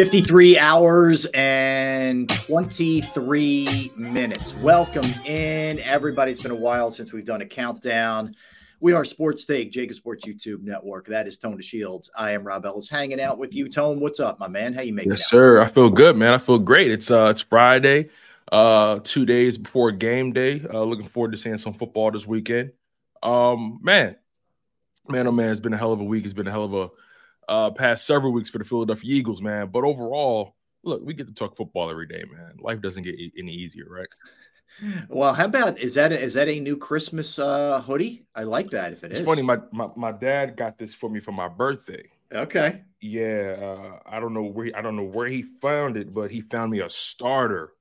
53 hours and 23 minutes. Welcome in, everybody. It's been a while since we've done a countdown. We are Sports Take, JAKIB Sports YouTube Network. That is Tone Shields. I am Rob Ellis, hanging out with you. Tone, what's up, my man? How you making? Yes, sir. I feel good, man. I feel great. It's uh, it's Friday, uh, two days before game day. Uh, looking forward to seeing some football this weekend. Um, man, man, oh man, it's been a hell of a week. It's been a hell of a uh past several weeks for the philadelphia eagles man but overall look we get to talk football every day man life doesn't get any easier right Well, how about is that a, is that a new Christmas uh, hoodie? I like that. If it it's is. funny my, my my dad got this for me for my birthday Okay. yeah uh i don't know where he, i don't know where he found it but he found me a starter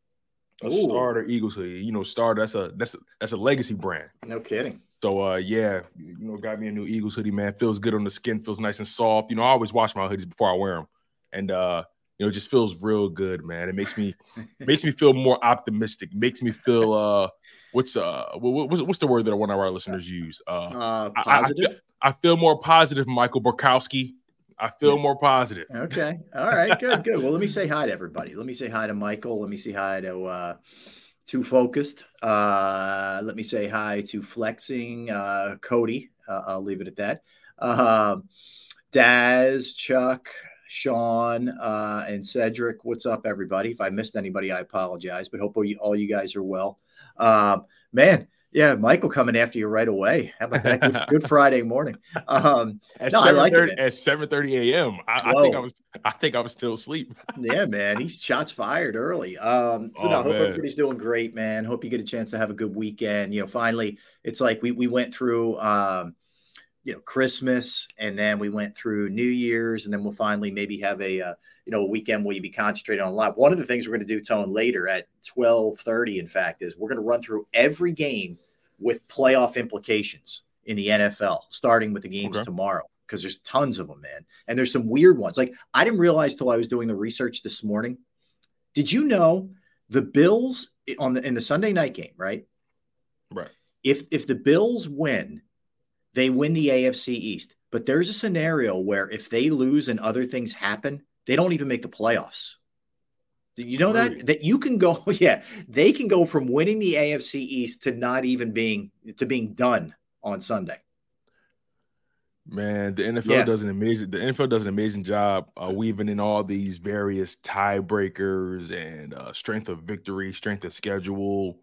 a Ooh. starter eagles hoodie you know starter that's a that's a that's a legacy brand No kidding. So uh yeah, you know, got me a new Eagles hoodie, man. Feels good on the skin, feels nice and soft. You know, I always wash my hoodies before I wear them. And uh, you know, it just feels real good, man. It makes me makes me feel more optimistic, makes me feel uh what's uh what, what's, what's the word that one of our listeners use? Uh Uh, I- I, I, positive. feel, I feel more positive, Michael Borkowski. I feel more positive. Okay. All right. Good. Good. Well, let me say hi to everybody. Let me say hi to Michael. Let me say hi to uh, Too Focused. Uh, let me say hi to Flexing uh, Cody. Uh, I'll leave it at that. Um Daz, Chuck, Sean, uh, and Cedric. What's up, everybody? If I missed anybody, I apologize, but hope all you, all you guys are well. Um, man, yeah, Michael coming after you right away. How about that? Good, good Friday morning. Um, At No, I like it, at 7:30 a.m. I, I think I was I think I was still asleep. yeah, man, he's shots fired early. Um, so Oh, no, I hope man. everybody's doing great, man. Hope you get a chance to have a good weekend. You know, finally, it's like we we went through, um, you know, Christmas, and then we went through New Year's, and then we'll finally maybe have a uh, you know a weekend where you be concentrating on a lot. One of the things we're going to do, Tone, later at twelve thirty, in fact, is we're going to run through every game with playoff implications in the NFL, starting with the games Okay. tomorrow because there's tons of them, man. And there's some weird ones. Like I didn't realize till I was doing the research this morning. Did you know the Bills on the in the Sunday night game, right? Right. If if the Bills win, they win the AFC East. But there's a scenario where if they lose and other things happen, they don't even make the playoffs. Did you know that that you can go? Yeah, they can go from winning the AFC East to not even being to being done on Sunday. Man, the NFL Yeah. does an amazing. The NFL does an amazing job uh, weaving in all these various tiebreakers and uh, strength of victory, strength of schedule.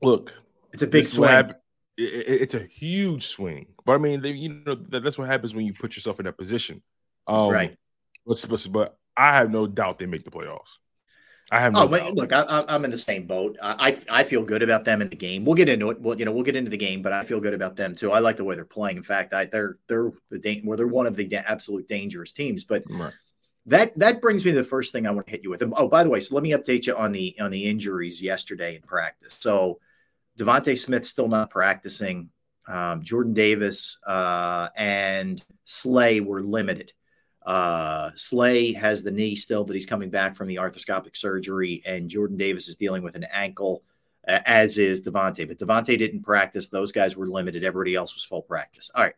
Look, it's a big swing. It, it, it's a huge swing, but I mean, you know, that's what happens when you put yourself in that position. Um, right. But, but I have no doubt they make the playoffs. I have. No oh, but look, I, am in the same boat. I I feel good about them in the game. We'll get into it. Well, you know, we'll get into the game, but I feel good about them too. I like the way they're playing. In fact, I they're they're the da- well, they're one of the da- absolute dangerous teams. But right. that that brings me to the first thing I want to hit you with. Oh, by the way, so let me update you on the on the injuries yesterday in practice. So DeVonta Smith still not practicing. Um, Jordan Davis uh, and Slay were limited. Uh, Slay has the knee still that he's coming back from the arthroscopic surgery, and Jordan Davis is dealing with an ankle, uh, as is DeVonta. But DeVonta didn't practice; those guys were limited. Everybody else was full practice. All right.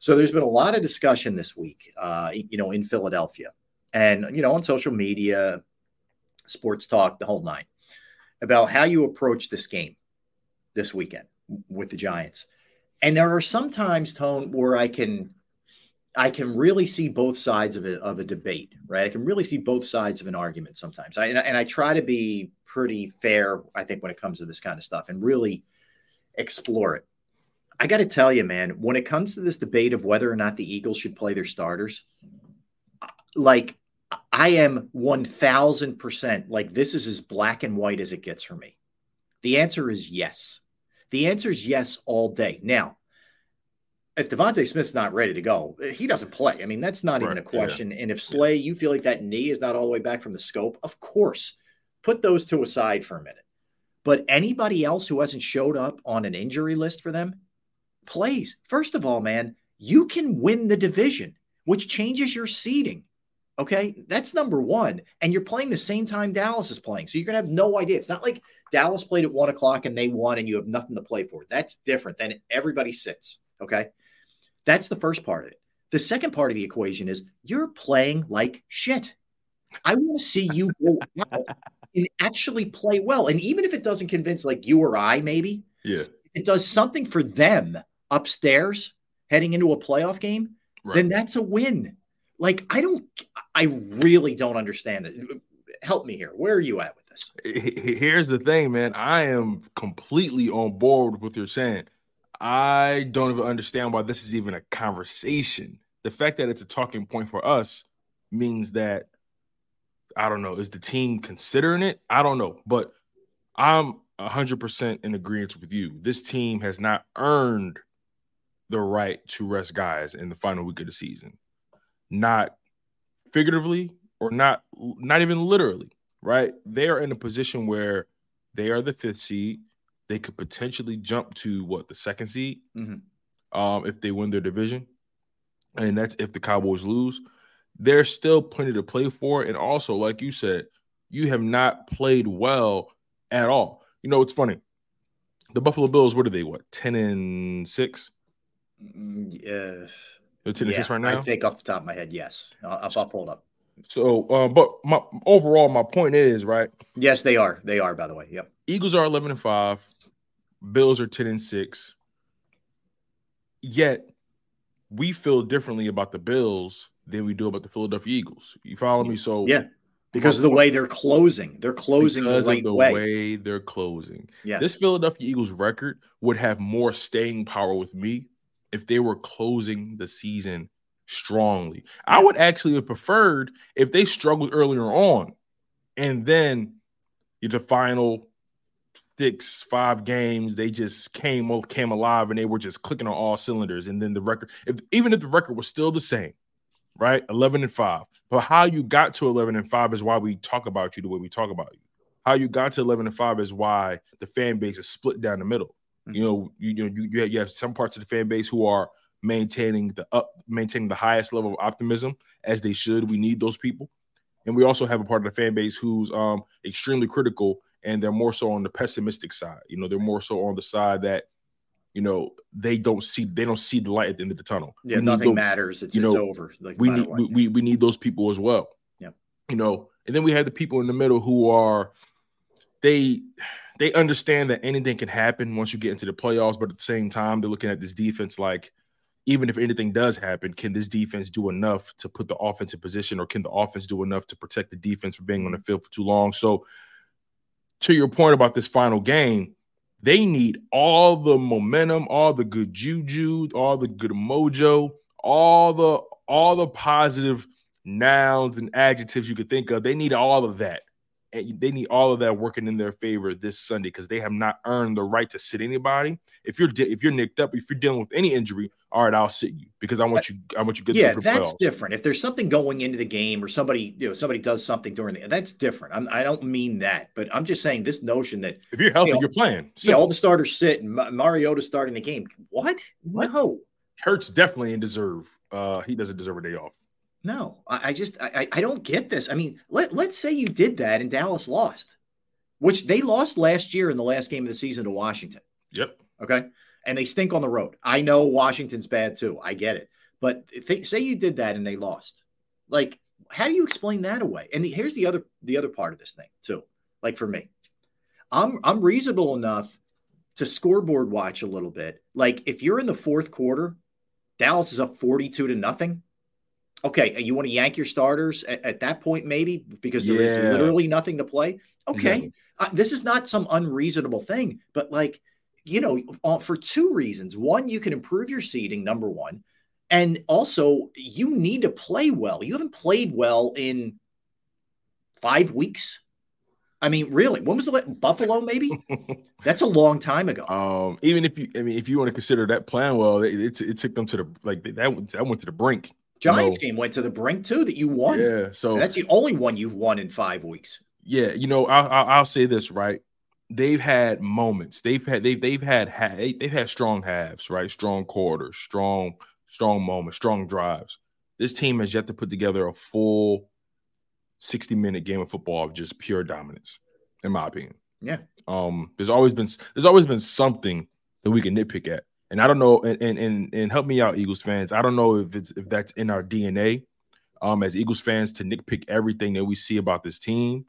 So there's been a lot of discussion this week, uh, you know, in Philadelphia, and you know, on social media, sports talk, the whole nine, about how you approach this game this weekend with the Giants. And there are some times, Tone, where I can I can really see both sides of a, of a debate, right? I can really see both sides of an argument sometimes. I, and, and I try to be pretty fair, I think, when it comes to this kind of stuff and really explore it. I got to tell you, man, when it comes to this debate of whether or not the Eagles should play their starters, like I am 1000% like this is as black and white as it gets for me. The answer is yes. The answer is yes all day. Now, if DeVonta Smith's not ready to go, he doesn't play. I mean, that's not right, even a question. Yeah. And if Slay, you feel like that knee is not all the way back from the scope, of course, put those two aside for a minute. But anybody else who hasn't showed up on an injury list for them plays. First of all, man, you can win the division, which changes your seeding. Okay, that's number one. And you're playing the same time Dallas is playing. So you're going to have no idea. It's not like Dallas played at one o'clock and they won and you have nothing to play for. That's different. Then everybody sits. Okay. That's the first part of it. The second part of the equation is you're playing like shit. I want to see you go out and actually play well. And even if it doesn't convince like you or I, maybe, yeah, it does something for them upstairs heading into a playoff game, right. then that's a win. Like, I don't, I really don't understand it. Help me here. Where are you at with this? Here's the thing, man. I am completely on board with you're saying. I don't even understand why this is even a conversation. The fact that it's a talking point for us means that I don't know. Is the team considering it? I don't know, but I'm 100% in agreement with you. This team has not earned the right to rest guys in the final week of the season. Not figuratively or not not even literally, right? They are in a position where they are the 5th seed they could potentially jump to what the second seed mm-hmm. um, if they win their division, and that's if the Cowboys lose. There's still plenty to play for, and also, like you said, you have not played well at all. You know, it's funny. The Buffalo Bills, what are they? What ten and six? Mm, yeah, yeah, right now. I think off the top of my head, yes. I'll, I'll pull it up. So, uh, but my overall, my point is right. Yes, they are. They are. By the way, yep. Eagles are eleven and five. Bills are 10 and 6. Yet we feel differently about the Bills than we do about the Philadelphia Eagles. You follow me? So yeah, because of the way they're closing, they're closing because the, right the way. way. they're closing. Yes. this Philadelphia Eagles record would have more staying power with me if they were closing the season strongly. I would actually have preferred if they struggled earlier on, and then the final six, five games, they just came came alive and they were just clicking on all cylinders. And then the record, if even if the record was still the same, right, eleven and five, but how you got to eleven and five is why we talk about you the way we talk about you. How you got to eleven and five is why the fan base is split down the middle. Mm-hmm. You know, you, you know, you, you have, you have some parts of the fan base who are maintaining the up, maintaining the highest level of optimism as they should. We need those people. And we also have a part of the fan base who's um, extremely critical and they're more so on the pessimistic side. You know, they're more so on the side that you know they don't see they don't see the light at the end of the tunnel. Yeah, nothing those, matters. It's, you know, it's over. Like we need we, we, we need those people as well. Yeah, you know, and then we have the people in the middle who are they they understand that anything can happen once you get into the playoffs, but at the same time they're looking at this defense like even if anything does happen, can this defense do enough to put the offense in position, or can the offense do enough to protect the defense from being on the field for too long? So to your point about this final game, They need all the momentum, all the good juju, all the good mojo, all the all the positive nouns and adjectives you could think of. They need all of that. And they need all of that working in their favor this Sunday because they have not earned the right to sit anybody. If you're if you're nicked up, if you're dealing with any injury, all right, I'll sit you because I want you. I want you good. Yeah, that's playoffs. different. If there's something going into the game or somebody, you know, somebody does something during the, that's different. I'm, I do not mean that, but I'm just saying this notion that if you're healthy, you are playing. Simple. Yeah, all the starters sit and Mariota starting the game. What? what? No. Hurts definitely didn't deserve. Uh, he doesn't deserve a day off. No, I, I just I, I don't get this. I mean, let let's say you did that and Dallas lost, which they lost last year in the last game of the season to Washington. Yep. Okay and they stink on the road. I know Washington's bad too. I get it. But th- say you did that and they lost. Like, how do you explain that away? And the, here's the other the other part of this thing too. Like for me, I'm I'm reasonable enough to scoreboard watch a little bit. Like if you're in the fourth quarter, Dallas is up 42 to nothing. Okay, you want to yank your starters at, at that point, maybe because there yeah. is literally nothing to play. Okay, mm-hmm. uh, this is not some unreasonable thing, but like you know, uh, for two reasons. One, you can improve your seating, number one. And also, you need to play well. You haven't played well in five weeks. I mean, really, when was the Buffalo? Maybe that's a long time ago. Um, even if you, I mean, if you want to consider that plan well, it, it, it took them to the like that. That went to the brink. Giants you know? game went to the brink too. That you won. Yeah, so and that's the only one you've won in five weeks. Yeah, you know, I'll, I'll, I'll say this right they've had moments. They've had they've they've had they've had strong halves, right? Strong quarters, strong strong moments, strong drives. This team has yet to put together a full 60 minute game of football of just pure dominance, in my opinion. Yeah. Um, there's always been there's always been something that we can nitpick at. And I don't know, and and and help me out, Eagles fans. I don't know if it's if that's in our DNA, um, as Eagles fans to nitpick everything that we see about this team.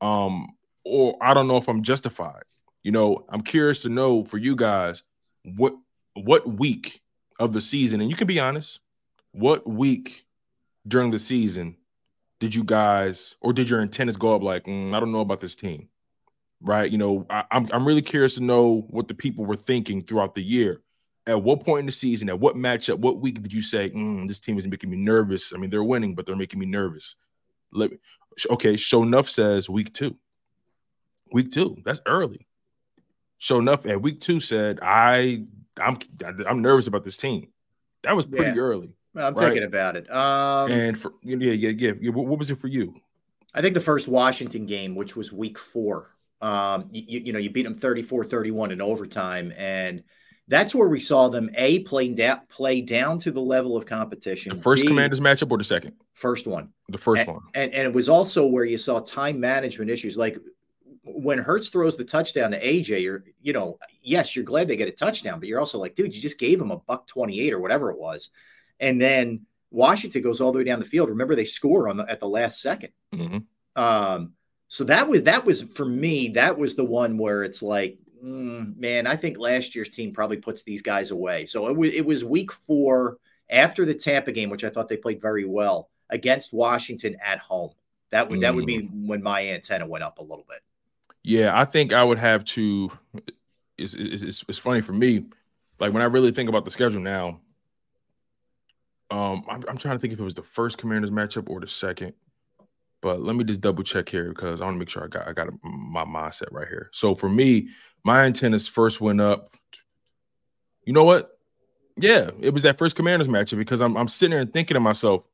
Um, or I don't know if I'm justified. You know, I'm curious to know for you guys what what week of the season, and you can be honest, what week during the season did you guys or did your antennas go up like, mm, I don't know about this team, right? You know, I, I'm I'm really curious to know what the people were thinking throughout the year. At what point in the season, at what matchup, what week did you say, mm, this team is making me nervous? I mean, they're winning, but they're making me nervous. Let me, okay, show enough says week two. Week two, that's early. Show enough at week two said, I I'm I'm nervous about this team. That was pretty yeah. early. I'm right? thinking about it. Um, and for yeah, yeah, yeah, yeah. What, was it for you? I think the first Washington game, which was week four, um, you, you know, you beat them 34 31 in overtime. And that's where we saw them A, play, da- play down to the level of competition. The first B, commanders matchup or the second? First one. The first and, one. And, and it was also where you saw time management issues. Like when Hurts throws the touchdown to AJ, you're, you know, yes, you're glad they get a touchdown, but you're also like, dude, you just gave him a buck 28 or whatever it was. And then Washington goes all the way down the field. Remember, they score on the at the last 2nd mm-hmm. Um, so that was that was for me, that was the one where it's like, mm, man, I think last year's team probably puts these guys away. So it was it was week four after the Tampa game, which I thought they played very well against Washington at home. That would mm. that would be mm. when my antenna went up a little bit. Yeah, I think I would have to. It's, it's, it's funny for me, like when I really think about the schedule now. Um, I'm, I'm trying to think if it was the first Commanders matchup or the second, but let me just double check here because I want to make sure I got I got my mindset right here. So for me, my antennas first went up. You know what? Yeah, it was that first Commanders matchup because I'm I'm sitting there and thinking to myself,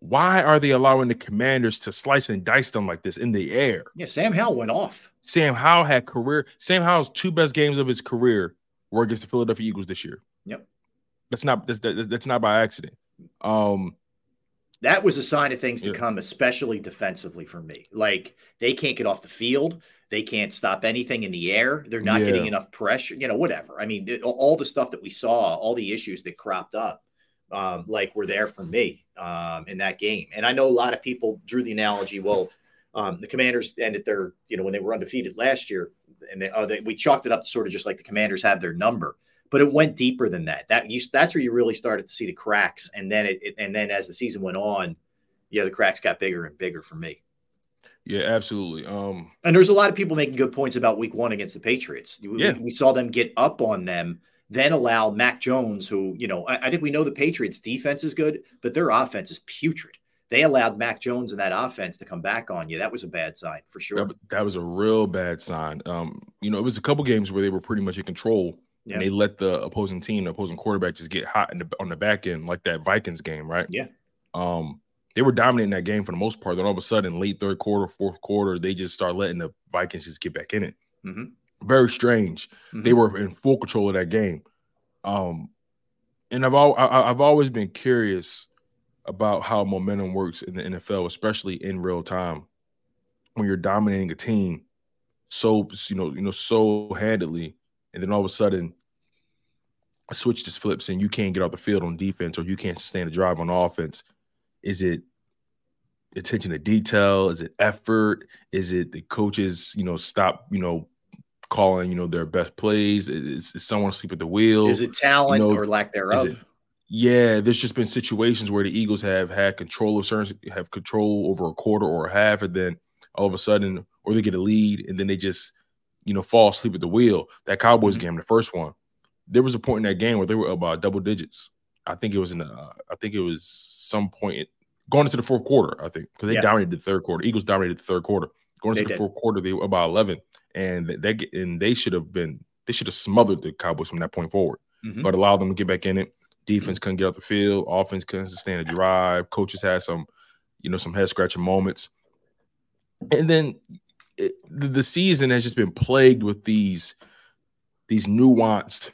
why are they allowing the commanders to slice and dice them like this in the air? Yeah, Sam Howell went off. Sam Howell had career. Sam Howell's two best games of his career were against the Philadelphia Eagles this year. Yep. That's not that's, that's not by accident. Um that was a sign of things to yeah. come, especially defensively for me. Like they can't get off the field. They can't stop anything in the air. They're not yeah. getting enough pressure, you know, whatever. I mean, all the stuff that we saw, all the issues that cropped up um, like were there for me um, in that game. And I know a lot of people drew the analogy. Well, um, the Commanders ended their, you know, when they were undefeated last year, and they, uh, they, we chalked it up to sort of just like the Commanders have their number, but it went deeper than that. That you, that's where you really started to see the cracks, and then it, it and then as the season went on, yeah, the cracks got bigger and bigger for me. Yeah, absolutely. Um, and there's a lot of people making good points about Week One against the Patriots. We, Yeah. we saw them get up on them, then allow Mac Jones, who you know, I, I think we know the Patriots' defense is good, but their offense is putrid. They allowed Mac Jones and that offense to come back on you. That was a bad sign for sure. that, that was a real bad sign. Um, you know, it was a couple games where they were pretty much in control, Yeah. and they let the opposing team, the opposing quarterback, just get hot in the, on the back end, like that Vikings game, right? Yeah. Um, they were dominating that game for the most part. Then all of a sudden, late third quarter, fourth quarter, they just start letting the Vikings just get back in it. Mhm. Very strange. They Mhm. were in full control of that game. Um, and I've al- I, I've always been curious about how momentum works in the NFL, especially in real time, when you're dominating a team so you know you know so handily, and then all of a sudden a switch just flips and you can't get off the field on defense or you can't sustain a drive on offense. Is it attention to detail? Is it effort? Is it the coaches, you know, stop, you know, calling, you know, their best plays? Is, is someone asleep at the wheel? Is it talent you know, or lack thereof? it- Yeah, there's just been situations where the Eagles have had control of certain have control over a quarter or a half, and then all of a sudden, or they get a lead, and then they just, you know, fall asleep at the wheel. That Cowboys Mhm. game, the first one, there was a point in that game where they were about double digits. I think it was in, uh, I think it was some point going into the fourth quarter. I think because they Yeah. dominated the third quarter. Eagles dominated the third quarter. Going They into the did. fourth quarter, they were about eleven, and they and they should have been they should have smothered the Cowboys from that point forward Mhm. but allowed them to get back in it. Defense couldn't get off the field. Offense couldn't sustain a drive. Coaches had some, you know, some head scratching moments. And then it, the, the season has just been plagued with these these nuanced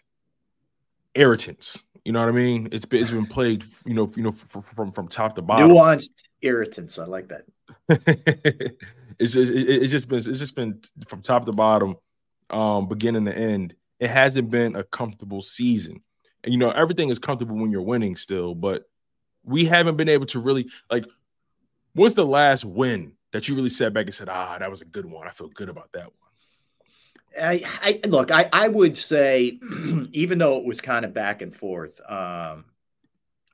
irritants. You know what I mean? It's been it's been plagued, you know, you know, from from, from top to bottom. Nuanced irritants. I like that. it's just it, it's just been it's just been from top to bottom, um, beginning to end. It hasn't been a comfortable season, and you know everything is comfortable when you're winning still, but we haven't been able to really like. What's the last win that you really sat back and said, "Ah, that was a good one. I feel good about that one." I, I look, I, I would say, even though it was kind of back and forth, um,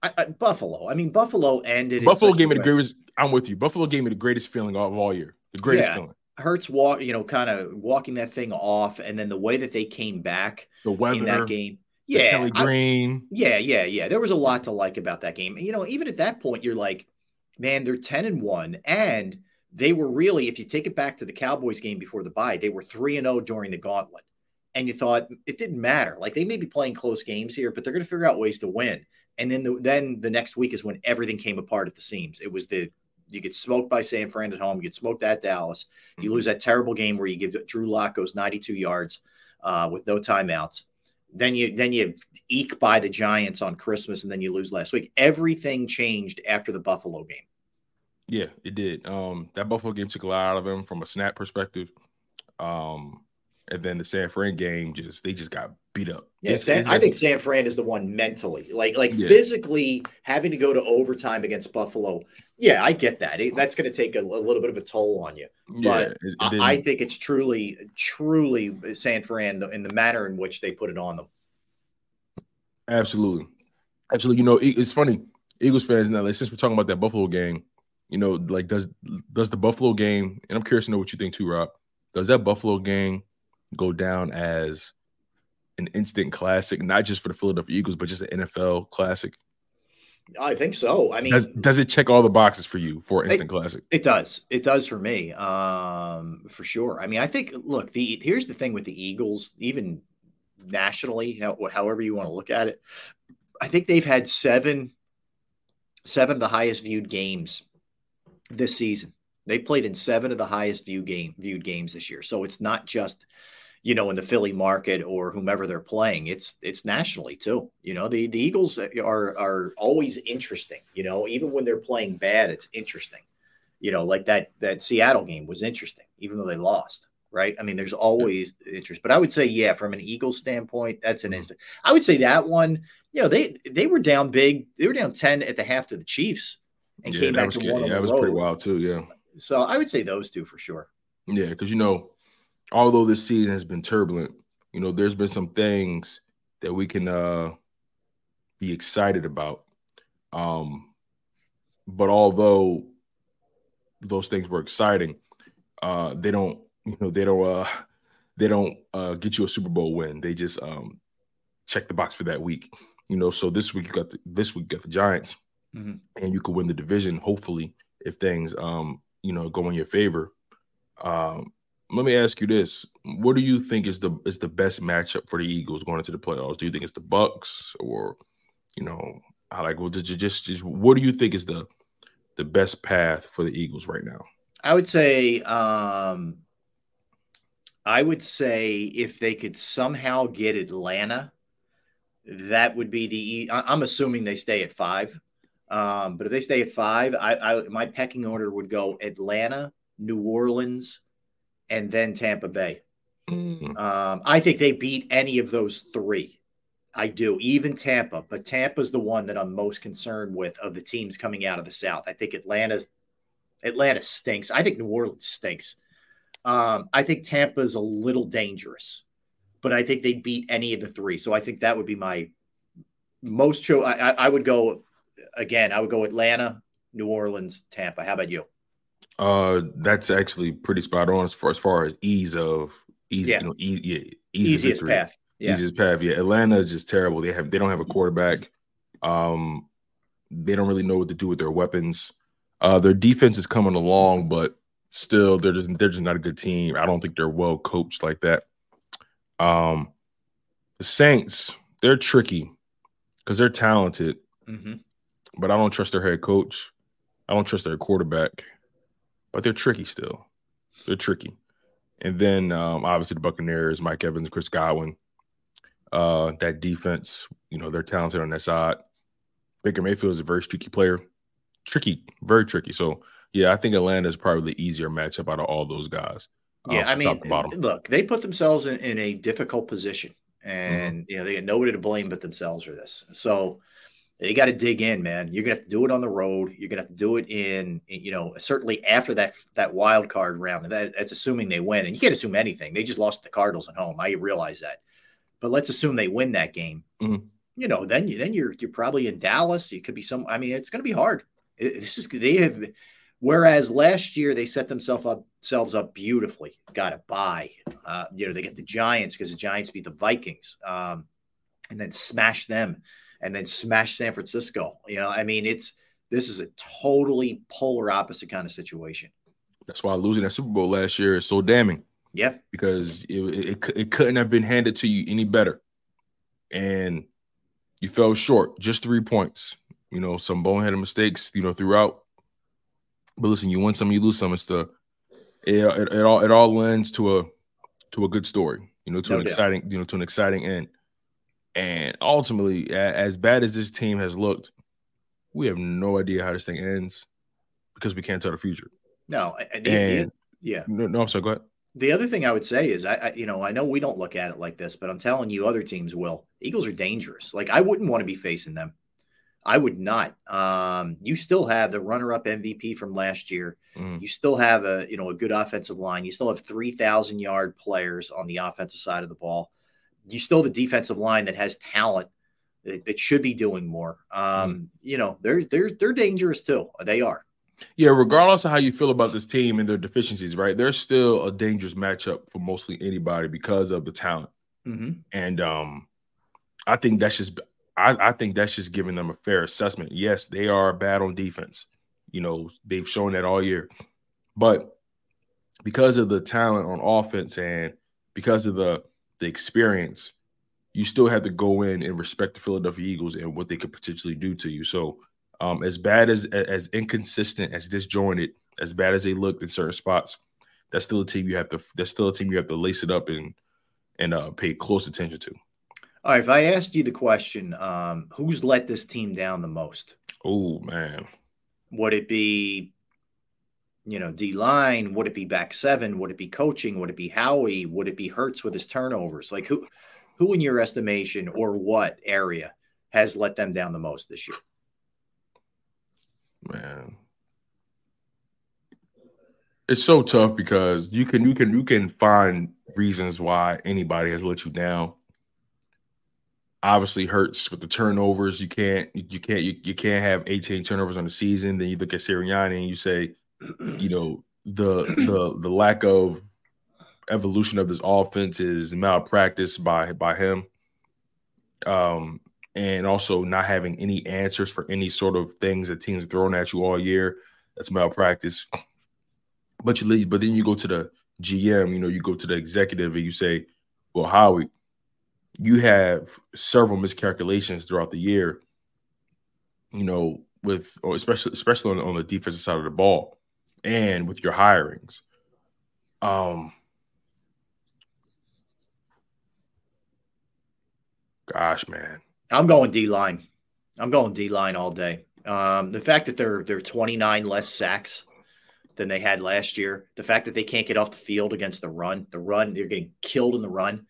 I, I, Buffalo. I mean, Buffalo ended. Buffalo gave me the greatest. I'm with you. Buffalo gave me the greatest feeling of all year. The greatest Yeah. feeling. Hurts walk, you know, kind of walking that thing off, and then the way that they came back The weather. in that game. Yeah, Kelly I- Green. yeah, yeah, yeah. There was a lot to like about that game. And, you know, even at that point, you're like, man, they're 10 and 1. And they were really, if you take it back to the Cowboys game before the bye, they were 3 and 0 during the gauntlet. And you thought it didn't matter. Like they may be playing close games here, but they're going to figure out ways to win. And then the, then the next week is when everything came apart at the seams. It was the you get smoked by San Fran at home, you get smoked at Dallas. You lose that terrible game where you give Drew Lock goes 92 yards uh, with no timeouts. Then you then you eke by the Giants on Christmas, and then you lose last week. Everything changed after the Buffalo game. Yeah, it did. Um, that Buffalo game took a lot out of them from a snap perspective. Um, and then the San Fran game just they just got beat up. Yeah, It's- San, it's- I think San Fran is the one mentally, like like Yeah. physically having to go to overtime against Buffalo. Yeah, I get that. It- that's going to take a, a little bit of a toll on you. yeah, but it- it I, I think it's truly, truly San Fran in the manner in which they put it on them. absolutely, absolutely. You know, it- it's funny. Eagles fans now, like, since we're talking about that Buffalo game, you know, like does does the Buffalo game, and I'm curious to know what you think too, Rob. Does that Buffalo game go down as an instant classic, not just for the Philadelphia Eagles, but just an NFL classic? I think so. I mean, Does, does it check all the boxes for you for instant classic? It does. It does for me, um, for sure. I mean, I think. Look, the here's the thing with the Eagles, even nationally, how, however you want to look at it. I think they've had seven, seven of the highest viewed games this season. They played in seven of the highest view game viewed games this year. So it's not just, you know, in the Philly market or whomever they're playing. It's it's nationally too. You know, the the Eagles are are always interesting. You know, even when they're playing bad, it's interesting. You know, like that that Seattle game was interesting, even though they lost. Right? I mean, there's always interest, but I would say, yeah, from an Eagles standpoint, that's an mm-hmm. instant. I would say that one. You know, they they were down big. They were down ten at the half to the Chiefs, and Yeah, came that back was to one on yeah, that was pretty wild too. Yeah. So I would say those two for sure. Yeah, because you know, although this season has been turbulent, you know, there's been some things that we can uh be excited about. Um, but although those things were exciting, uh, they don't, you know, they don't, uh, they don't uh, get you a Super Bowl win. They just um, check the box for that week. You know, so this week you got the, this week you got the Giants, mm-hmm. and you could win the division. Hopefully, if things um, you know go in your favor. Um, let me ask you this: What do you think is the is the best matchup for the Eagles going into the playoffs? Do you think it's the Bucks or, you know, I like well, did you just just what do you think is the the best path for the Eagles right now? I would say, um, I would say if they could somehow get Atlanta, that would be the. I'm assuming they stay at five, um, but if they stay at five, I, I my pecking order would go Atlanta, New Orleans and then Tampa Bay. Mm-hmm. Um, I think they beat any of those three. I do, even Tampa, but Tampa's the one that I'm most concerned with of the teams coming out of the South. I think Atlanta, Atlanta stinks. I think New Orleans stinks. Um, I think Tampa's a little dangerous, but I think they'd beat any of the three. So I think that would be my most. Cho- I, I would go again. I would go Atlanta, New Orleans, Tampa. How about you? Uh, that's actually pretty spot on as far as far as ease of easy, yeah. you know, e- yeah, easiest victory. path. Yeah. Easiest path. Yeah, Atlanta is just terrible. They have they don't have a quarterback. Um, they don't really know what to do with their weapons. Uh, their defense is coming along, but still, they're just they're just not a good team. I don't think they're well coached like that. Um, the Saints, they're tricky because they're talented, mm-hmm. But I don't trust their head coach. I don't trust their quarterback but they're tricky still. They're tricky. And then um, obviously the Buccaneers, Mike Evans, Chris Godwin. Uh, that defense, you know, they're talented on that side. Baker Mayfield is a very tricky player. Tricky, very tricky. So yeah, I think Atlanta is probably the easier matchup out of all those guys. Um, yeah, I mean, look, they put themselves in, in a difficult position, and mm-hmm. you know they got nobody to blame but themselves for this. So you got to dig in, man. You're gonna have to do it on the road. You're gonna have to do it in, you know, certainly after that that wild card round. That, that's assuming they win, and you can't assume anything. They just lost the Cardinals at home. I realize that, but let's assume they win that game. Mm-hmm. You know, then you then you're you're probably in Dallas. It could be some. I mean, it's gonna be hard. It, this is they have. Whereas last year they set themselves up themselves up beautifully. Got a buy. Uh, you know, they get the Giants because the Giants beat the Vikings, um, and then smash them and then smash San Francisco. You know, I mean, it's this is a totally polar opposite kind of situation. That's why losing that Super Bowl last year is so damning. Yeah, because it, it, it couldn't have been handed to you any better, and you fell short, just three points. You know, some boneheaded mistakes. You know, throughout. But listen, you win some, you lose some. It's the it, it, it all it all lends to a to a good story. You know, to no an doubt. exciting you know to an exciting end. And ultimately, as bad as this team has looked, we have no idea how this thing ends because we can't tell the future. No, and, and yeah, no, no, I'm sorry. Go ahead. The other thing I would say is, I, I, you know, I know we don't look at it like this, but I'm telling you, other teams will. Eagles are dangerous. Like I wouldn't want to be facing them. I would not. Um, you still have the runner-up MVP from last year. Mm. You still have a, you know, a good offensive line. You still have three thousand yard players on the offensive side of the ball you still have a defensive line that has talent that, that should be doing more. Um, mm You know, they're they're they're dangerous too. They are. Yeah, regardless of how you feel about this team and their deficiencies, right? They're still a dangerous matchup for mostly anybody because of the talent. Mm-hmm. And um, I think that's just I, I think that's just giving them a fair assessment. Yes, they are bad on defense. You know, they've shown that all year. But because of the talent on offense and because of the the experience, you still have to go in and respect the Philadelphia Eagles and what they could potentially do to you. So, um, as bad as as inconsistent as disjointed, as bad as they looked in certain spots, that's still a team you have to. That's still a team you have to lace it up and and uh, pay close attention to. All right, if I asked you the question, um, who's let this team down the most? Oh man, would it be you know, D line? Would it be back seven? Would it be coaching? Would it be Howie? Would it be Hurts with his turnovers? Like who, who in your estimation or what area has let them down the most this year? Man, it's so tough because you can you can you can find reasons why anybody has let you down. Obviously, Hurts with the turnovers. You can't you can't you, you can't have 18 turnovers on the season. Then you look at Sirianni and you say you know, the the the lack of evolution of this offense is malpractice by by him. Um, and also not having any answers for any sort of things that teams are throwing at you all year. That's malpractice. But you leave, but then you go to the GM, you know, you go to the executive and you say, Well, Howie, you have several miscalculations throughout the year, you know, with or especially especially on, on the defensive side of the ball and with your hirings. Um gosh, man. I'm going D line. I'm going D line all day. Um, the fact that they're they're 29 less sacks than they had last year, the fact that they can't get off the field against the run, the run they're getting killed in the run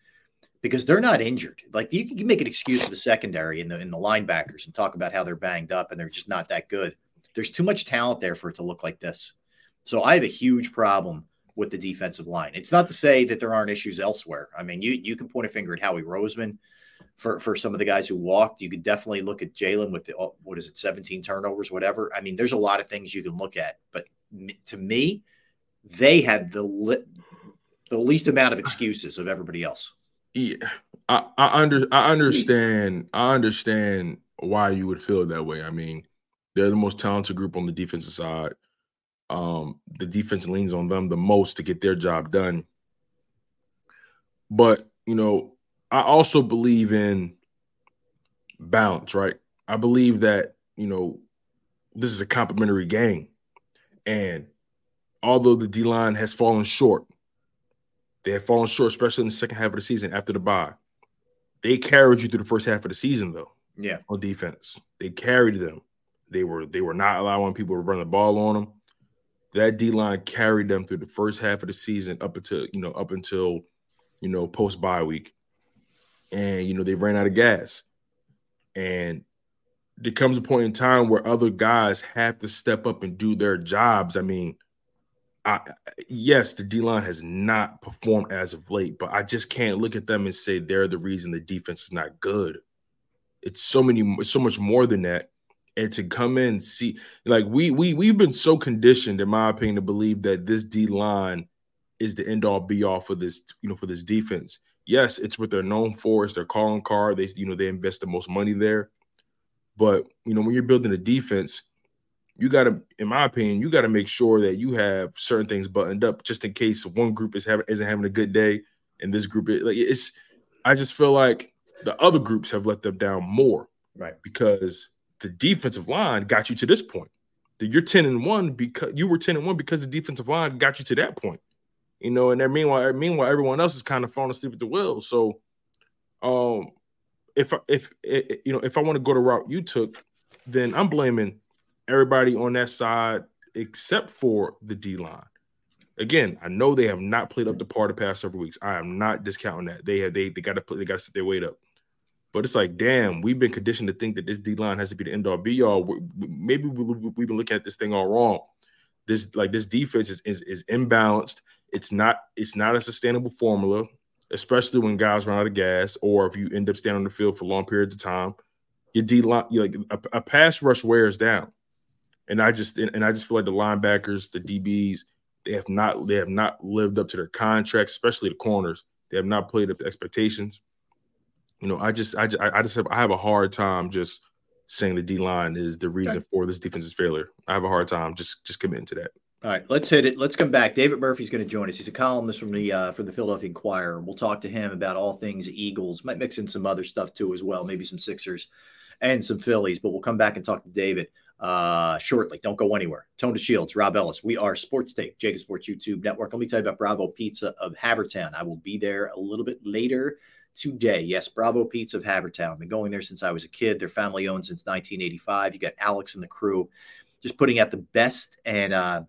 because they're not injured. Like you can make an excuse for the secondary and the in the linebackers and talk about how they're banged up and they're just not that good. There's too much talent there for it to look like this. So I have a huge problem with the defensive line. It's not to say that there aren't issues elsewhere. I mean, you you can point a finger at Howie Roseman for for some of the guys who walked. You could definitely look at Jalen with the oh, what is it, 17 turnovers, whatever. I mean, there's a lot of things you can look at, but to me, they had the li- the least amount of excuses of everybody else. Yeah, I, I under I understand I understand why you would feel that way. I mean, they're the most talented group on the defensive side. Um, the defense leans on them the most to get their job done. But you know, I also believe in balance, right? I believe that, you know, this is a complementary game. And although the D line has fallen short, they have fallen short, especially in the second half of the season after the bye. They carried you through the first half of the season, though. Yeah. On defense. They carried them. They were they were not allowing people to run the ball on them. That D line carried them through the first half of the season up until, you know, up until, you know, post bye week and you know they ran out of gas. And there comes a point in time where other guys have to step up and do their jobs. I mean, I, yes, the D line has not performed as of late, but I just can't look at them and say they're the reason the defense is not good. It's so many, it's so much more than that. And to come in, see, like we we we've been so conditioned, in my opinion, to believe that this D line is the end all be all for this, you know, for this defense yes, it's what they're known for. It's their calling card. They, you know, they invest the most money there. But you know, when you're building a defense, you got to, in my opinion, you got to make sure that you have certain things buttoned up, just in case one group is having isn't having a good day, and this group is like it's. I just feel like the other groups have let them down more, right? Because the defensive line got you to this point. That you're ten and one because you were ten and one because the defensive line got you to that point you know, and then meanwhile, meanwhile, everyone else is kind of falling asleep at the wheel. So, um, if if, you know, if I want to go the route you took, then I'm blaming everybody on that side except for the D line. Again, I know they have not played up the par the past several weeks. I am not discounting that. They have they they got to they got to set their weight up. But it's like, damn, we've been conditioned to think that this D line has to be the end all be all. Maybe we, have been looking at this thing all wrong. This like this defense is, is is imbalanced. It's not it's not a sustainable formula, especially when guys run out of gas or if you end up standing on the field for long periods of time. Your D line, like a, a, pass rush wears down, and I just and, and I just feel like the linebackers, the DBs, they have not they have not lived up to their contracts, especially the corners. They have not played up to expectations. You know, I just I just, I just have I have a hard time just saying the D line is the reason okay. for this defense's failure. I have a hard time just just committing to that. All right, let's hit it. Let's come back. David Murphy's going to join us. He's a columnist from the uh, from the Philadelphia Inquirer. We'll talk to him about all things Eagles. Might mix in some other stuff too as well, maybe some Sixers and some Phillies. But we'll come back and talk to David uh, shortly. Don't go anywhere. Tone DeShields, Rob Ellis. We are Sports Take, JAKIB Sports YouTube Network. Let me tell you about Bravo Pizza of Havertown. I will be there a little bit later today. Yes, Bravo Pizza of Havertown. Been going there since I was a kid. They're family owned since 1985. You got Alex and the crew just putting out the best and uh,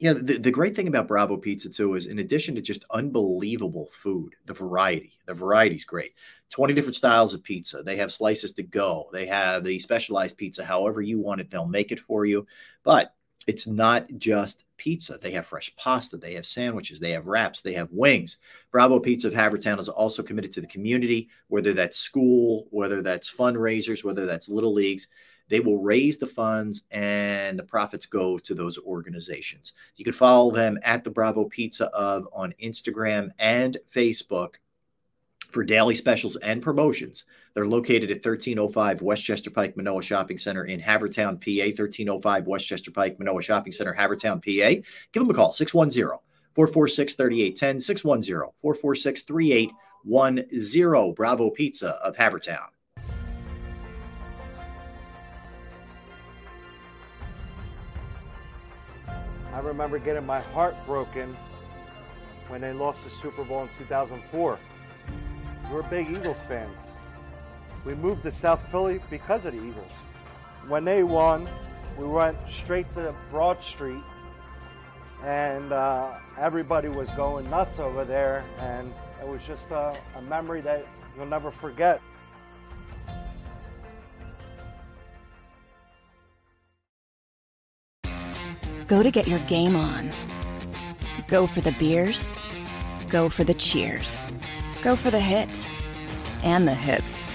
yeah, the, the great thing about Bravo Pizza too is in addition to just unbelievable food, the variety, the variety is great. 20 different styles of pizza. They have slices to go. They have the specialized pizza, however you want it, they'll make it for you. But it's not just pizza. They have fresh pasta, they have sandwiches, they have wraps, they have wings. Bravo Pizza of Havertown is also committed to the community, whether that's school, whether that's fundraisers, whether that's little leagues They will raise the funds and the profits go to those organizations. You can follow them at the Bravo Pizza of on Instagram and Facebook for daily specials and promotions. They're located at 1305 Westchester Pike Manoa Shopping Center in Havertown, PA. 1305 Westchester Pike Manoa Shopping Center, Havertown, PA. Give them a call 610 446 3810 610 446 3810. Bravo Pizza of Havertown. I remember getting my heart broken when they lost the Super Bowl in 2004. We're big Eagles fans. We moved to South Philly because of the Eagles. When they won, we went straight to Broad Street, and uh, everybody was going nuts over there, and it was just a, a memory that you'll never forget. Go to get your game on. Go for the beers. Go for the cheers. Go for the hit and the hits.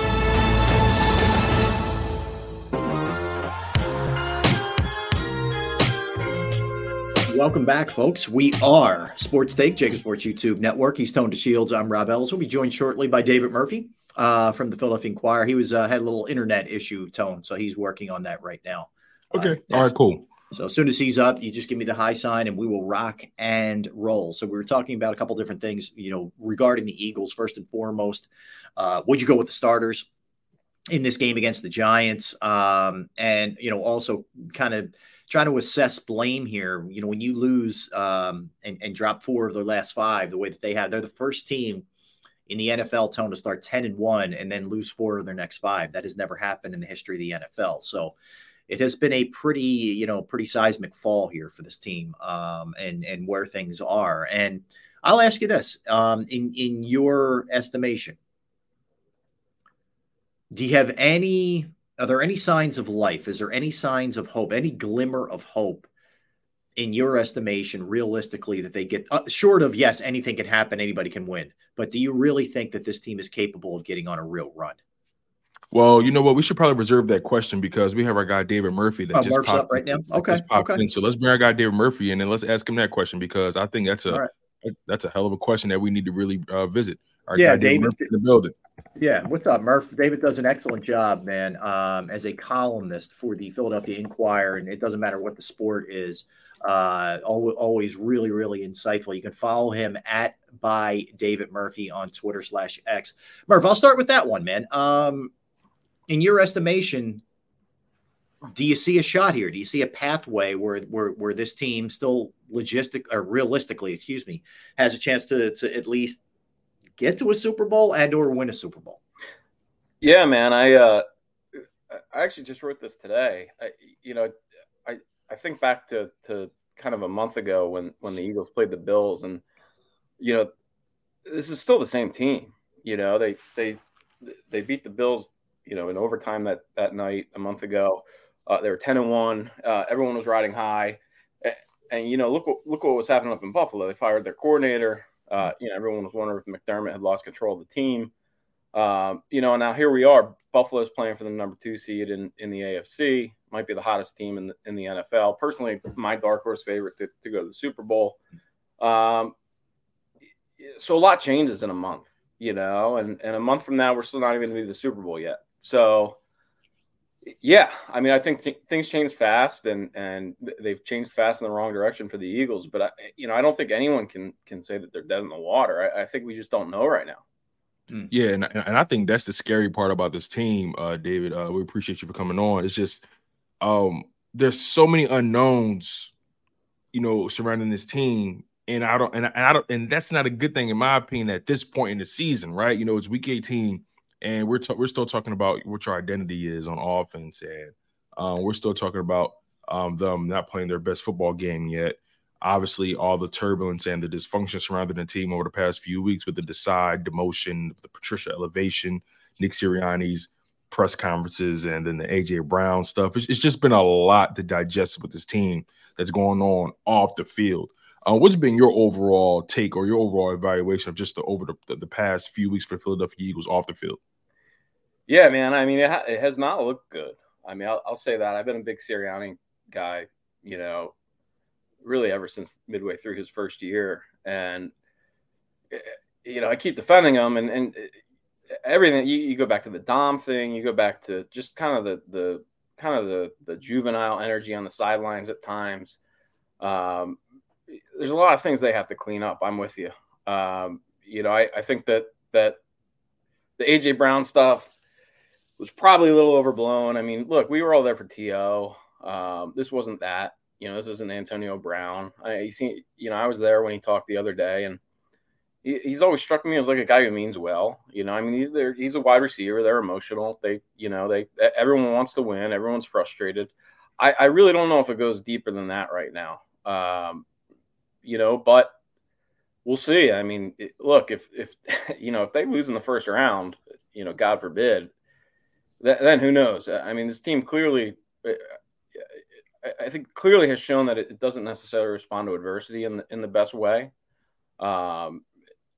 Welcome back, folks. We are Sports Take, JAKIB Sports YouTube Network. He's Tone DeShields. I'm Rob Ellis. We'll be joined shortly by David Murphy uh, from the Philadelphia Inquirer. He was uh, had a little internet issue, Tone, so he's working on that right now. Okay. All right, cool. So as soon as he's up, you just give me the high sign and we will rock and roll. So we were talking about a couple different things, you know, regarding the Eagles. First and foremost, uh, would you go with the starters in this game against the Giants? Um, and you know, also kind of trying to assess blame here. You know, when you lose um, and, and drop four of their last five, the way that they have, they're the first team in the NFL tone to start 10 and 1 and then lose four of their next five. That has never happened in the history of the NFL. So it has been a pretty, you know, pretty seismic fall here for this team um, and and where things are. And I'll ask you this: um, in in your estimation, do you have any? Are there any signs of life? Is there any signs of hope? Any glimmer of hope in your estimation, realistically, that they get uh, short of yes, anything can happen, anybody can win. But do you really think that this team is capable of getting on a real run? Well, you know what? We should probably reserve that question because we have our guy David Murphy that oh, just Murph's popped up right now. Okay, okay. In. So let's bring our guy David Murphy in and let's ask him that question because I think that's a right. that's a hell of a question that we need to really uh, visit. Our yeah, David, David in the building. Yeah, what's up, Murph? David does an excellent job, man, um, as a columnist for the Philadelphia Inquirer, and it doesn't matter what the sport is. Uh, always really, really insightful. You can follow him at by David Murphy on Twitter slash X. Murph, I'll start with that one, man. Um, in your estimation, do you see a shot here? Do you see a pathway where where, where this team still logistic or realistically, excuse me, has a chance to to at least get to a Super Bowl and or win a Super Bowl? Yeah, man. I uh, I actually just wrote this today. I, you know, I I think back to to kind of a month ago when when the Eagles played the Bills, and you know, this is still the same team. You know, they they they beat the Bills you know, in overtime that that night a month ago. Uh, they were ten and one. Uh, everyone was riding high, and, and, you know, look what look what was happening up in Buffalo. They fired their coordinator. Uh, you know, everyone was wondering if McDermott had lost control of the team. Um, you know, and now here we are. Buffalo's playing for the number two seed in, in the AFC. Might be the hottest team in the, in the NFL. Personally, my dark horse favorite to, to go to the Super Bowl. Um, so a lot changes in a month, you know, and, and a month from now, we're still not even going to be the Super Bowl yet. So, yeah, I mean, I think th- things change fast, and and they've changed fast in the wrong direction for the Eagles. But I, you know, I don't think anyone can can say that they're dead in the water. I, I think we just don't know right now. Hmm. Yeah, and, and I think that's the scary part about this team, uh, David. Uh, we appreciate you for coming on. It's just um, there's so many unknowns, you know, surrounding this team, and I don't, and I, and I don't, and that's not a good thing in my opinion at this point in the season, right? You know, it's week 18 and we're t- we're still talking about what your identity is on offense, and um, we're still talking about um, them not playing their best football game yet. Obviously, all the turbulence and the dysfunction surrounding the team over the past few weeks with the Desai demotion, the Patricia elevation, Nick Sirianni's press conferences, and then the AJ Brown stuff. It's, it's just been a lot to digest with this team that's going on off the field. Uh, what's been your overall take or your overall evaluation of just the over the, the, the past few weeks for Philadelphia Eagles off the field? Yeah, man. I mean, it, ha- it has not looked good. I mean, I'll, I'll, say that. I've been a big Sirianni guy, you know, really ever since midway through his first year. And, eh, you know, I keep defending him and, and eh, everything. You, you go back to the Dom thing, you go back to just kind of the, the, kind of the, the juvenile energy on the sidelines at times. Um, there's a lot of things they have to clean up. I'm with you. Um, you know, I, I think that, that the AJ Brown stuff, was probably a little overblown. I mean, look, we were all there for To. Um, this wasn't that. You know, this isn't Antonio Brown. I you see, you know, I was there when he talked the other day, and he, he's always struck me as like a guy who means well. You know, I mean, he's, he's a wide receiver. They're emotional. They, you know, they everyone wants to win. Everyone's frustrated. I, I really don't know if it goes deeper than that right now. Um, you know, but we'll see. I mean, it, look, if if you know if they lose in the first round, you know, God forbid, then who knows? I mean, this team clearly, uh, I think, clearly has shown that it doesn't necessarily respond to adversity in the, in the best way. Um,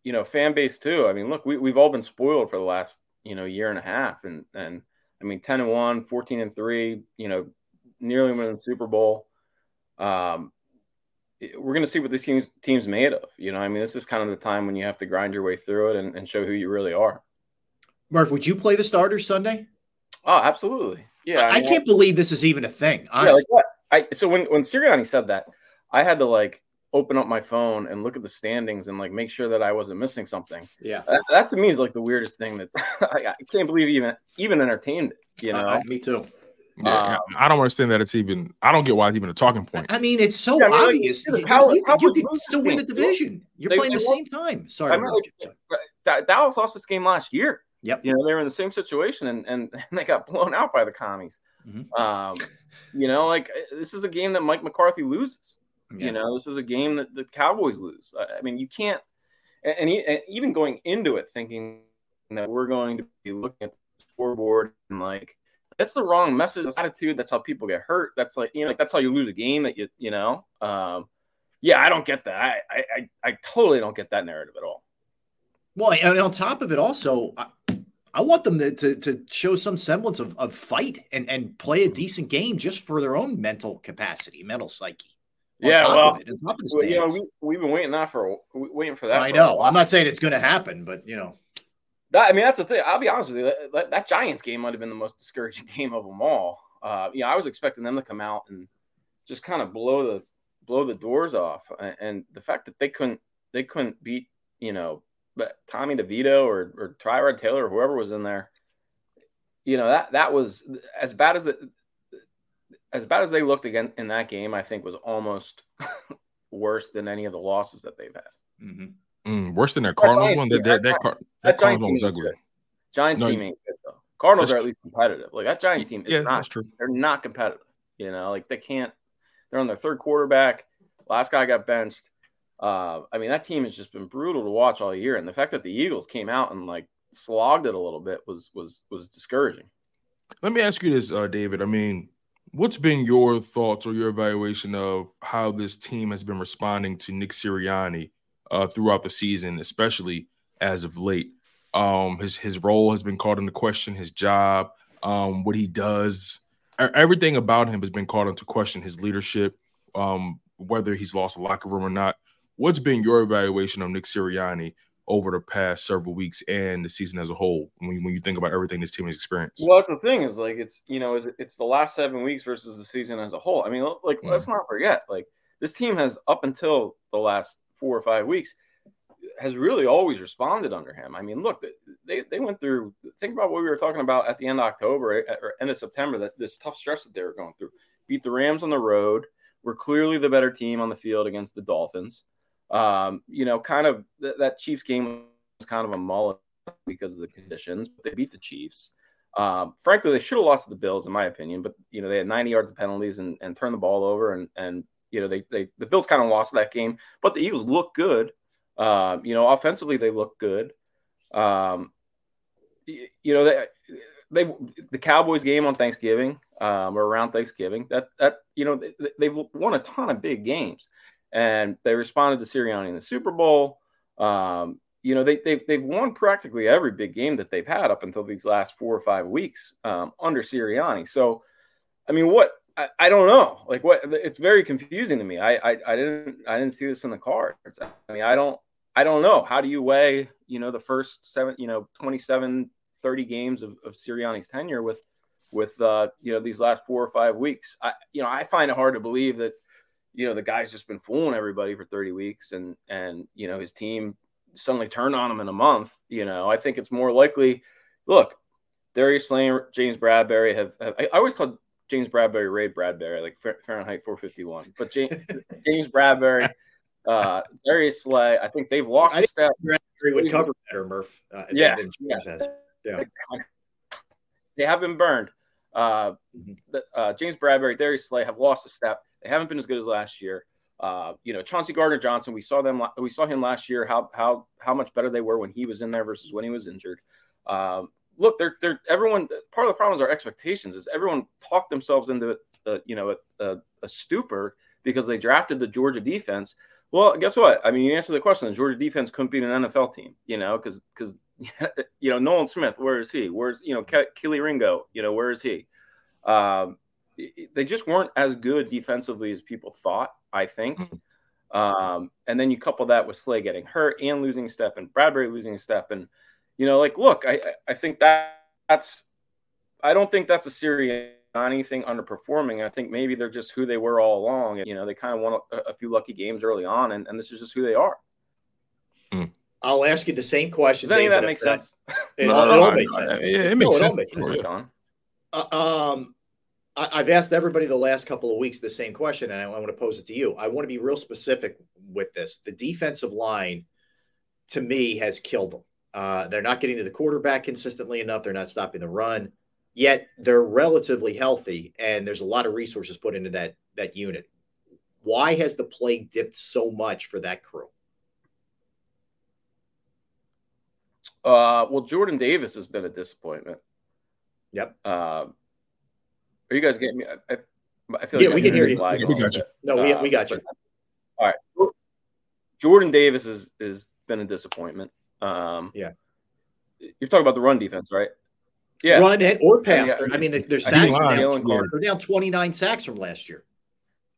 you know, fan base too. I mean, look, we, we've all been spoiled for the last, you know, year and a half. And, and I mean, 10 and 1, 14 and 3, you know, nearly winning the Super Bowl. Um, we're going to see what this team's, team's made of. You know, I mean, this is kind of the time when you have to grind your way through it and, and show who you really are. Murph, would you play the starters Sunday? Oh, absolutely. Yeah. I, I, mean, can't believe this is even a thing. Honestly. Yeah, like I so when when Sirianni said that, I had to like open up my phone and look at the standings and like make sure that I wasn't missing something. Yeah. That, that to me is like the weirdest thing that I, I, can't believe even even entertained it. You know. Uh, me too. Yeah, um, I don't understand that it's even. I don't get why it's even a talking point. I mean, it's so yeah, I mean, obvious. Like, you, how, you, how you, you still win the division. You're they, playing they the same time. Sorry, like, Dallas lost this game last year. Yep. You know, they were in the same situation and and, and they got blown out by the commies. Mm-hmm. Um, you know, like this is a game that Mike McCarthy loses. Yeah. You know, this is a game that the Cowboys lose. I, I mean, you can't, and, and, he, and even going into it thinking that we're going to be looking at the scoreboard and like that's the wrong message attitude. That's how people get hurt. That's like you know, like that's how you lose a game. That you you know, um, yeah, I don't get that. I I I, totally don't get that narrative at all. Well, and on top of it, also, I, I want them to, to, to show some semblance of, of fight and, and play a decent game just for their own mental capacity, mental psyche. On yeah, well, it, on top of well, you know, we we've been waiting that for waiting for that. I for know. I'm not saying it's going to happen, but you know, That I mean, that's the thing. I'll be honest with you. That, that, Giants game might have been the most discouraging game of them all. Uh, you know, I was expecting them to come out and just kind of blow the blow the doors off, and, and the fact that they couldn't they couldn't beat you know, Tommy DeVito or or Tyrod Taylor or whoever was in there. You know that that was as bad as the as bad as they looked again in that game. I think was almost worse than any of the losses that they've had. Mm-hmm. Mm, worse than their That Cardinals one. That that, that, that- that that Cardinals one was ugly. Giants No, team ain't good though. Cardinals are at least competitive. Like that Giants team is Yeah, not. that's true. They're not competitive. You know, like they can't. They're on their third quarterback. Last guy got benched. Uh, I mean, that team has just been brutal to watch all year, and the fact that the Eagles came out and like slogged it a little bit was was was discouraging. Let me ask you this, uh, David. I mean, what's been your thoughts or your evaluation of how this team has been responding to Nick Sirianni uh, throughout the season, especially as of late? Um, his his role has been called into question. His job, um, what he does, everything about him has been called into question. His leadership, um, whether he's lost a locker room or not. What's been your evaluation of Nick Sirianni over the past several weeks and the season as a whole? When, when you think about everything this team has experienced. Well, that's the thing is like it's you know is it's the last seven weeks versus the season as a whole. I mean, like let's not forget like this team has up until the last four or five weeks has really always responded under him. I mean, look, they they went through. Think about what we were talking about at the end of October eh, or end of September. That this tough stretch that they were going through. Beat the Rams on the road. We're clearly the better team on the field against the Dolphins. Um, you know, kind of th- that Chiefs game was kind of a mullet because of the conditions, but they beat the Chiefs. Um, frankly, they should have lost to the Bills, in my opinion. But you know, they had 90 yards of penalties and, and turned the ball over, and and you know, they they the Bills kind of lost that game. But the Eagles look good. Um, you know, offensively they look good. Um, y- you know, they they the Cowboys game on Thanksgiving um, or around Thanksgiving that that you know they, they've won a ton of big games, and they responded to Sirianni in the Super Bowl. Um, you know, they, they've they've won practically every big game that they've had up until these last four or five weeks um, under Sirianni. So, I mean, what I, I don't know. Like, what it's very confusing to me. I, I I didn't I didn't see this in the cards. I mean, I don't I don't know. How do you weigh you know the first seven you know 27, 30 games of, of Sirianni's tenure with with uh, you know these last four or five weeks? I you know I find it hard to believe that you know the guy's just been fooling everybody for 30 weeks and and you know his team suddenly turned on him in a month you know i think it's more likely look darius slay james bradberry have, have I, I always called james bradberry ray bradbury like fahrenheit 451 but james, james bradberry uh darius slay i think they've lost I a step Bradbury would cover better, Murph. Uh, Yeah, than James has. Yeah. they have been burned. Uh, the- uh, James Bradberry, Darius Slay have lost a step. They haven't been as good as last year. Uh, you know, Chauncey Gardner Johnson, we saw them. We saw him last year. How how how much better they were when he was in there versus when he was injured. Um, look, they're they're everyone. Part of the problem is our expectations. Is everyone talked themselves into uh, you know a, a, a stupor because they drafted the Georgia defense. Well, guess what? I mean, you answer the question. The Georgia defense couldn't beat an NFL team, you know, because because you know Nolan Smith, where is he? Where's you know Ke- Kelee Ringo? You know, where is he? Um, they just weren't as good defensively as people thought. I think. Um, and then you couple that with Slay getting hurt and losing a step, and Bradbury losing a step, and you know, like, look, I I- I think that that's I don't think that's a serious anything underperforming. I think maybe they're just who they were all along. And, you know, they kind of won a, a few lucky games early on, and, and this is just who they are. I'll ask you the same question. Does any of that make sense? It, No, all, no, it all I- makes sense. yeah, it makes all sense. makes sense. Don. Uh, um, I, I've asked everybody the last couple of weeks the same question, and I, want to pose it to you. I want to be real specific with this. The defensive line, to me, has killed them. Uh, they're not getting to the quarterback consistently enough. They're not stopping the run. Yet they're relatively healthy, and there's a lot of resources put into that that unit. Why has the play dipped so much for that crew? Uh, well, Jordan Davis has been a disappointment. Yep. Uh, are you guys getting me? I, I feel yeah, like we can hear you. Yeah, we got you. No, we, we got you. All right. Jordan Davis has is been a disappointment. Um, yeah. You're talking about the run defense, right? Yeah. Run or pass. Yeah, I mean, their sacks are down, they're down 29 sacks from last year.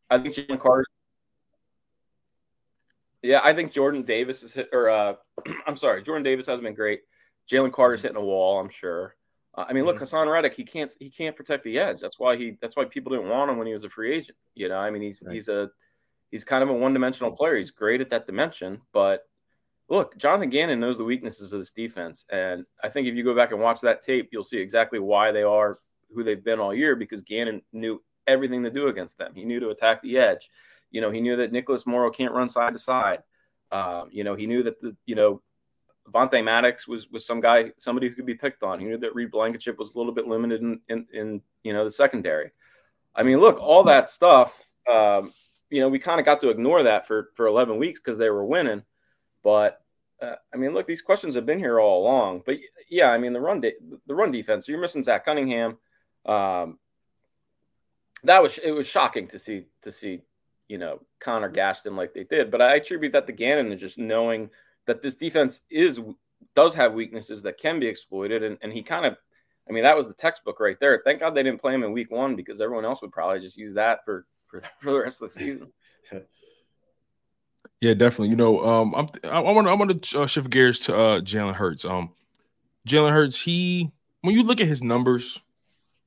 I think Jalen Carter. Yeah, I think Jordan Davis is hit, or uh, I'm sorry, Jordan Davis has been great. Jalen Carter's hitting a wall, I'm sure. Uh, I mean, look, mm-hmm. Haason Reddick, he can't he can't protect the edge. That's why he that's why people didn't want him when he was a free agent. You know, I mean, he's right. he's a he's kind of a one dimensional player. He's great at that dimension, but look, Jonathan Gannon knows the weaknesses of this defense, and I think if you go back and watch that tape, you'll see exactly why they are who they've been all year because Gannon knew everything to do against them. He knew to attack the edge. You know, he knew that Nicholas Morrow can't run side to side. Um, you know, he knew that the you know Avonte Maddox was was some guy, somebody who could be picked on. He knew that Reed Blankenship was a little bit limited in, in, in you know the secondary. I mean, look, all that stuff. Um, you know, we kind of got to ignore that for for 11 weeks because they were winning. But uh, I mean, look, these questions have been here all along. But yeah, I mean, the run de- the run defense. You're missing Zach Cunningham. Um, that was it was shocking to see to see you know Connor Gaston like they did. But I attribute that to Gannon and just knowing that this defense is does have weaknesses that can be exploited, and, and he kind of, I mean, that was the textbook right there. Thank God they didn't play him in week one because everyone else would probably just use that for for, for the rest of the season. Yeah, definitely. You know, um, I'm I want I want to uh, shift gears to uh, Jalen Hurts. Um, Jalen Hurts, he when you look at his numbers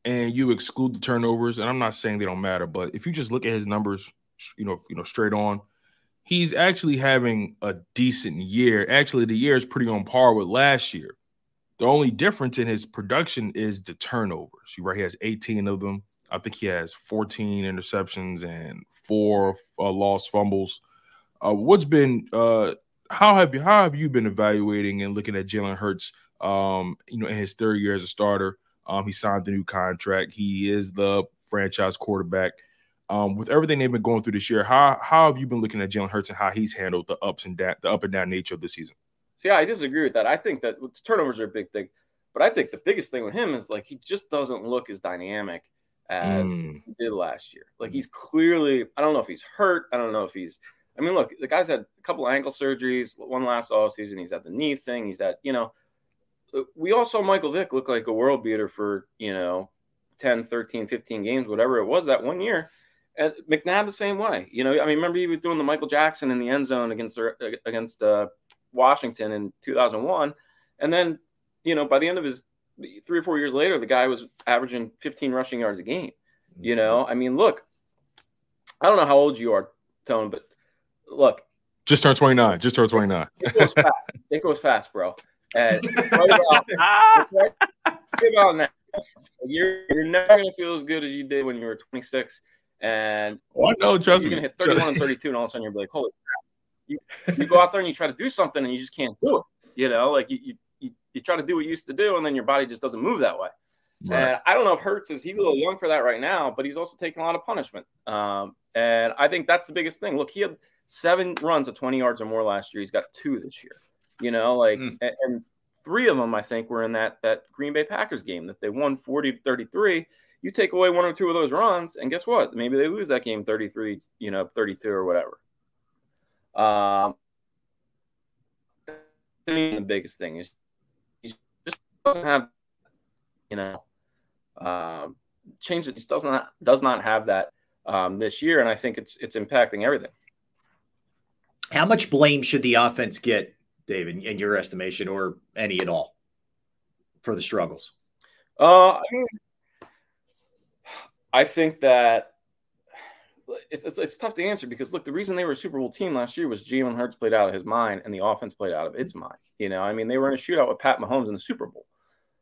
and you exclude the turnovers, and I'm not saying they don't matter, but if you just look at his numbers, you know, you know, straight on, he's actually having a decent year. Actually, the year is pretty on par with last year. The only difference in his production is the turnovers. Right, he has 18 of them. I think he has 14 interceptions and four uh, lost fumbles. Uh, what's been uh, how have you how have you been evaluating and looking at Jalen Hurts? Um, you know, in his third year as a starter, um, he signed the new contract. He is the franchise quarterback. Um, with everything they've been going through this year, how how have you been looking at Jalen Hurts and how he's handled the ups and down, the up and down nature of the season? See, I disagree with that. I think that turnovers are a big thing, but I think the biggest thing with him is like he just doesn't look as dynamic as mm. he did last year. Like he's clearly, I don't know if he's hurt. I don't know if he's. I mean, look, the guy's had a couple ankle surgeries, one last off season. He's had the knee thing. He's had, you know, uh, we all saw Michael Vick look like a world beater for, you know, 10, 13, 15 games, whatever it was that one year. And McNabb the same way. You know, I mean, remember he was doing the Michael Jackson in the end zone against against uh, Washington in 2001, and then you know by the end of his three or four years later, the guy was averaging 15 rushing yards a game. You know, I mean, look, I don't know how old you are, Tone, but look, just turned 29. Just turned 29. It goes fast. it goes fast, bro. And right about, right about now, you're, you're never going to feel as good as you did when you were 26. And oh, no, trust you're going to hit 31 and 32, and all of a sudden you're like, holy crap. You, you go out there and you try to do something and you just can't do it. You know, like you, you, you try to do what you used to do, and then your body just doesn't move that way. Right. And I don't know if Hurts is he's a little young for that right now, but he's also taking a lot of punishment. Um, and I think that's the biggest thing. Look, he had seven runs of 20 yards or more last year. He's got two this year. You know, like mm. and, and, three of them I think were in that that Green Bay Packers game that they won 40 to 33. You take away one or two of those runs, and guess what? Maybe they lose that game 33, you know, 32 or whatever. Um, the biggest thing is he just doesn't have, you know, uh, change. It just does not does not have that um, this year, and I think it's it's impacting everything. How much blame should the offense get, David, in your estimation, or any at all, for the struggles? Uh, I mean, I think that it's, it's, it's tough to answer because look, the reason they were a Super Bowl team last year was Jalen Hurts played out of his mind and the offense played out of its mind. You know, I mean, they were in a shootout with Pat Mahomes in the Super Bowl.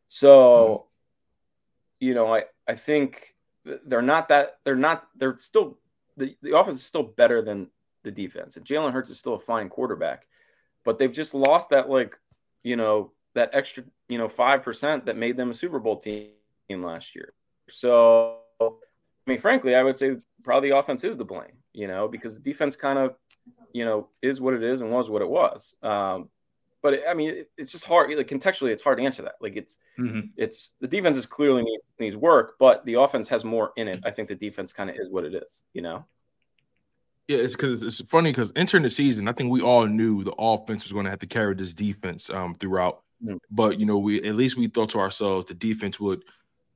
So, mm-hmm. you know, I I think they're not that they're not they're still the, the offense is still better than the defense. And Jalen Hurts is still a fine quarterback, but they've just lost that like you know that extra, you know, five percent that made them a Super Bowl team last year. So, I mean, frankly, I would say probably the offense is the blame, you know, because the defense kind of, you know, is what it is and was what it was. Um, but it, I mean, it, it's just hard. Like contextually, it's hard to answer that. Like it's, mm-hmm. it's the defense is clearly needs, needs work, but the offense has more in it. I think the defense kind of is what it is, you know. Yeah, it's because it's funny because entering the season, I think we all knew the offense was going to have to carry this defense um, throughout. But you know, we at least we thought to ourselves the defense would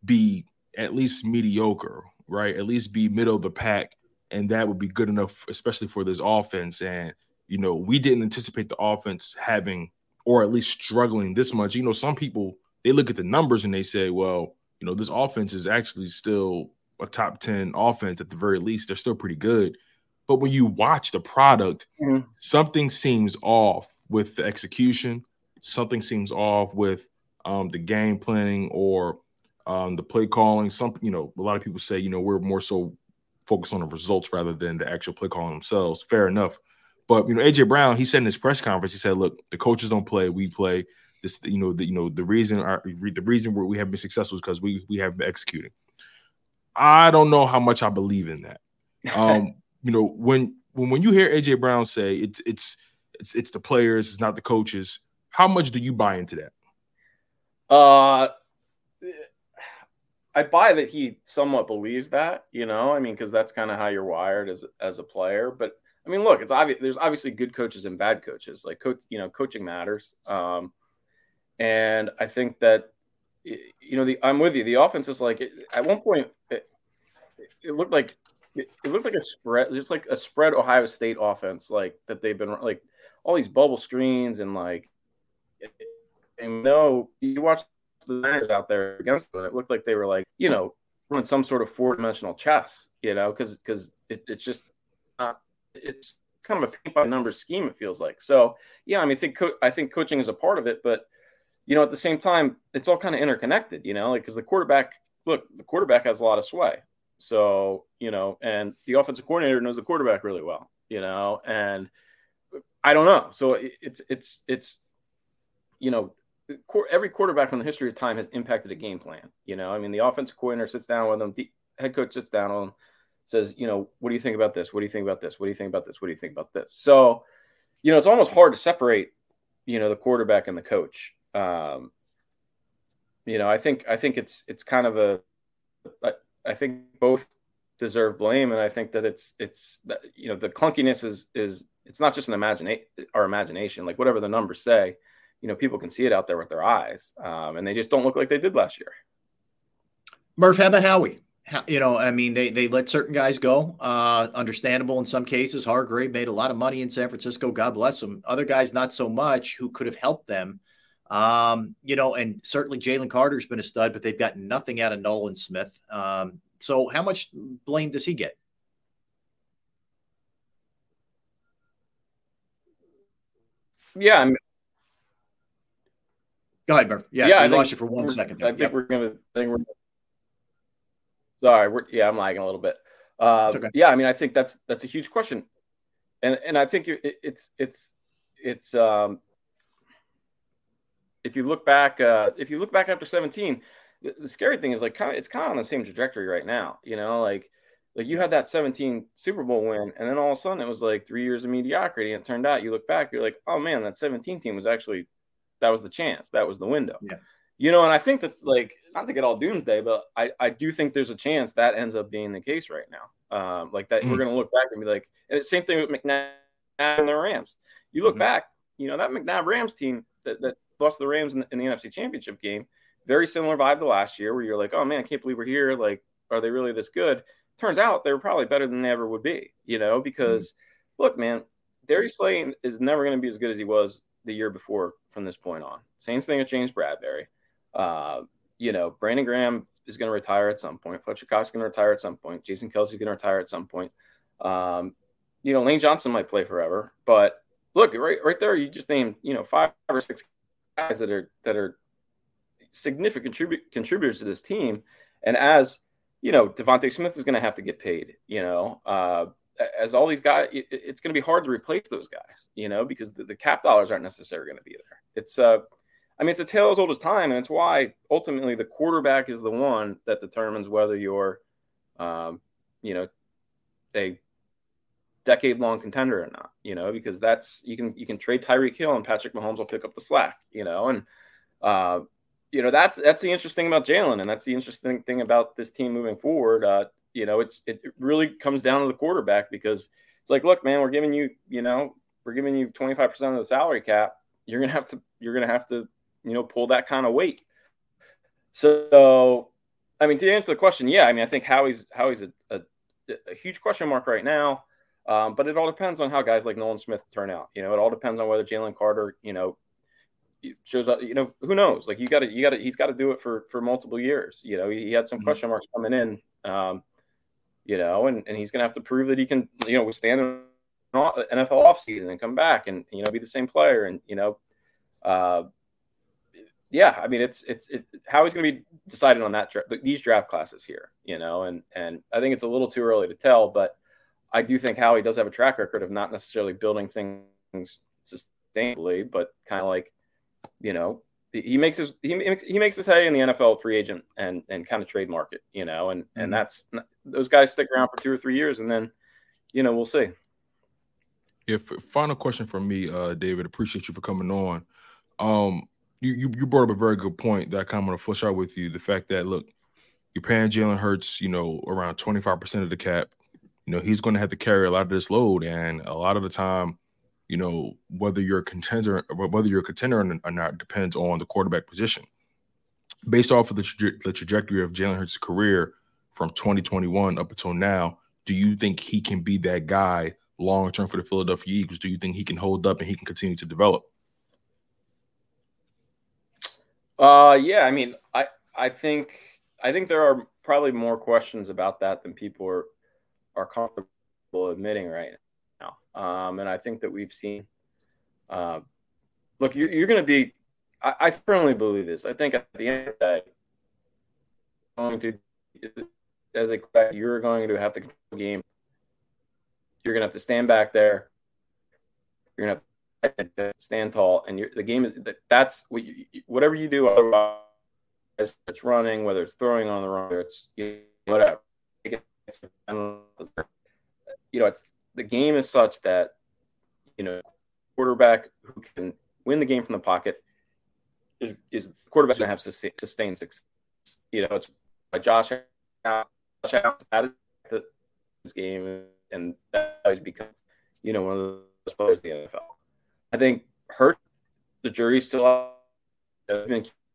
be at least mediocre, right? At least be middle of the pack, and that would be good enough, especially for this offense. And you know, we didn't anticipate the offense having or at least struggling this much. You know, some people they look at the numbers and they say, well, you know, this offense is actually still a top 10 offense at the very least. They're still pretty good. But when you watch the product, mm-hmm. something seems off with the execution, something seems off with um, the game planning or um, the play calling. Something, you know, a lot of people say, you know, we're more so focused on the results rather than the actual play calling themselves. Fair enough. But you know, AJ Brown, he said in his press conference, he said, "Look, the coaches don't play, we play. This, you know, the you know the reason our the reason we have been successful is because we we have been executing." I don't know how much I believe in that. Um, you know, when when when you hear AJ Brown say it's it's it's it's the players, it's not the coaches. How much do you buy into that? Uh, I buy that he somewhat believes that. You know, I mean, because that's kind of how you're wired as as a player, but I mean, look, it's obvious. There's obviously good coaches and bad coaches. Like, coach, you know, coaching matters. Um, and I think that, you know, the I'm with you. The offense is like at one point, it, it looked like it, looked like a spread, just like a spread Ohio State offense, like that they've been like all these bubble screens and like, and no, you watch the Niners out there against them. It looked like they were like, you know, running some sort of four dimensional chess, you know, because because it, it's just not it's kind of a paint by numbers scheme. It feels like so. Yeah, I mean, I think co- I think coaching is a part of it, but you know, at the same time, it's all kind of interconnected. You know, like because the quarterback, look, the quarterback has a lot of sway. So you know, and the offensive coordinator knows the quarterback really well. You know, and I don't know. So it's it's it's you know every quarterback from the history of time has impacted a game plan. You know, I mean, the offensive coordinator sits down with them, the head coach sits down with them, says, you know, what do you think about this? What do you think about this? What do you think about this? What do you think about this? So, you know, it's almost hard to separate, you know, the quarterback and the coach. Um, you know, I think I think it's it's kind of a I, I think both deserve blame, and I think that it's it's you know the clunkiness is is it's not just an imagination our imagination like whatever the numbers say, you know, people can see it out there with their eyes, um, and they just don't look like they did last year. Murph, how about Howie? How, you know, I mean, they they let certain guys go. Uh, understandable in some cases. Hargrave made a lot of money in San Francisco. God bless him. Other guys, not so much, who could have helped them. Um, you know, and certainly Jalen Carter's been a stud, but they've got nothing out of Nolan Smith. Um, so, how much blame does he get? Yeah, I mean, go ahead, Murph. Yeah, yeah I lost you for one second. There. I think yep. we're gonna. Think we're Sorry, we're, yeah, I'm lagging a little bit. Uh, okay. Yeah, I mean, I think that's that's a huge question, and and I think it, it's it's it's um, if you look back, uh, if you look back after 17, the, the scary thing is like kind of it's kind of on the same trajectory right now. You know, like like you had that 17 Super Bowl win, and then all of a sudden it was like three years of mediocrity, and it turned out you look back, you're like, oh man, that 17 team was actually that was the chance, that was the window. Yeah. You know, and I think that like not to get all doomsday, but I I do think there's a chance that ends up being the case right now. Um, like that mm-hmm. we're gonna look back and be like, and same thing with McNabb and the Rams. You look mm-hmm. back, you know that McNabb Rams team that, that lost the Rams in the, in the NFC Championship game, very similar vibe to last year, where you're like, oh man, I can't believe we're here. Like, are they really this good? Turns out they were probably better than they ever would be. You know, because mm-hmm. look, man, Darius Slay is never going to be as good as he was the year before from this point on. Same thing with James Bradberry. Uh, you know, Brandon Graham is going to retire at some point. Fletcher Cox is going to retire at some point. Jason Kelce is going to retire at some point. Um, you know, Lane Johnson might play forever, but look right, right there, you just named you know five or six guys that are that are significant contrib- contributors to this team, and as you know, DeVonta Smith is going to have to get paid. You know, uh, as all these guys, it, it's going to be hard to replace those guys. You know, because the, the cap dollars aren't necessarily going to be there. It's uh, I mean, it's a tale as old as time, and it's why ultimately the quarterback is the one that determines whether you're, um, you know, a decade-long contender or not. You know, because that's you can you can trade Tyreek Hill and Patrick Mahomes will pick up the slack. You know, and uh, you know that's that's the interesting about Jalen, and that's the interesting thing about this team moving forward. Uh, you know, it's it really comes down to the quarterback because it's like, look, man, we're giving you, you know, we're giving you 25% of the salary cap. You're gonna have to you're gonna have to you know, pull that kind of weight. So, I mean, to answer the question, yeah, I mean, I think Howie's Howie's a, a, a huge question mark right now. Um, but it all depends on how guys like Nolan Smith turn out. You know, it all depends on whether Jalen Carter, you know, shows up. You know, who knows? Like you got to, you got to, he's got to do it for for multiple years. You know, he, he had some mm-hmm. question marks coming in. Um, you know, and and he's going to have to prove that he can, you know, withstand an NFL offseason and come back and you know be the same player. And you know, uh, yeah, I mean, it's it's it, how he's going to be decided on that these draft classes here, you know, and and I think it's a little too early to tell, but I do think Howie does have a track record of not necessarily building things sustainably, but kind of like, you know, he makes his he makes he makes his hay in the NFL free agent and and kind of trade market, you know, and mm-hmm. and that's those guys stick around for two or three years, and then, you know, we'll see. If final question from me, uh, David, appreciate you for coming on. Um, you, you you brought up a very good point that I kind of want to flush out with you. The fact that look, you're paying Jalen Hurts, you know, around 25% of the cap. You know, he's going to have to carry a lot of this load, and a lot of the time, you know, whether you're a contender whether you're a contender or not depends on the quarterback position. Based off of the, tra- the trajectory of Jalen Hurts' career from 2021 up until now, do you think he can be that guy long term for the Philadelphia Eagles? Do you think he can hold up and he can continue to develop? Uh, yeah. I mean, I I think I think there are probably more questions about that than people are are comfortable admitting right now. Um, and I think that we've seen. Uh, look, you're, you're going to be. I, I, firmly believe this. I think at the end of the day, going to as a you're going to have to control the game. You're going to have to stand back there. You're going to have stand tall, and the game is that's what you, whatever you do otherwise, it's running, whether it's throwing on the run, it's whatever. You know, it's the game is such that you know quarterback who can win the game from the pocket is is quarterback going to have sustained success. You know, it's Josh Josh Allen this game, and that has become you know one of those players in the NFL. I think Hurt, the jury's still out. He's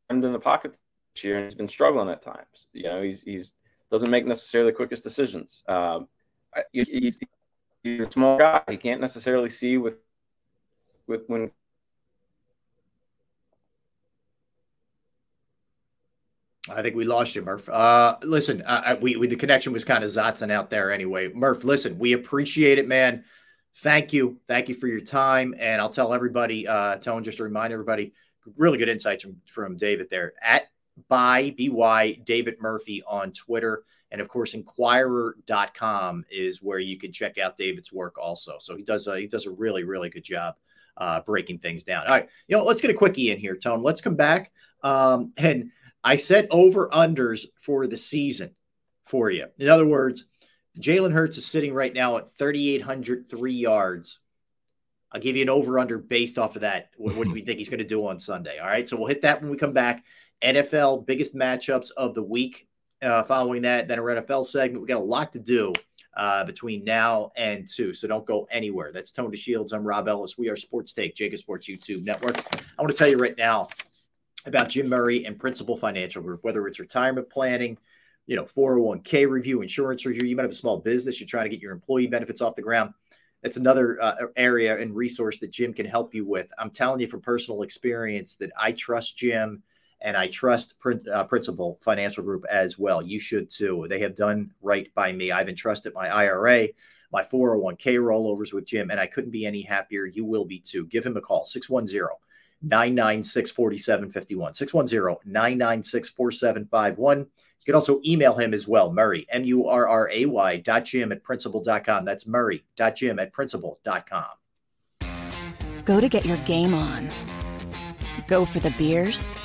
been in the pocket this year and he's been struggling at times. You know, he's he's doesn't make necessarily the quickest decisions. Um, he's, he's a small guy. He can't necessarily see with with when I think we lost you, Murph. Uh, listen, uh, we, we, the connection was kind of zotzing out there anyway. Murph, listen, we appreciate it, man thank you. Thank you for your time. And I'll tell everybody, uh, Tone, just to remind everybody, really good insights from, from David there at by by David Murphy on Twitter. And of course, inquirer.com is where you can check out David's work also. So he does a, he does a really, really good job uh, breaking things down. All right. You know, let's get a quickie in here, Tone. Let's come back. Um, and I said over unders for the season for you. In other words, Jalen Hurts is sitting right now at 3,803 yards. I'll give you an over under based off of that. What, what do we think he's going to do on Sunday? All right. So we'll hit that when we come back. NFL biggest matchups of the week. Uh, following that, then our NFL segment. We got a lot to do uh, between now and two. So don't go anywhere. That's Tone Shields. I'm Rob Ellis. We are Sports Take, JAKIB Sports YouTube Network. I want to tell you right now about Jim Murray and Principal Financial Group, whether it's retirement planning, you know, 401k review, insurance review. You might have a small business. You're trying to get your employee benefits off the ground. That's another uh, area and resource that Jim can help you with. I'm telling you from personal experience that I trust Jim and I trust uh, Principal Financial Group as well. You should too. They have done right by me. I've entrusted my IRA, my 401k rollovers with Jim, and I couldn't be any happier. You will be too. Give him a call 610 996 4751. 610 996 4751. You can also email him as well, Murray, M U R R A Y dot Jim at principal.com. That's Murray dot Jim at principal.com. Go to get your game on. Go for the beers.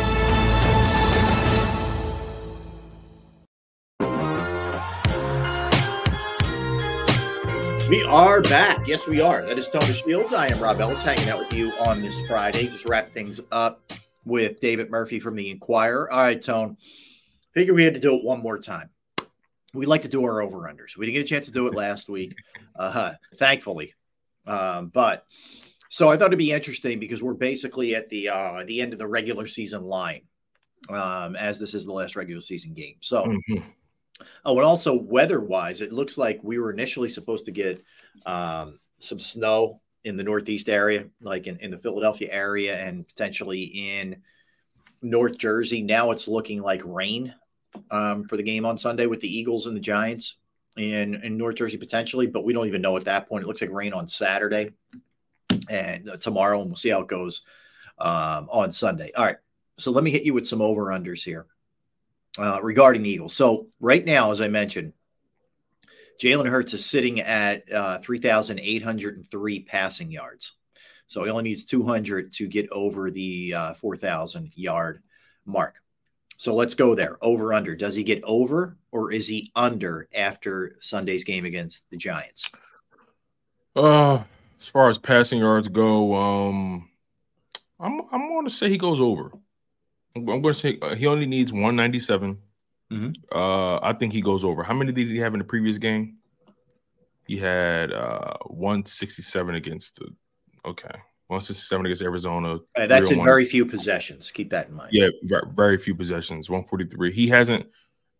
We are back. Yes, we are. That is Tone DeShields. I am Rob Ellis hanging out with you on this Friday. Just wrap things up with David Murphy from the Inquirer. All right, Tone. Figure we had to do it one more time. We like to do our over unders. We didn't get a chance to do it last week, uh, thankfully. Um, but so I thought it'd be interesting because we're basically at the uh, the end of the regular season line, um, as this is the last regular season game. So. Mhm. Oh, and also weather-wise, it looks like we were initially supposed to get um, some snow in the Northeast area, like in, in the Philadelphia area, and potentially in North Jersey. Now it's looking like rain um, for the game on Sunday with the Eagles and the Giants in in North Jersey potentially, but we don't even know at that point. It looks like rain on Saturday and uh, tomorrow, and we'll see how it goes um, on Sunday. All right, so let me hit you with some over-unders here uh, regarding the Eagles. So right now, as I mentioned, Jalen Hurts is sitting at uh, 3,803 passing yards. So he only needs 200 to get over the uh, 4,000 yard mark. So let's go there. Over under. Does he get over or is he under after Sunday's game against the Giants? Uh, as far as passing yards go, um, I'm I'm going to say he goes over. I'm, going to say uh, he only needs 197. Uh, I think he goes over. How many did he have in the previous game? He had uh 167 against the okay, 167 against Arizona. Uh, that's in very few possessions. Keep that in mind. Yeah, very, few possessions. 143. He hasn't,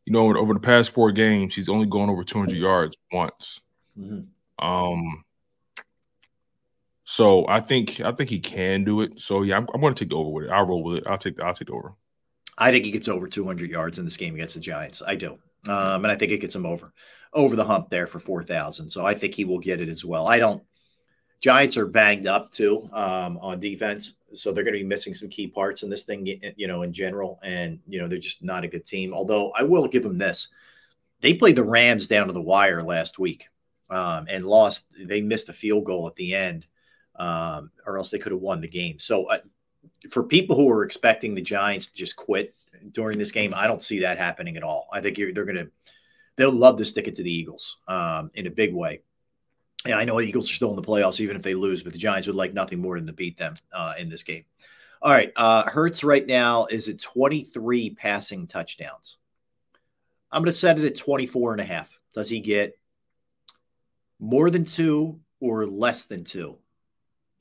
you know, over the past four games, he's only gone over 200 yards once. Mhm. Um, So I think I think he can do it. So yeah, I'm, I'm going to take the over with it. I'll roll with it. I'll take I'll take the over. I think he gets over 200 yards in this game against the Giants. I do, um, and I think it gets him over over the hump there for 4,000. So I think he will get it as well. I don't. Giants are banged up too um, on defense, so they're going to be missing some key parts in this thing, you know, in general. And you know, they're just not a good team. Although I will give them this: they played the Rams down to the wire last week um, and lost. They missed a field goal at the end, um, or else they could have won the game. So, uh, for people who are expecting the Giants to just quit during this game, I don't see that happening at all. I think they're going to they'll love to stick it to the Eagles um, in a big way. Yeah, I know the Eagles are still in the playoffs, even if they lose, but the Giants would like nothing more than to beat them uh, in this game. All right. Uh, Hurts right now is at 23 passing touchdowns. I'm going to set it at 24 and a half. Does he get more than two or less than two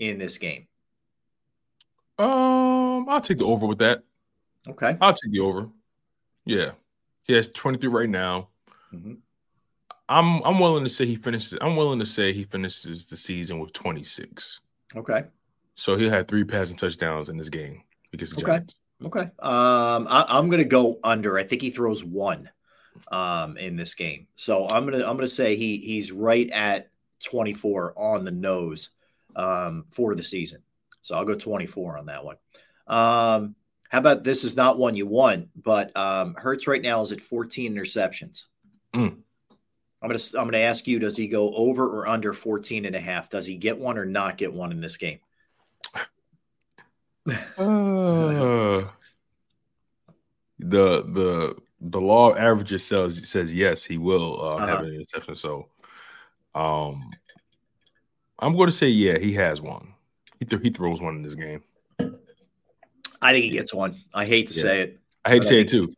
in this game? Um, I'll take the over with that. Okay. I'll take the over. Yeah. He has 23 right now. Mm-hmm. I'm I'm willing to say he finishes. I'm willing to say he finishes the season with 26. Okay. So he had three passing touchdowns in this game because okay. Giants. Okay. Um, I, am gonna go under. I think he throws one um in this game. So I'm gonna I'm gonna say he he's right at 24 on the nose um for the season. So I'll go 24 on that one. Um, how about this is not one you want, but um Hurts right now is at 14 interceptions. Mm. I'm going to I'm going to ask you does he go over or under 14 and a half? Does he get one or not get one in this game? Uh, the the the law of averages says says yes, he will uh, uh-huh. have an interception. So, um, I'm going to say yeah, he has one. He th- he throws one in this game. I think he gets one. I hate to yeah. say it. I hate to say it too.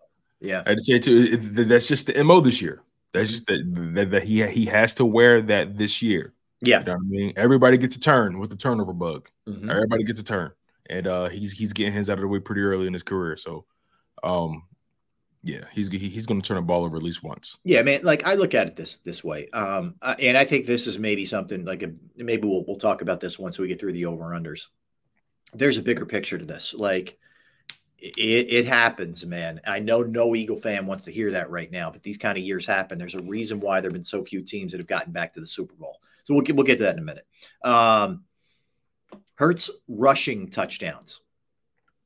Yeah, I hate to say it too. It, that's just the mo this year. That's just that, that, that he he has to wear that this year. Yeah, you know I mean, everybody gets a turn with the turnover bug. Mm-hmm. Everybody gets a turn, and uh, he's he's getting his out of the way pretty early in his career. So, um, yeah, he's he's going to turn a ball over at least once. Yeah, man. Like I look at it this this way, um, uh, and I think this is maybe something like a, maybe we'll we'll talk about this once we get through the over unders. There's a bigger picture to this. Like it, it, happens, man. I know no Eagle fan wants to hear that right now, but these kind of years happen. There's a reason why there have been so few teams that have gotten back to the Super Bowl. So we'll get, we'll get to that in a minute. Um, Hurts rushing touchdowns.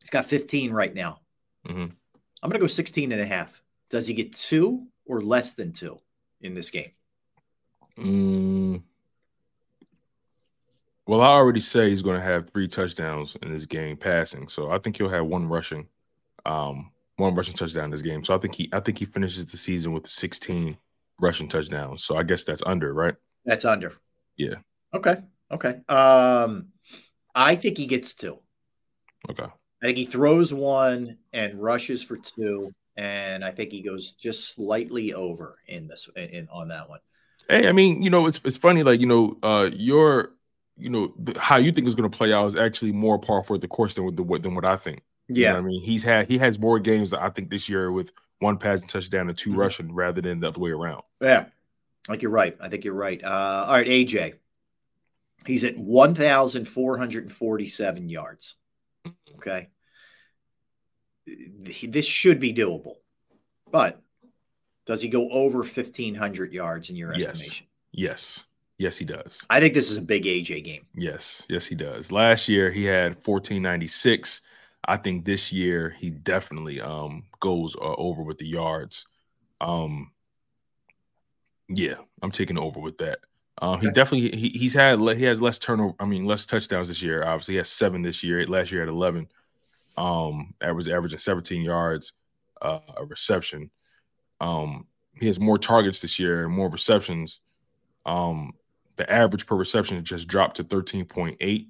He's got 15 right now. Mm-hmm. I'm going to go 16 and a half. Does he get two or less than two in this game? Mm. Well, I already say he's going to have three touchdowns in this game passing, so I think he'll have one rushing, um, one rushing touchdown in this game. So I think he, I think he finishes the season with 16 rushing touchdowns. So I guess that's under, right? That's under. Yeah. Okay. Okay. Um, I think he gets two. Okay. I think he throws one and rushes for two, and I think he goes just slightly over in this in, on that one. Hey, I mean, you know, it's it's funny, like you know, uh, your you know the, how you think is going to play out is actually more par for the course than what the, than what I think. Yeah, you know I mean he's had he has more games I think this year with one passing touchdown and 2 mm-hmm. rushing rather than the other way around. Yeah, like you're right. I think you're right. Uh, all right, AJ, he's at one thousand four hundred and forty-seven yards. Okay, this should be doable, but does he go over fifteen hundred yards in your yes. estimation? Yes. Yes, he does. I think this is a big AJ game. Yes, yes, he does. Last year he had 1496. I think this year he definitely um goes uh, over with the yards. Um yeah, I'm taking over with that. Okay. he definitely he, he's had he has less turnover. I mean, less touchdowns this year. Obviously, he has seven this year. Last year had 11. Um, average averaging 17 yards uh, a reception. Um, he has more targets this year and more receptions. Um, the average per reception just dropped to 13.8.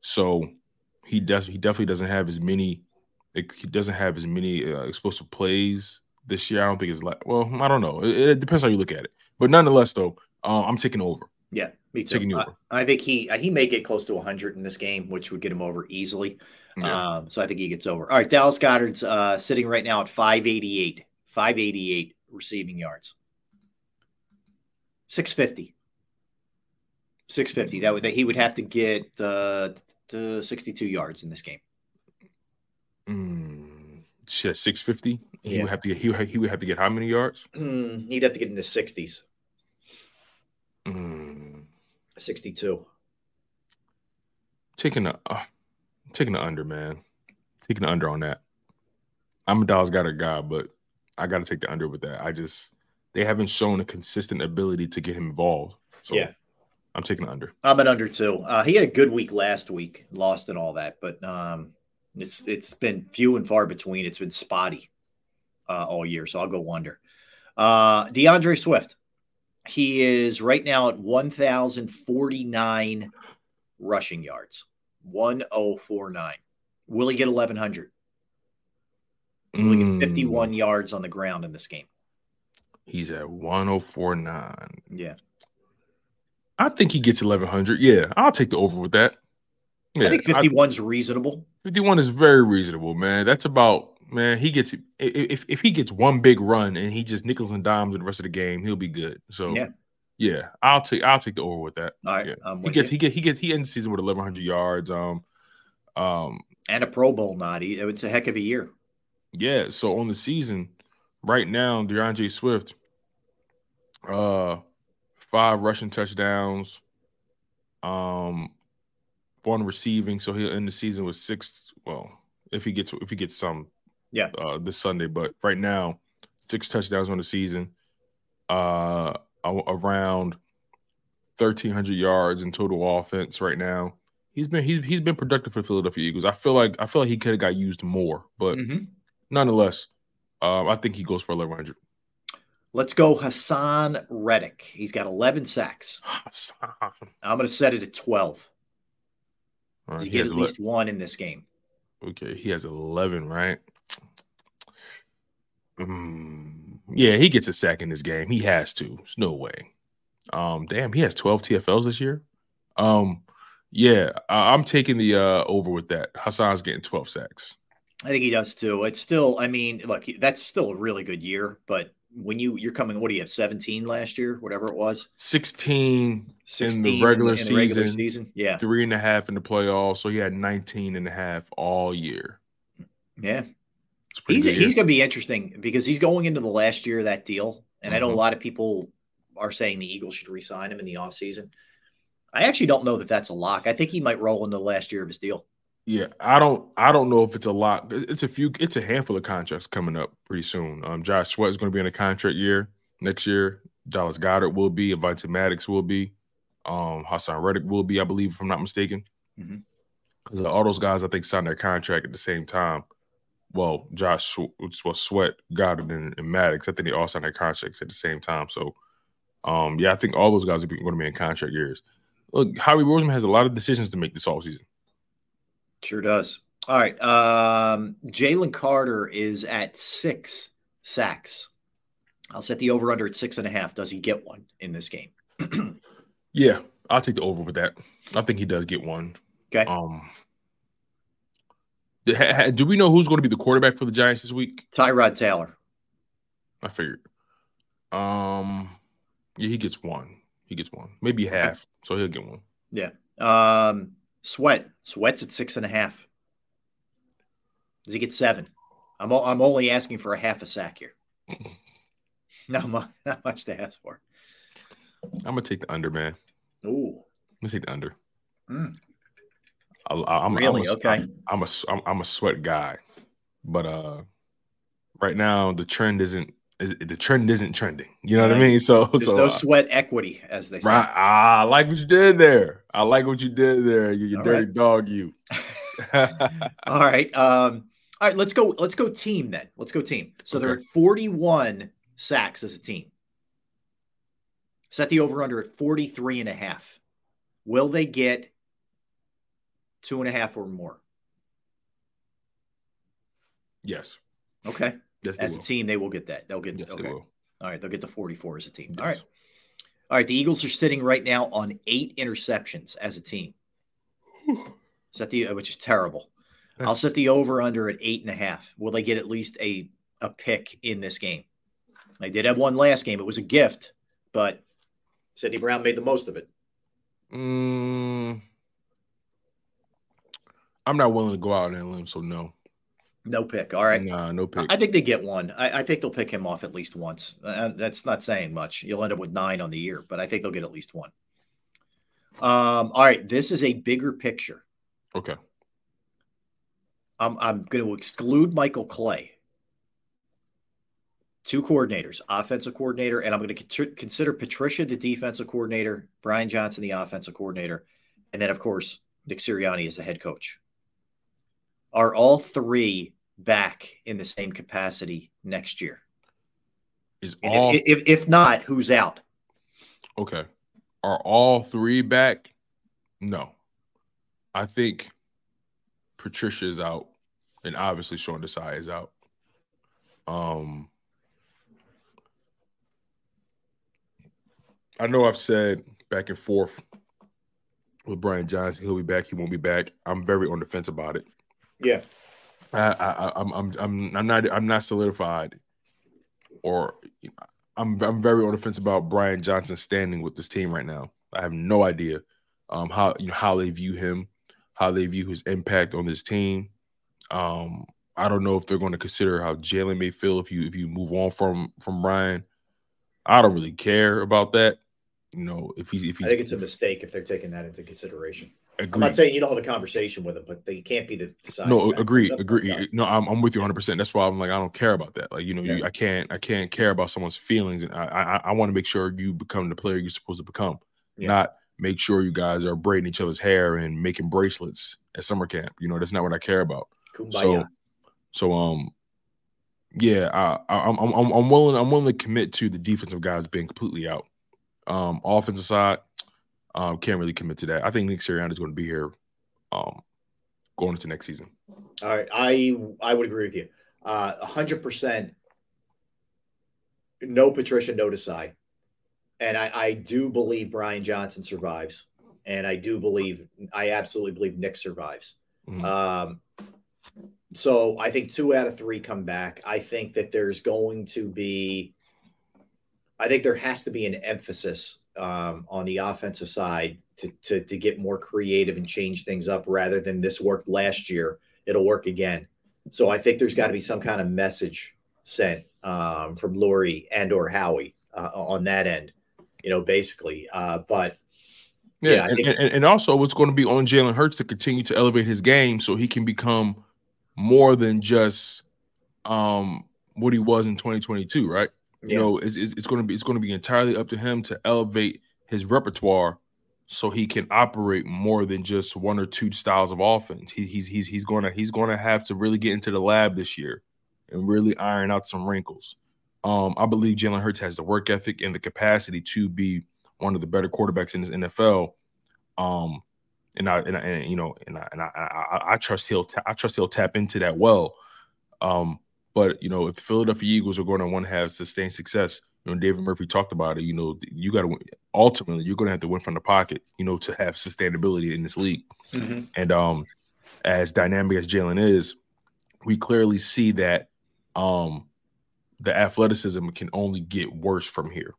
So he does he definitely doesn't have as many he doesn't have as many uh, explosive plays this year. I don't think it's like well, I don't know. It, it depends how you look at it. But nonetheless, though, uh, I'm taking over. Yeah, me too. Taking over. I, I, think he he may get close to 100 in this game, which would get him over easily. Yeah. Um, so I think he gets over. All right, Dallas Goedert's uh, sitting right now at 588, 588 receiving yards, 650. 650. That would that he would have to get uh, to 62 yards in this game. Mm, shit, six fifty. He Yeah. would have to get. He, he would have to get how many yards? Hmm, he'd have to get in the 60s. Mm, 62. taking a uh, taking the under, man. Taking the under on that. I'm a Dallas Goedert guy, but I got to take the under with that. I just they haven't shown a consistent ability to get him involved. So Yeah. I'm taking the under. I'm an under two. Uh, he had a good week last week, lost and all that, but um, it's it's been few and far between. It's been spotty uh, all year, so I'll go under. Uh, DeAndre Swift, he is right now at 1,049 rushing yards, 1049. Will he get 1,100? Will he get hmm. 51 yards on the ground in this game? He's at 1049. Yeah. I think he gets 1100. Yeah, I'll take the over with that. I think 51's reasonable. 51 is very reasonable, man. That's about man. He gets if if he gets one big run and he just nickels and dimes the rest of the game, he'll be good. So Yeah. yeah, I'll take I'll take the over with that. All right, Yeah. He gets you. he get he gets he ends the season with 1100 yards. Um, um, And a Pro Bowl nod. It's a heck of a year. yeah. So on the season, right now, DeAndre Swift, uh, five rushing touchdowns, um, one receiving. So he'll end the season with six. Well, if he gets if he gets some, yeah, uh, this Sunday. But right now, six touchdowns on the season, uh, around thirteen hundred yards in total offense right now. He's been he's he's been productive for the Philadelphia Eagles. I feel like I feel like he could have got used more, but Mhm. nonetheless, um, I think he goes for eleven hundred. Let's go Haason Reddick. He's got 11 sacks. Haason. I'm going to set it at 12. Does he get at least one in this game? Okay, he has eleven, right? Mm, yeah, he gets a sack in this game. He has to. There's no way. Um, damn, he has 12 TFLs this year. Um, yeah, I- I'm taking the uh over with that. Haason's getting 12 sacks. I think he does too. It's still, I mean, look, that's still a really good year, but when you you're coming, what do you have, 17 last year, whatever it was? 16, 16 in the regular, in the season, regular season, yeah. three and a half in the playoffs. So he had 19 and a half all year. Yeah. He's he's going to be interesting because he's going into the last year of that deal. And I know a Mhm. lot of people are saying the Eagles should re-sign him in the offseason. I actually don't know that that's a lock. I think he might roll into the last year of his deal. Yeah, I don't I don't know if it's a lot. It's a few it's a handful of contracts coming up pretty soon. Um Josh Sweat is going to be in a contract year next year. Dallas Goedert will be, Avonte Maddox will be, um Haason Reddick will be, I believe, if I'm not mistaken. Mhm. Because all those guys I think signed their contract at the same time. Well, Josh well, Sweat, Goedert, and, and Maddox, I think they all signed their contracts at the same time. So um yeah, I think all those guys are going to be in contract years. Look, Howie Roseman has a lot of decisions to make this offseason. Sure does. All right. Um, Jalen Carter is at six sacks. I'll set the over under at six and a half. Does he get one in this game? Yeah, I'll take the over with that. I think he does get one. Okay. Um, do, ha- ha- do we know who's going to be the quarterback for the Giants this week? Tyrod Taylor. I figured. Um, yeah, he gets one. He gets one, maybe half. So he'll get one. Yeah. Um, Sweat. Sweat's at six and a half. Does he get seven? I'm o- I'm only asking for a half a sack here. not, much, not much to ask for. I'm gonna take the under, man. Ooh. I'm gonna take the under. Mm. I, I'm Really? I'm a, Okay. I'm, a I'm, I'm a sweat guy, but uh, right now the trend isn't is the trend isn't trending. You know what I mean? So There's so no uh, sweat equity, as they say. Right. Ah, I like what you did there. I like what you did there. You, you dirty right. dog, you. All right. Um, all right, let's go. Let's go team then. Let's go team. So they're at 41 sacks as a team. Set the over under at 43 and a half. Will they get two and a half or more? yes. Okay. Yes, as a team, they will get that. They'll get Yes, okay. they will. All right, they'll get the 44 as a team. All Yes. right. All right, the Eagles are sitting right now on eight interceptions as a team. Set the which is terrible. I'll set the over under at eight and a half. Will they get at least a a pick in this game? They did have one last game. It was a gift, but Sydney Brown made the most of it. Mm, I'm not willing to go out on a limb, so no. No pick. All right. Nah, no pick. I think they get one. I, I think they'll pick him off at least once. Uh, that's not saying much. You'll end up with nine on the year, but I think they'll get at least one. Um, all right. This is a bigger picture. Okay. I'm, I'm going to exclude Michael Clay. Two coordinators, offensive coordinator, and I'm going to consider Patricia the defensive coordinator, Brian Johnson the offensive coordinator, and then, of course, Nick Sirianni is the head coach. Are all three back in the same capacity next year? Is all if, if, if not, who's out? Okay. Are all three back? No. I think Patricia is out, and obviously Sean Desai is out. Um, I know I've said back and forth with Brian Johnson, he'll be back, he won't be back. I'm very on the fence about it. Yeah. I, I, I'm, I'm, I'm, I'm not, I'm not solidified, or I'm, I'm very on the fence about Brian Johnson standing with this team right now. I have no idea um, how you know how they view him, how they view his impact on this team. Um, I don't know if they're going to consider how Jalen may feel if you if you move on from from Brian. I don't really care about that. You know, if he's if he's, I think it's a mistake if they're taking that into consideration. Agreed. I'm not saying you don't have a conversation with them, but they can't be the deciding. No, agree, agree. No, I'm, I'm with you 100. percent That's why I'm like I don't care about that. Like you know, you, I can't I can't care about someone's feelings, and I I, I want to make sure you become the player you're supposed to become, Yeah. not make sure you guys are braiding each other's hair and making bracelets at summer camp. You know, that's not what I care about. Kumbaya. So, so um, yeah, I, I, I'm I'm I'm willing I'm willing to commit to the defensive guys being completely out. Um, offensive side, um, can't really commit to that. I think Nick Sirianni is going to be here, um, going into next season. All right, I I would agree with you. Uh, hundred percent. No Patricia, no Desai, and I, I do believe Brian Johnson survives, and I do believe I absolutely believe Nick survives. Mhm. Um, so I think two out of three come back. I think that there's going to be, I think there has to be an emphasis um, on the offensive side to, to to get more creative and change things up rather than this worked last year. It'll work again. So I think there's got to be some kind of message sent um, from Lurie and or Howie uh, on that end. You know, basically. Uh, but Yeah, Yeah, and, think- and, and also it's going to be on Jalen Hurts to continue to elevate his game so he can become more than just um what he was in 2022, right? You Yeah. know, it's, it's, it's going to be it's going to be entirely up to him to elevate his repertoire so he can operate more than just one or two styles of offense. He, he's he's he's going to he's going to have to really get into the lab this year and really iron out some wrinkles. Um, I believe Jalen Hurts has the work ethic and the capacity to be one of the better quarterbacks in this NFL. Um, and I and, I, and you know, and I and I, I, I trust he'll ta- I trust he'll tap into that well. Um, but you know, if the Philadelphia Eagles are going to want to have sustained success, you know, David Murphy talked about it. You know, you got to win. Ultimately, you're going to have to win from the pocket. You know, to have sustainability in this league. Mhm. And um, as dynamic as Jalen is, we clearly see that um, the athleticism can only get worse from here.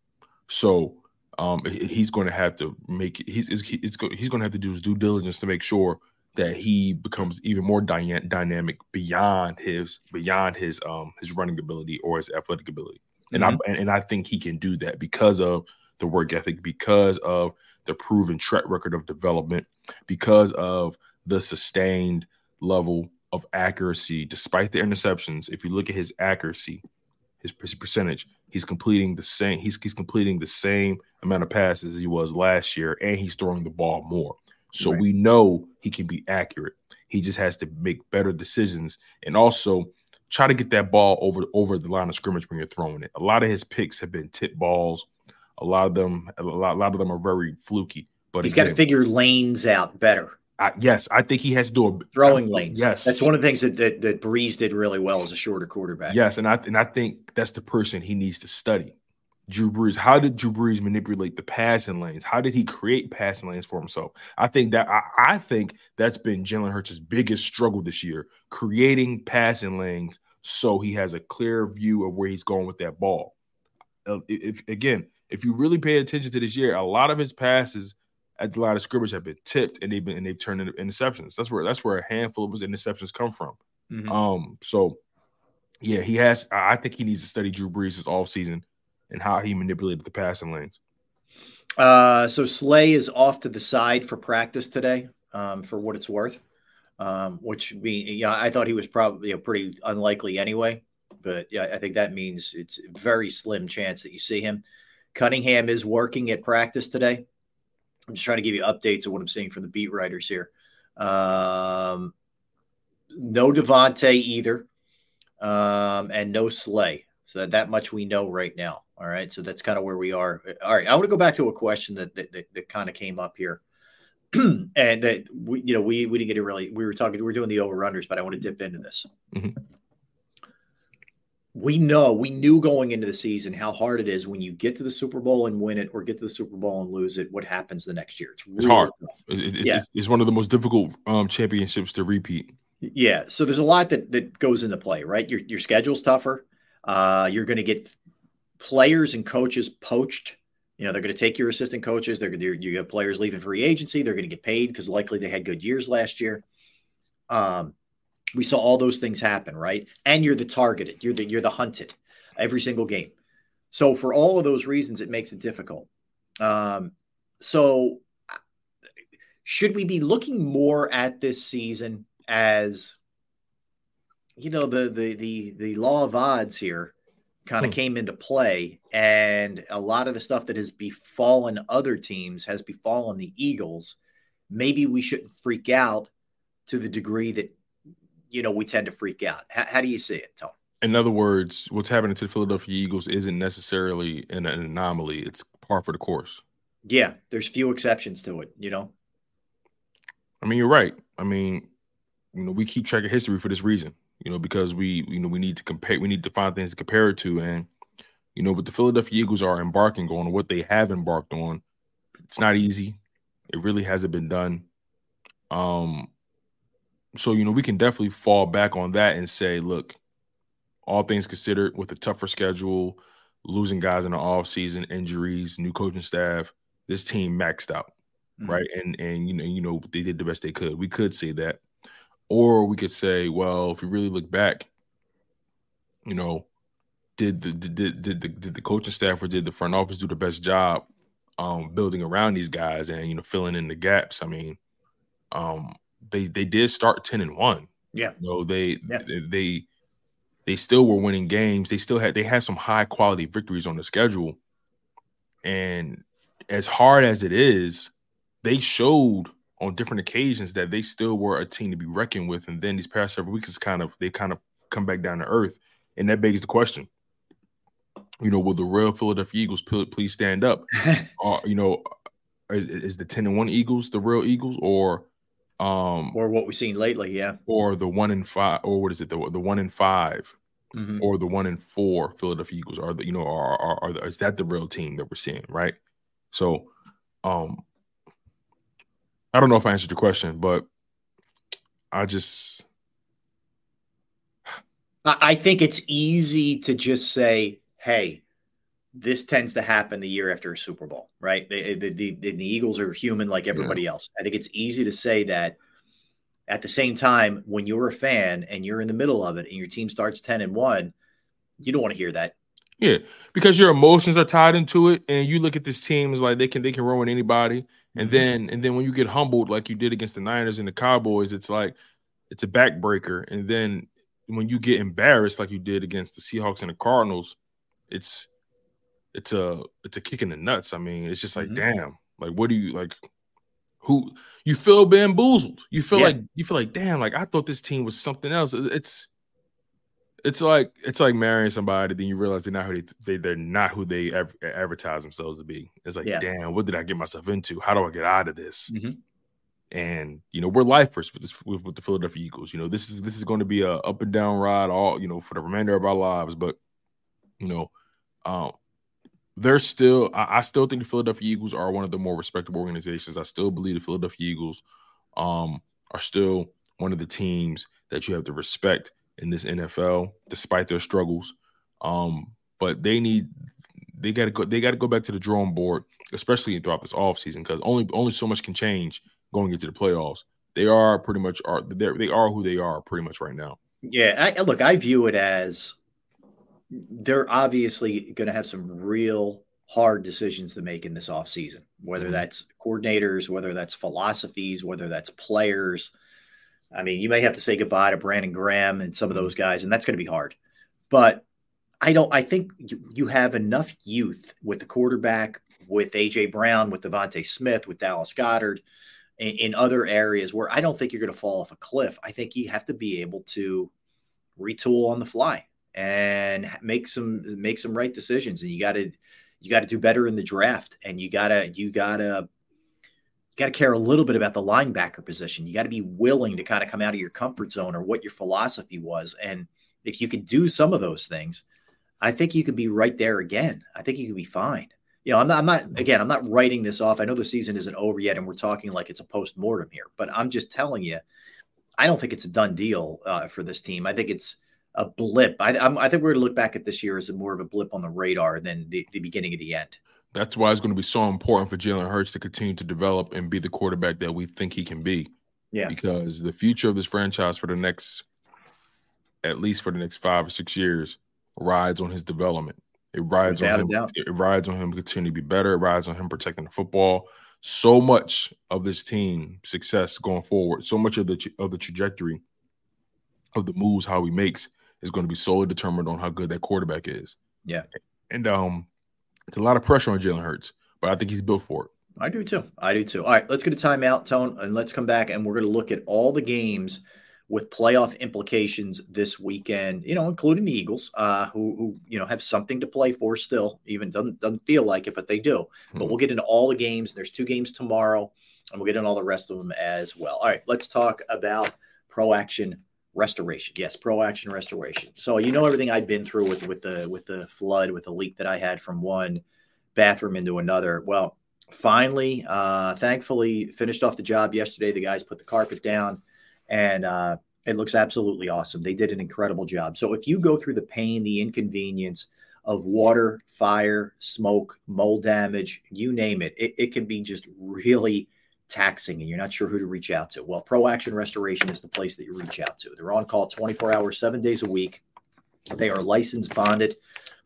So um, he's going to have to make he's he's, he's, he's going to have to do his due diligence to make sure that he becomes even more dy- dynamic beyond his beyond his um his running ability or his athletic ability. And I and, and I think he can do that because of the work ethic, because of the proven track record of development, because of the sustained level of accuracy despite the interceptions. If you look at his accuracy, his, his percentage, he's completing the same. He's he's completing the same amount of passes as he was last year, and he's throwing the ball more. So Right. we know he can be accurate. He just has to make better decisions and also try to get that ball over over the line of scrimmage when you're throwing it. A lot of his picks have been tip balls. A lot of them, a lot, a lot of them are very fluky. But he's got to figure lanes out better. I, yes, I think he has to do a Throwing lanes. Yes, That's one of the things that, that, that Brees did really well as a shorter quarterback. Yes, and I and I think that's the person he needs to study. Drew Brees. How did Drew Brees manipulate the passing lanes? How did he create passing lanes for himself? I think that I, I think that's been Jalen Hurts' biggest struggle this year, creating passing lanes so he has a clear view of where he's going with that ball. Uh, If again, if you really pay attention to this year, a lot of his passes at the line of scrimmage have been tipped and they've been and they've turned into interceptions. That's where that's where a handful of his interceptions come from. Mhm. Um, so yeah, he has. I I think he needs to study Drew Brees this offseason and how he manipulated the passing lanes. Uh, so Slay is off to the side for practice today, um, for what it's worth. Um, which mean, yeah, I thought he was probably you know, pretty unlikely anyway. But yeah, I think that means it's a very slim chance that you see him. Cunningham is working at practice today. I'm just trying to give you updates of what I'm seeing from the beat writers here. Um, no DeVonta either, um, and no Slay. So that, that much we know right now. All right. So that's kind of where we are. All right. I want to go back to a question that that, that, that kind of came up here. and that we, you know, we we didn't get it really. We were talking, we were doing the overrunners, but I want to dip into this. Mhm. We know, we knew going into the season how hard it is when you get to the Super Bowl and win it, or get to the Super Bowl and lose it. What happens the next year? It's, It's hard. tough. It- it- Yeah. it's, it's one of the most difficult um, championships to repeat. Yeah, so there's a lot that that goes into play, right? Your your schedule's tougher. Uh, you're going to get players and coaches poached. You know, they're going to take your assistant coaches. They're to you have players leaving free agency. They're going to get paid because likely they had good years last year. Um, we saw all those things happen, right? And you're the targeted. You're the you're the hunted every single game. So for all of those reasons, it makes it difficult. Um, so should we be looking more at this season as you know the the the the law of odds here kind of Hmm. came into play and a lot of the stuff that has befallen other teams has befallen the Eagles maybe we shouldn't freak out to the degree that you know we tend to freak out how, how do you see it Tone In other words, what's happening to the Philadelphia Eagles isn't necessarily an, an anomaly. It's par for the course. yeah there's few exceptions to it you know I mean, you're right. I mean, you know, we keep track of history for this reason, you know, because we, you know, we need to compare, we need to find things to compare it to. And, you know, what the Philadelphia Eagles are embarking on, what they have embarked on, it's not easy. It really hasn't been done. Um, so, you know, we can definitely fall back on that and say, look, all things considered, with a tougher schedule, losing guys in the offseason, injuries, new coaching staff, this team maxed out right? And and you know, you know, they did the best they could. We could say that, or we could say, well, if you really look back, you know, did the did did, did the did the coaching staff or did the front office do the best job um building around these guys and you know filling in the gaps? I mean, um, they they did start ten and one. Yeah. You know, they Yeah. they they they still were winning games. They still had they had some high quality victories on the schedule. And as hard as it is, they showed on different occasions that they still were a team to be reckoned with. And then these past several weeks is kind of they kind of come back down to earth. And that begs the question. You know, will the real Philadelphia Eagles please stand up? or you know, is, is the 10 and 1 Eagles the real Eagles or um or what we've seen lately yeah or the one in five or what is it the, the one in 5 Mhm. or the one in four Philadelphia Eagles are the you know are, are, are the, is that the real team that we're seeing right so um I don't know if I answered your question but I just I think it's easy to just say, "Hey, this tends to happen the year after a Super Bowl, right?" The, the, the, the Eagles are human like everybody else. I think it's easy to say that. At the same time, when you're a fan and you're in the middle of it, and your team starts ten and one, you don't want to hear that. Yeah, because your emotions are tied into it, and you look at this team as like they can they can ruin anybody, and Mhm. then and then when you get humbled like you did against the Niners and the Cowboys, it's like it's a backbreaker, and then when you get embarrassed like you did against the Seahawks and the Cardinals, it's it's a it's a kick in the nuts. I mean, it's just like Mhm. damn, like what do you like? Who you feel bamboozled? You feel Yeah. like you feel like damn, like I thought this team was something else. It's it's like it's like marrying somebody, then you realize they're not who they, they they're not who they ever advertise themselves to be. It's like, Yeah. damn, what did I get myself into? How do I get out of this? Mhm. And you know, we're lifers with this with, with the Philadelphia Eagles. You know, this is this is going to be a up and down ride all you know for the remainder of our lives. But you know, um, they're still. I, I still think the Philadelphia Eagles are one of the more respectable organizations. I still believe the Philadelphia Eagles um, are still one of the teams that you have to respect in this NFL, despite their struggles. Um, but they need they got to go. They got to go back to the drawing board, especially throughout this offseason, because only only so much can change going into the playoffs. They are pretty much are they they are who they are pretty much right now. Yeah, I, look, I view it as they're obviously going to have some real hard decisions to make in this offseason, whether mm-hmm. that's coordinators, whether that's philosophies, whether that's players. I mean, you may have to say goodbye to Brandon Graham and some of those guys, and that's going to be hard. But I don't. I think you, you have enough youth with the quarterback, with AJ Brown, with DeVonta Smith, with Dallas Goedert, in, in other areas where I don't think you're going to fall off a cliff. I think you have to be able to retool on the fly and make some make some right decisions. And you got to you got to do better in the draft, and you gotta you gotta got to care a little bit about the linebacker position. You got to be willing to kind of come out of your comfort zone or what your philosophy was. And if you could do some of those things, I think you could be right there again. I think you could be fine. You know, I'm not, I'm not, again, I'm not writing this off. I know the season isn't over yet and we're talking like it's a post mortem here, but I'm just telling you, I don't think it's a done deal uh, for this team. I think it's a blip. I, I'm, I think we're going to look back at this year as a more of a blip on the radar than the, the beginning of the end. That's why it's going to be so important for Jalen Hurts to continue to develop and be the quarterback that we think he can be. Yeah. Because the future of this franchise for the next, at least for the next five or six years, rides on his development. It rides Without on him. It rides on him continuing to be better. It rides on him protecting the football. So much of this team success going forward, so much of the of the trajectory of the moves how he makes is going to be solely determined on how good that quarterback is. Yeah, and um, it's a lot of pressure on Jalen Hurts, but I think he's built for it. I do too. I do too. All right, let's get a timeout, Tone, and let's come back and we're going to look at all the games with playoff implications this weekend, you know, including the Eagles, uh, who, who, you know, have something to play for still, even doesn't, doesn't feel like it, but they do. Mm-hmm. But we'll get into all the games. There's two games tomorrow, and we'll get into all the rest of them as well. All right, let's talk about pro action restoration. Yes, pro action restoration. So you know everything I've been through with with the with the flood, with the leak that I had from one bathroom into another. Well, finally, uh, thankfully, finished off the job yesterday. The guys put the carpet down and uh, it looks absolutely awesome. They did an incredible job. So if you go through the pain, the inconvenience of water, fire, smoke, mold damage, you name it, it, it can be just really taxing and you're not sure who to reach out to. Well, Pro Action Restoration is the place that you reach out to. They're on call 24 hours, seven days a week. They are licensed, bonded,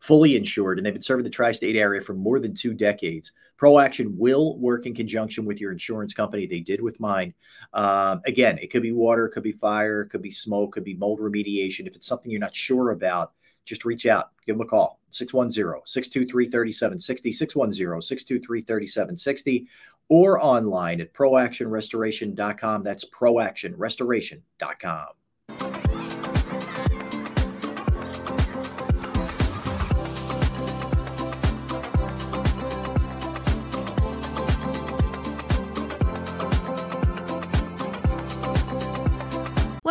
fully insured, and they've been serving the tri state area for more than two decades. ProAction will work in conjunction with your insurance company. They did with mine. Um, again, it could be water, it could be fire, it could be smoke, it could be mold remediation. If it's something you're not sure about, just reach out, give them a call 610 623 3760, 610 623 3760, or online at proactionrestoration.com. That's proactionrestoration.com.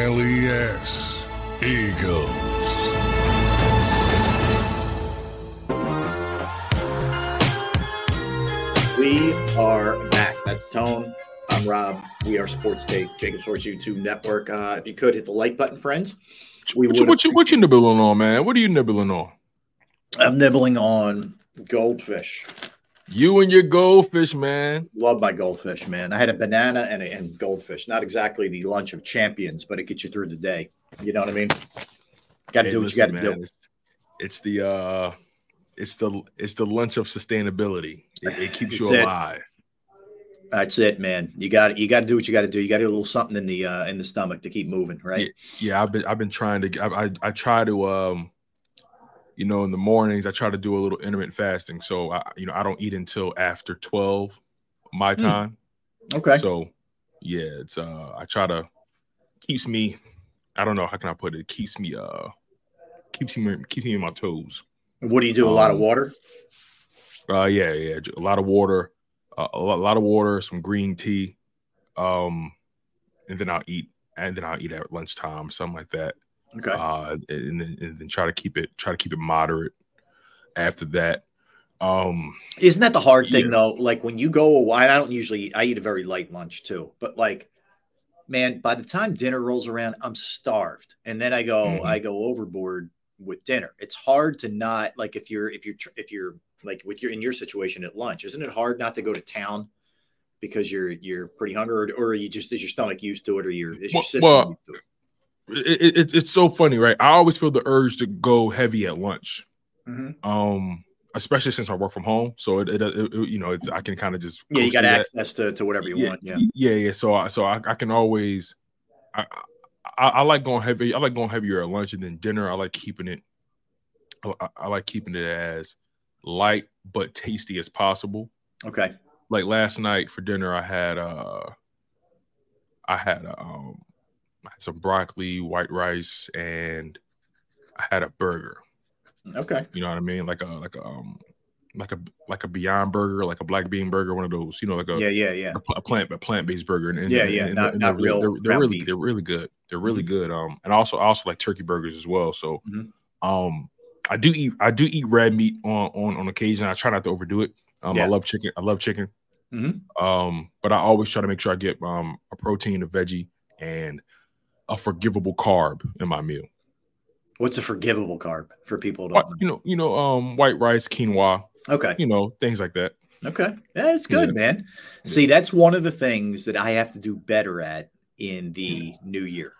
G L E S. Eagles. We are back. That's Tone. I'm Rob. We are Sports Take, JAKIB Sports YouTube Network. Uh, if you could hit the like button, friends. We What you, would. what, you, what you nibbling on, man? What are you nibbling on? I'm nibbling on goldfish. You and your goldfish, man. Love my goldfish, man. I had a banana and, a, and goldfish. Not exactly the lunch of champions, but it gets you through the day. You know what I mean? Got to Hey, do what listen, you got to do. It's, it's the uh, it's the it's the lunch of sustainability. It, it keeps you That's it. alive. That's it, man. You got you got to do what you got to do. You got to do a little something in the uh, in the stomach to keep moving, right? Yeah, I've been I've been trying to I, I I try to um you know in the mornings I try to do a little intermittent fasting. So I you know I don't eat until after 12 my Hmm. time. Okay. So yeah, it's uh I try to keeps me I don't know how can I put it? it keeps me uh keeps me keeps me in my toes. What do you do? A lot of Um, water. Uh yeah, yeah, A lot of water, uh, a lot, a lot of water, some green tea, um, and then I'll eat, and then I'll eat at lunchtime, something like that. Okay. Uh, and then, and then try to keep it, try to keep it moderate. After that, um, Isn't that the hard thing Yeah. though? Like when you go a while, I don't usually I eat a very light lunch too, but like, man, by the time dinner rolls around, I'm starved, and then I go, Mhm. I go overboard with dinner. It's hard to not like if you're if you're if you're like with your in your situation at lunch, isn't it hard not to go to town because you're you're pretty hungry, or, or are you just is your stomach used to it, or your is your Well- system well, used to it? It, it, it's so funny, right? I always feel the urge to go heavy at lunch. Mhm. Um, especially since I work from home, so it, it, it- you know, it's I can kind of just Yeah, you got that. access to, to whatever you yeah, want. Yeah. yeah, yeah. So, I, so I, I can always, I, I, I like going heavy. I like going heavier at lunch and then dinner. I like keeping it. I, I- like keeping it as light but tasty as possible. Okay. Like last night for dinner, I had uh, I had um, I had some broccoli, white rice, and I had a burger. Okay. You know what I mean? Like a like a um like a like a Beyond Burger, like a black bean burger, one of those. You know, like a Yeah, yeah, yeah. a, plant a plant based burger. And, and- Yeah, yeah, and- not- and not they're, real They're, they're really beef. they're really good. They're really Mhm. good. Um, and also I also like turkey burgers as well. So, Mhm. um, I do eat I do eat red meat on on on occasion. I try not to overdo it. Um, I love chicken. I love chicken. Mhm. Um, but I always try to make sure I get um a protein, a veggie, and a forgivable carb in my meal. What's a forgivable carb for people to You know, you know, um, white rice, quinoa. Okay. You know, things like that. Okay. That's good, Yeah. man. See, that's one of the things that I have to do better at in the new year.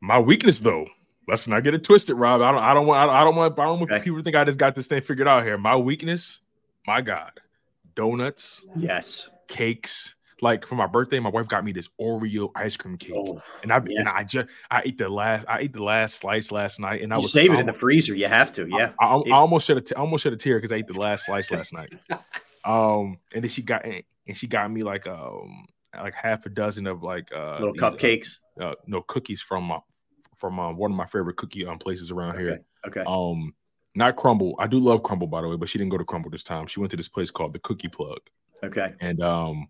My weakness, though, let's not get it twisted, Rob. I don't, I don't want, I don't want, I don't want people to think I just got this thing figured out here. My weakness, my God, donuts, Yes. cakes. Like for my birthday, my wife got me this Oreo ice cream cake, Oh, and I and I just I ate the last I ate the last slice last night, and I You was save it in the freezer. You have to. Yeah. I, I, I almost shed a t- I almost shed a tear because I ate the last slice last night. Um, and then she got and she got me like um like half a dozen of like uh Little these, uh, cupcakes. uh, no cookies from uh, from uh, one of my favorite cookie um places around here. Okay. Um, not Crumbl. I do love Crumbl by the way, but she didn't go to Crumbl this time. She went to this place called the Cookie Plug. Okay. And um,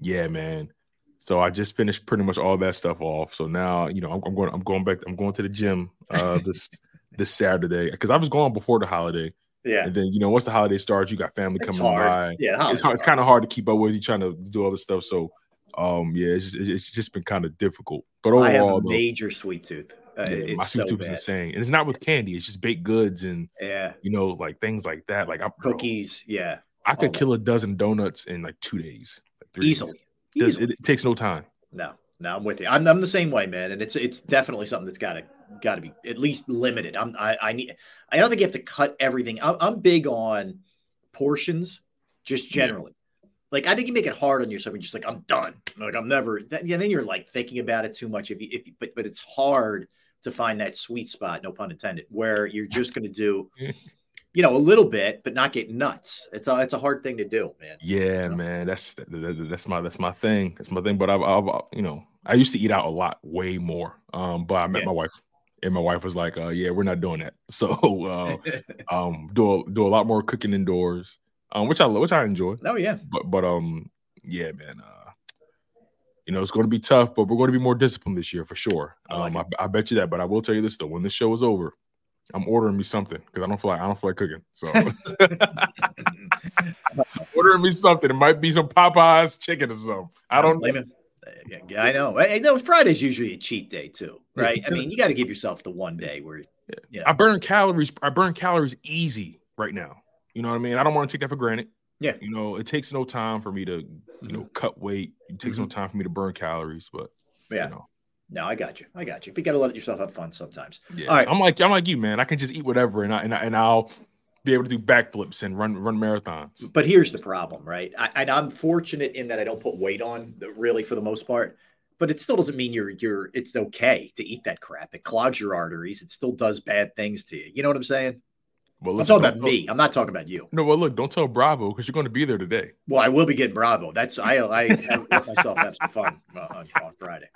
yeah, man. So I just finished pretty much all that stuff off. So now you know I'm, I'm going. I'm going back. I'm going to the gym uh this this Saturday because I was going before the holiday. Yeah. And then you know once the holiday starts, you got family It's coming hard. by. Yeah, it's hard, it's kind of hard to keep up with you trying to do other stuff. So um, yeah, it's just, it's just been kind of difficult. But I have overall, a though, major sweet tooth. Uh, yeah, my so sweet tooth is insane, and it's not with candy. It's just baked goods and Yeah. you know like things like that. Like I'm bro, Cookies. Yeah. I could all that. kill a dozen donuts in like two days, three Easily. Does- Easily. It, it takes no time. No, no, I'm with you. I'm, I'm the same way, man. And it's it's definitely something that's got to got to be at least limited. I'm I, I need. I don't think you have to cut everything. I'm, I'm big on portions, just generally. Like I think you make it hard on yourself. You're just like I'm done. Like I'm never. That, yeah, then you're like thinking about it too much. If you if you, but but it's hard to find that sweet spot. No pun intended. Where you're just going to do. You know, a little bit, but not get nuts. It's a it's a hard thing to do, man. Yeah, man, that's that- that- that's my that's my thing. That's my thing. But I've, I've uh, you know I used to eat out a lot, way more. Um, but I met Yeah. my wife, and my wife was like, uh, "Yeah, we're not doing that." So uh, um, do a, do a lot more cooking indoors, um, which I love, which I enjoy. Oh yeah, But but um, yeah, man. Uh, you know it's going to be tough, but we're going to be more disciplined this year for sure. Um, I, I bet you that. But I will tell you this though: when this show is over, I'm ordering me something because I don't feel like I don't feel like cooking. So ordering me something. It might be some Popeyes chicken or something. I don't. Yeah, yeah, I know. I, I know Friday's usually a cheat day too, right? I mean, you got to give yourself the one day where, you know, I burn calories. I burn calories easy right now. You know what I mean? I don't want to take that for granted. Yeah. Mm-hmm. You know, it takes no time for me to, you know, cut weight. It takes no time for me to burn calories. But yeah. you know, No, I got you. I got you. But you got to let yourself have fun sometimes. yeah. All right. I'm like I'm like you, man. I can just eat whatever, and I and, I, and I'll be able to do backflips and run run marathons. But here's the problem, right? I, and I'm fortunate in that I don't put weight on, really, for the most part. But it still doesn't mean you're you're. It's okay to eat that crap. It clogs your arteries. It still does bad things to you. You know what I'm saying? Well, I'm listen, talking about me. I'm not talking about you. No, well, look, don't tell Bravo because you're going to be there today. Well, I will be getting Bravo. That's I I have, let myself have some fun uh, on, on Friday.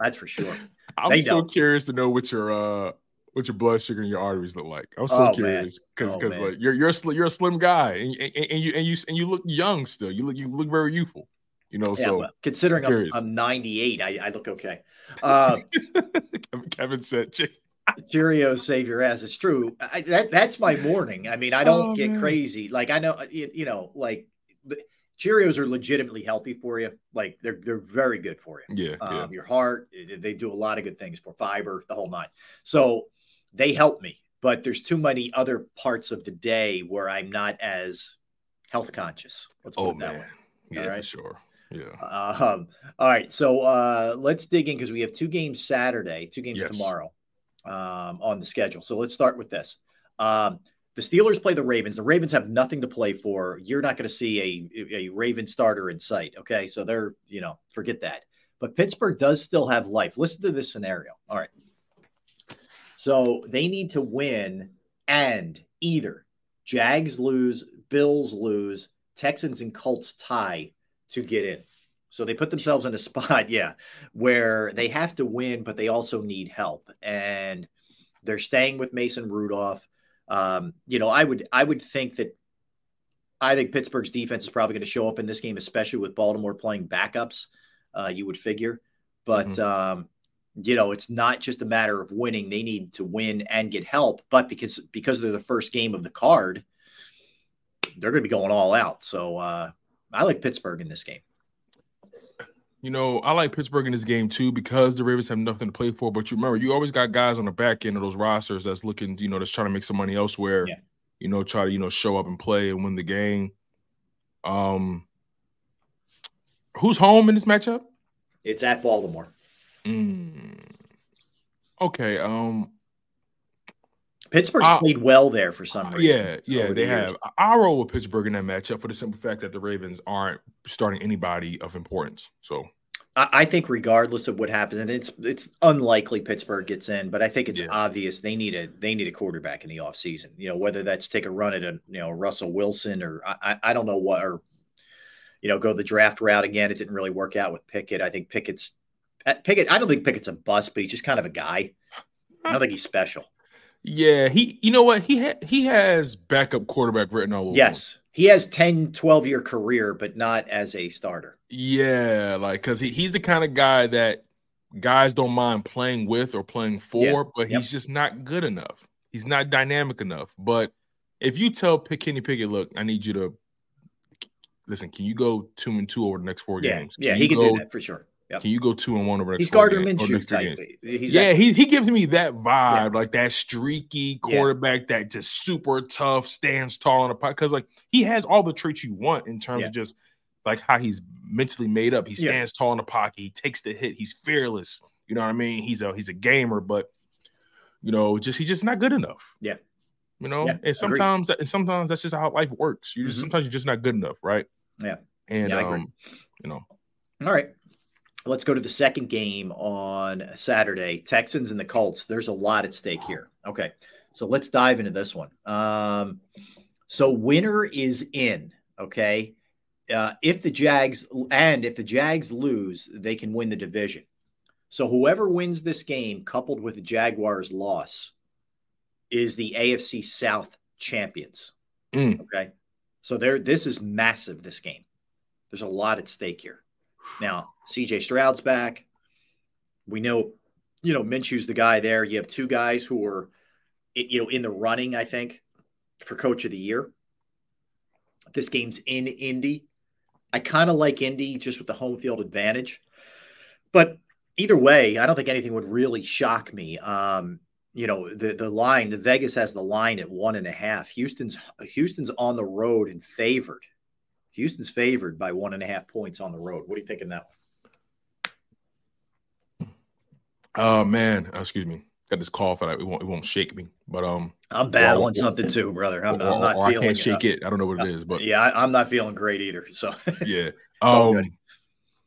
That's for sure. I'm They so know. curious to know what your uh what your blood sugar and your arteries look like. I'm so Oh, curious because Oh, because man. like you're you're a sli- you're a slim guy and, and, and you and you and you look young still. You look you look very youthful. You know, Yeah, so well, considering I'm. I'm 98, I, I look okay. Uh, Kevin, Kevin said, "Chick- Cheerios save your ass. It's true. I, that that's my morning. I mean, I don't Oh, get man. crazy. Like I know, you, you know, like Cheerios are legitimately healthy for you. Like they're they're very good for you. Yeah, um, yeah. Your heart, they do a lot of good things for fiber, the whole nine. So they help me. But there's too many other parts of the day where I'm not as health conscious. Let's put Oh it that man, way. yeah, All for sure. Yeah. Um, all right, so uh, let's dig in because we have two games Saturday, two games Yes. tomorrow um, on the schedule. So let's start with this. Um, the Steelers play the Ravens. The Ravens have nothing to play for. You're not going to see a, a Raven starter in sight. Okay, so they're you know forget that. But Pittsburgh does still have life. Listen to this scenario. All right. So they need to win and either Jags lose, Bills lose, Texans and Colts tie to get in. So they put themselves in a spot, yeah, where they have to win, but they also need help. And they're staying with Mason Rudolph. Um, you know, I would I would think that I think Pittsburgh's defense is probably going to show up in this game, especially with Baltimore playing backups. Uh, you would figure, but um, you know, it's not just a matter of winning; they need to win and get help. But because because they're the first game of the card, they're going to be going all out. So uh, I like Pittsburgh in this game. You know, I like Pittsburgh in this game too because the Ravens have nothing to play for. But you remember, you always got guys on the back end of those rosters that's looking, you know, that's trying to make some money elsewhere. Yeah. You know, try to you know show up and play and win the game. Um, who's home in this matchup? It's at Baltimore. Mm. Okay. Um. Pittsburgh's Uh, played well there for some reason. Yeah, yeah, over they years. have. I- I roll with Pittsburgh in that matchup for the simple fact that the Ravens aren't starting anybody of importance. So I, I think regardless of what happens, and it's it's unlikely Pittsburgh gets in, but I think it's obvious they need a they need a quarterback in the offseason. You know, whether that's take a run at a you know Russell Wilson or I I I don't know what or you know go the draft route again. It didn't really work out with Pickett. I think Pickett's Pickett. I don't think Pickett's a bust, but he's just kind of a guy. I don't think he's special. Yeah, he. You know what? He ha- he has backup quarterback written all over. Yes, he has 10, 12 year career, but not as a starter. Yeah, like because he, he's the kind of guy that guys don't mind playing with or playing for, Yeah, but yep. he's just not good enough. He's not dynamic enough. But if you tell Kenny Pickett, look, I need you to listen. Can you go two and two over the next four Yeah, games? yeah, he can go, do that for sure. Yep. Can you go two and one over the next He's four Gardner games- or Minshew next type. He's yeah, that- he he gives me that vibe, like that streaky quarterback that just super tough, stands tall in a pocket. Because like he has all the traits you want in terms Yeah. of just like how he's mentally made up. He Yeah. stands tall in the pocket. He takes the hit. He's fearless. You know what I mean? He's a he's a gamer, but you know, just he's just not good enough. Yeah. You know, Yeah, and sometimes and sometimes that's just how life works. You just Mhm. sometimes you're just not good enough, right? Yeah. And Yeah, I agree. um, you know, All right. Let's go to the second game on Saturday. Texans and the Colts. There's a lot at stake here. Okay. So let's dive into this one. Um, so winner is in. Okay. Uh, if the Jags and if the Jags lose, they can win the division. So whoever wins this game, coupled with the Jaguars' loss, is the AFC South champions. Mm. Okay. So there, this is massive. This game. There's a lot at stake here. Now, CJ Stroud's back. We know, you know, Minshew's the guy there. You have two guys who are, you know, in the running, I think, for coach of the year. This game's in Indy. I kind of like Indy just with the home field advantage. But either way, I don't think anything would really shock me. Um, you know, the the line, the Vegas has the line at one and a half. Houston's Houston's on the road and favored. Houston's favored by one and a half points on the road. What do you think in that one? oh man, uh, excuse me, got this cough and I- it won't it won't shake me, but um, I'm battling something too, brother. I'm, or- I'm not or I can't shake it. I don't know what it is, but Yeah, I, I'm not feeling great either. So yeah. Um,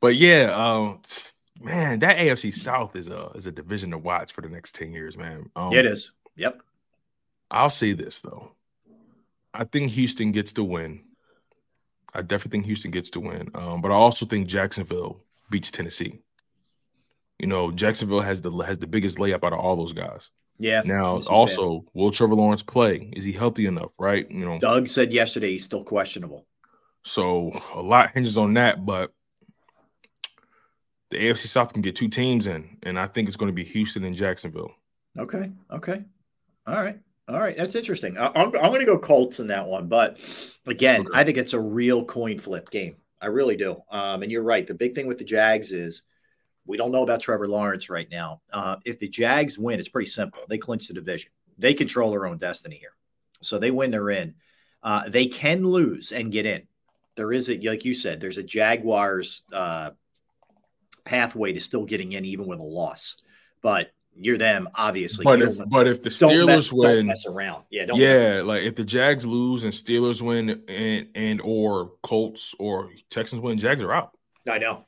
but yeah, um, man, that AFC South is a is a division to watch for the next ten years, man. Um, it is. Yep. I'll say this though, I think Houston gets the win. I definitely think Houston gets to win, um, but I also think Jacksonville beats Tennessee. You know, Jacksonville has the has the biggest layup out of all those guys. Yeah. Now, also, will Trevor Lawrence play? Is he healthy enough? Right? You know, Doug said yesterday he's still questionable. So a lot hinges on that, but the AFC South can get two teams in, and I think it's going to be Houston and Jacksonville. Okay. Okay. All right. All right. That's interesting. I, I'm, I'm going to go Colts in that one. But again, I think it's a real coin flip game. I really do. Um, and you're right. The big thing with the Jags is we don't know about Trevor Lawrence right now. Uh, if the Jags win, it's pretty simple. They clinch the division, they control their own destiny here. So they win, they're in. Uh, they can lose and get in. there is a like you said, there's a Jaguars uh, pathway to still getting in even with a loss. But you're them, obviously. But You if but if the Steelers mess, don't win, mess around. Yeah, don't yeah, like if the Jags lose and Steelers win and and or Colts or Texans win, Jags are out. I know.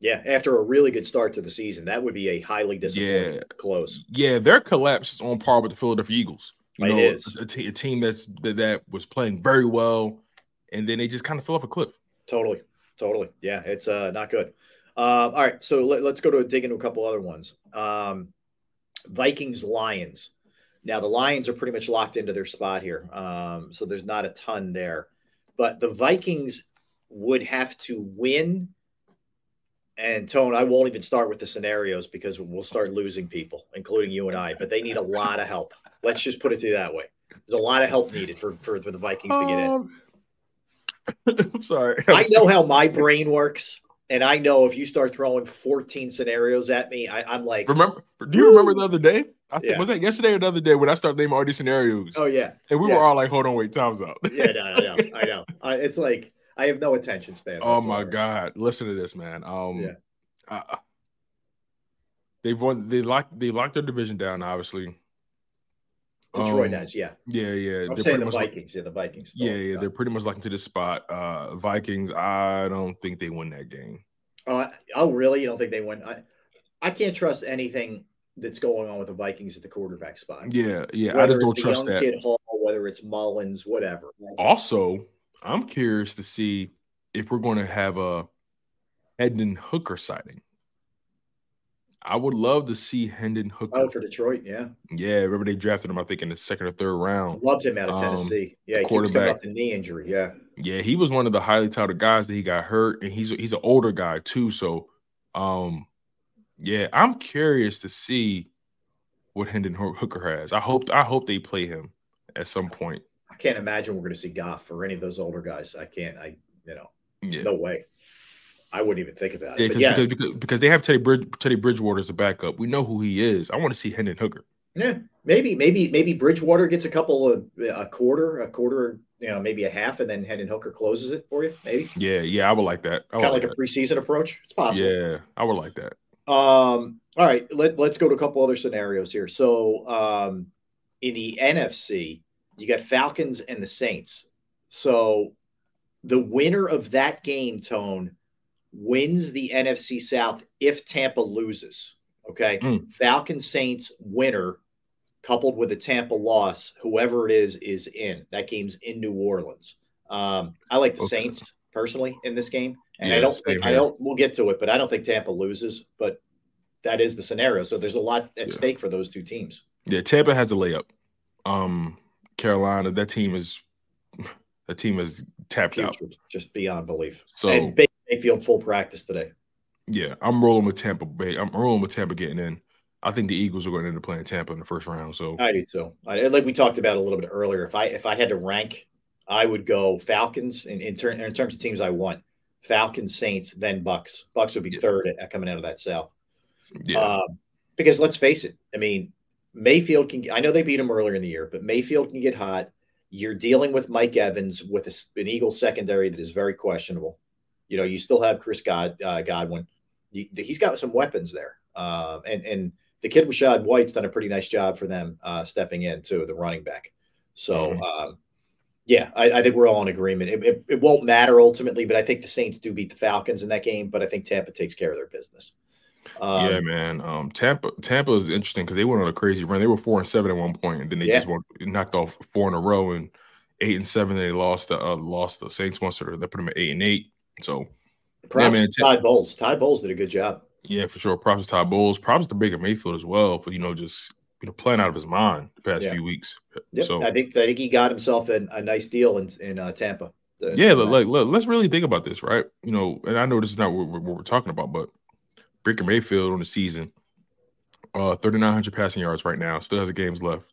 Yeah, after a really good start to the season, that would be a highly disappointing Yeah. close. Yeah, their collapse is on par with the Philadelphia Eagles. You It know, is. A, team that's that, that was playing very well, and then they just kind of fell off a cliff. Totally, totally. Yeah, it's uh not good. Uh, all right, so let, us go to dig into a couple other ones. Um, Vikings Lions. Now the Lions are pretty much locked into their spot here, um, so there's not a ton there. But the Vikings would have to win. And Tone, I won't even start with the scenarios because we'll start losing people, including you and I. But they need a lot of help. Let's just put it to you that way. There's a lot of help needed for for, for the Vikings to get in. Um, I'm sorry. I know how my brain works, and I know if you start throwing 14 scenarios at me, I, I'm like, Remember? Do you remember the other day? I think Yeah. was that yesterday or the other day when I started naming all these scenarios, oh yeah, and we yeah. were all like, "Hold on, wait, time's up." yeah, no, I know, I know. It's like I have no attention span. Oh my god! Listen to this, man. Um, Yeah. uh, they've won. They locked. They locked their division down. Obviously, Detroit Um, has, yeah. Yeah, yeah. I'm they're saying the much like- Vikings, yeah, the Vikings. yeah, yeah. They're pretty much locked into this spot. Uh, Vikings. I don't think they win that game. Oh, I- oh, really? You don't think they win? I, I can't trust anything that's going on with the Vikings at the quarterback spot. Yeah, yeah. I just don't the trust that. Kid Hall, whether it's Mullens, whatever. Also, I'm curious to see if we're going to have a Hendon Hooker sighting. I would love to see Hendon Hooker. Oh, for Detroit, yeah. Yeah, remember they drafted him, I think, in the second or third round. Loved him out of Um, Tennessee. Yeah, he keeps quarterback. off the knee injury. Yeah. Yeah, he was one of the highly touted guys that he got hurt, and he's he's an older guy too. So, um, yeah, I'm curious to see what Hendon Hooker has. I hope I hope they play him at some point. I can't imagine we're going to see Goff or any of those older guys. I can't. I you know, Yeah. no way. I wouldn't even think about it. Yeah, because, because because they have Teddy Bridge, Teddy Bridgewater as a backup. We know who he is. I want to see Hendon Hooker. yeah, maybe, maybe, maybe Bridgewater gets a couple of a quarter, a quarter, you know, maybe a half, and then Hendon Hooker closes it for you. Maybe Yeah, yeah, I would like that. Kind of like like a preseason approach. It's possible. Yeah, I would like that. Um, all right, let, let's go to a couple other scenarios here. So, um, in the NFC, you got Falcons and the Saints. So, the winner of that game, Tone, wins the NFC South if Tampa loses. Okay. Mm. Falcons Saints winner coupled with a Tampa loss, whoever it is, is in. That game's in New Orleans. Um, I like the Okay. Saints personally in this game. And I don't think I don't we'll get to it, but I don't think Tampa loses, but that is the scenario. So there's a lot at stake for those two teams. Yeah, Tampa has a layup. Um, Carolina, that team is that team is tapped out. Just beyond belief. So- and Baker Mayfield full practice today. Yeah, I'm rolling with Tampa Bay. I'm rolling with Tampa getting in. I think the Eagles are going to end up playing Tampa in the first round. So I do too. I, like we talked about a little bit earlier. If I if I had to rank, I would go Falcons in in, ter- in terms of teams I want. Falcons, Saints, then Bucks. Bucks would be third at, coming out of that South. yeah, Um, because let's face it, I mean, Mayfield can. I know they beat him earlier in the year, but Mayfield can get hot. You're dealing with Mike Evans with a, an Eagles secondary that is very questionable. You know, you still have Chris God, uh, Godwin. You, he's got some weapons there, um, and and the kid Rachaad White's done a pretty nice job for them uh, stepping in too, the running back. So. Mhm. Um, yeah, I, I think we're all in agreement. It, it, it won't matter ultimately, but I think the Saints do beat the Falcons in that game. But I think Tampa takes care of their business. Um, yeah, man. Um, Tampa Tampa is interesting because they went on a crazy run. They were four and seven at one point, and then they Yeah. just went, knocked off four in a row and eight and seven. They lost the uh, lost the Saints once, or they put them at eight and eight. So Props man, to Todd Bowles. Todd Bowles did a good job. yeah, for sure. Props to Todd Bowles. Props to Baker Mayfield as well for you know just you know playing out of his mind the past Yeah. few weeks. Yep. So I think I think he got himself an, a nice deal in in uh, Tampa. The- yeah, the- like, like let's really think about this, right? You know, and I know this is not what, we're- what we're talking about, but Baker Mayfield on the season, uh, thirty nine hundred passing yards right now, still has a games left,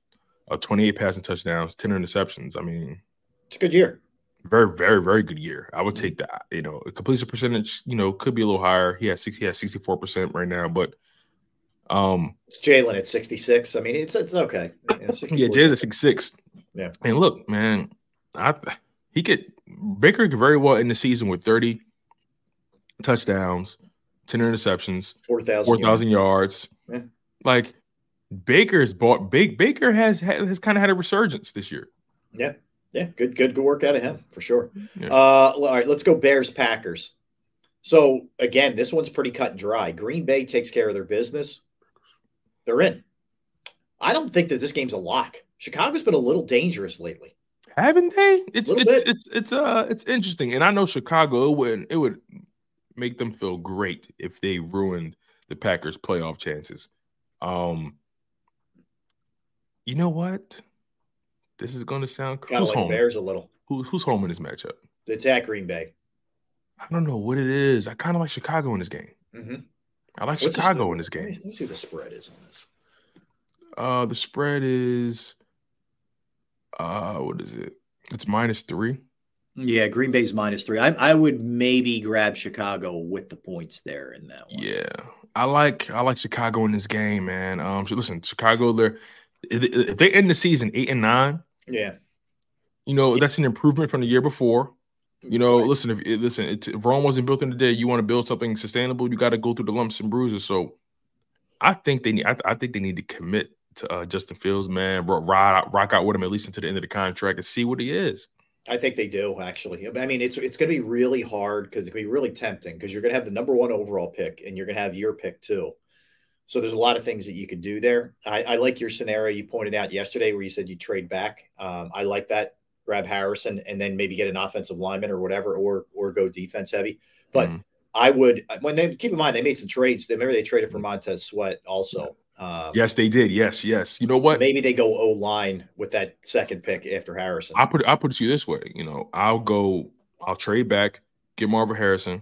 uh, twenty eight passing touchdowns, ten interceptions. I mean, it's a good year. Very, very, very good year. I would take that. You know, a completion percentage, you know, could be a little higher. He has six, he has sixty four percent right now, but um, It's Jalen at sixty six. I mean, it's it's okay. Yeah, 64. yeah, Jay's at six six. Yeah. And look, man, I he could Baker could very well end the season with 30 touchdowns, 10 interceptions, 4,000 4,000 yards. Yeah. Like Baker's bought big Baker has has kind of had a resurgence this year. Yeah. Yeah. Good, good, good work out of him for sure. Yeah. Uh, all right, let's go Bears Packers. So again, this one's pretty cut and dry. Green Bay takes care of their business. They're in. I don't think that this game's a lock. Chicago's been a little dangerous lately. Haven't they? It's Little it's it's it's uh it's interesting. And I know Chicago it would it would make them feel great if they ruined the Packers playoff chances. Um you know what? This is gonna sound Kind of who's like home? Bears a little. Who, who's home in this matchup? It's at Green Bay. I don't know what it is. I kind of like Chicago in this game. Mm-hmm. I like What's Chicago spread? in this Let me, game. let me see what the spread is on this. Uh the spread is uh what is it? It's minus three. Yeah, Green Bay's minus three. I, I would maybe grab Chicago with the points there in that one. Yeah, I like I like Chicago in this game, man. Um, so listen, Chicago, they're if they end the season eight and nine, Yeah. you know that's an improvement from the year before. You know, listen, if listen, it's, if Rome wasn't built in a day, you want to build something sustainable, you got to go through the lumps and bruises. So, I think they need, I, I think they need to commit to uh, Justin Fields, man. Ro- Ride out, rock out with him at least until the end of the contract and see what he is. I think they do actually. I mean, it's it's going to be really hard because it's going to be really tempting because you're going to have the number one overall pick and you're going to have your pick too. So there's a lot of things that you could do there. I, I like your scenario you pointed out yesterday where you said you trade back. Um, I like that. Grab Harrison and then maybe get an offensive lineman or whatever, or or go defense heavy. But Mhm. I would when they keep in mind they made some trades. They remember they traded for Montez Sweat also. Um, Yes, they did. Yes, yes. You know what? maybe they go O line with that second pick after Harrison. I put I put it to you this way. You know, I'll go, I'll trade back, get Marvin Harrison,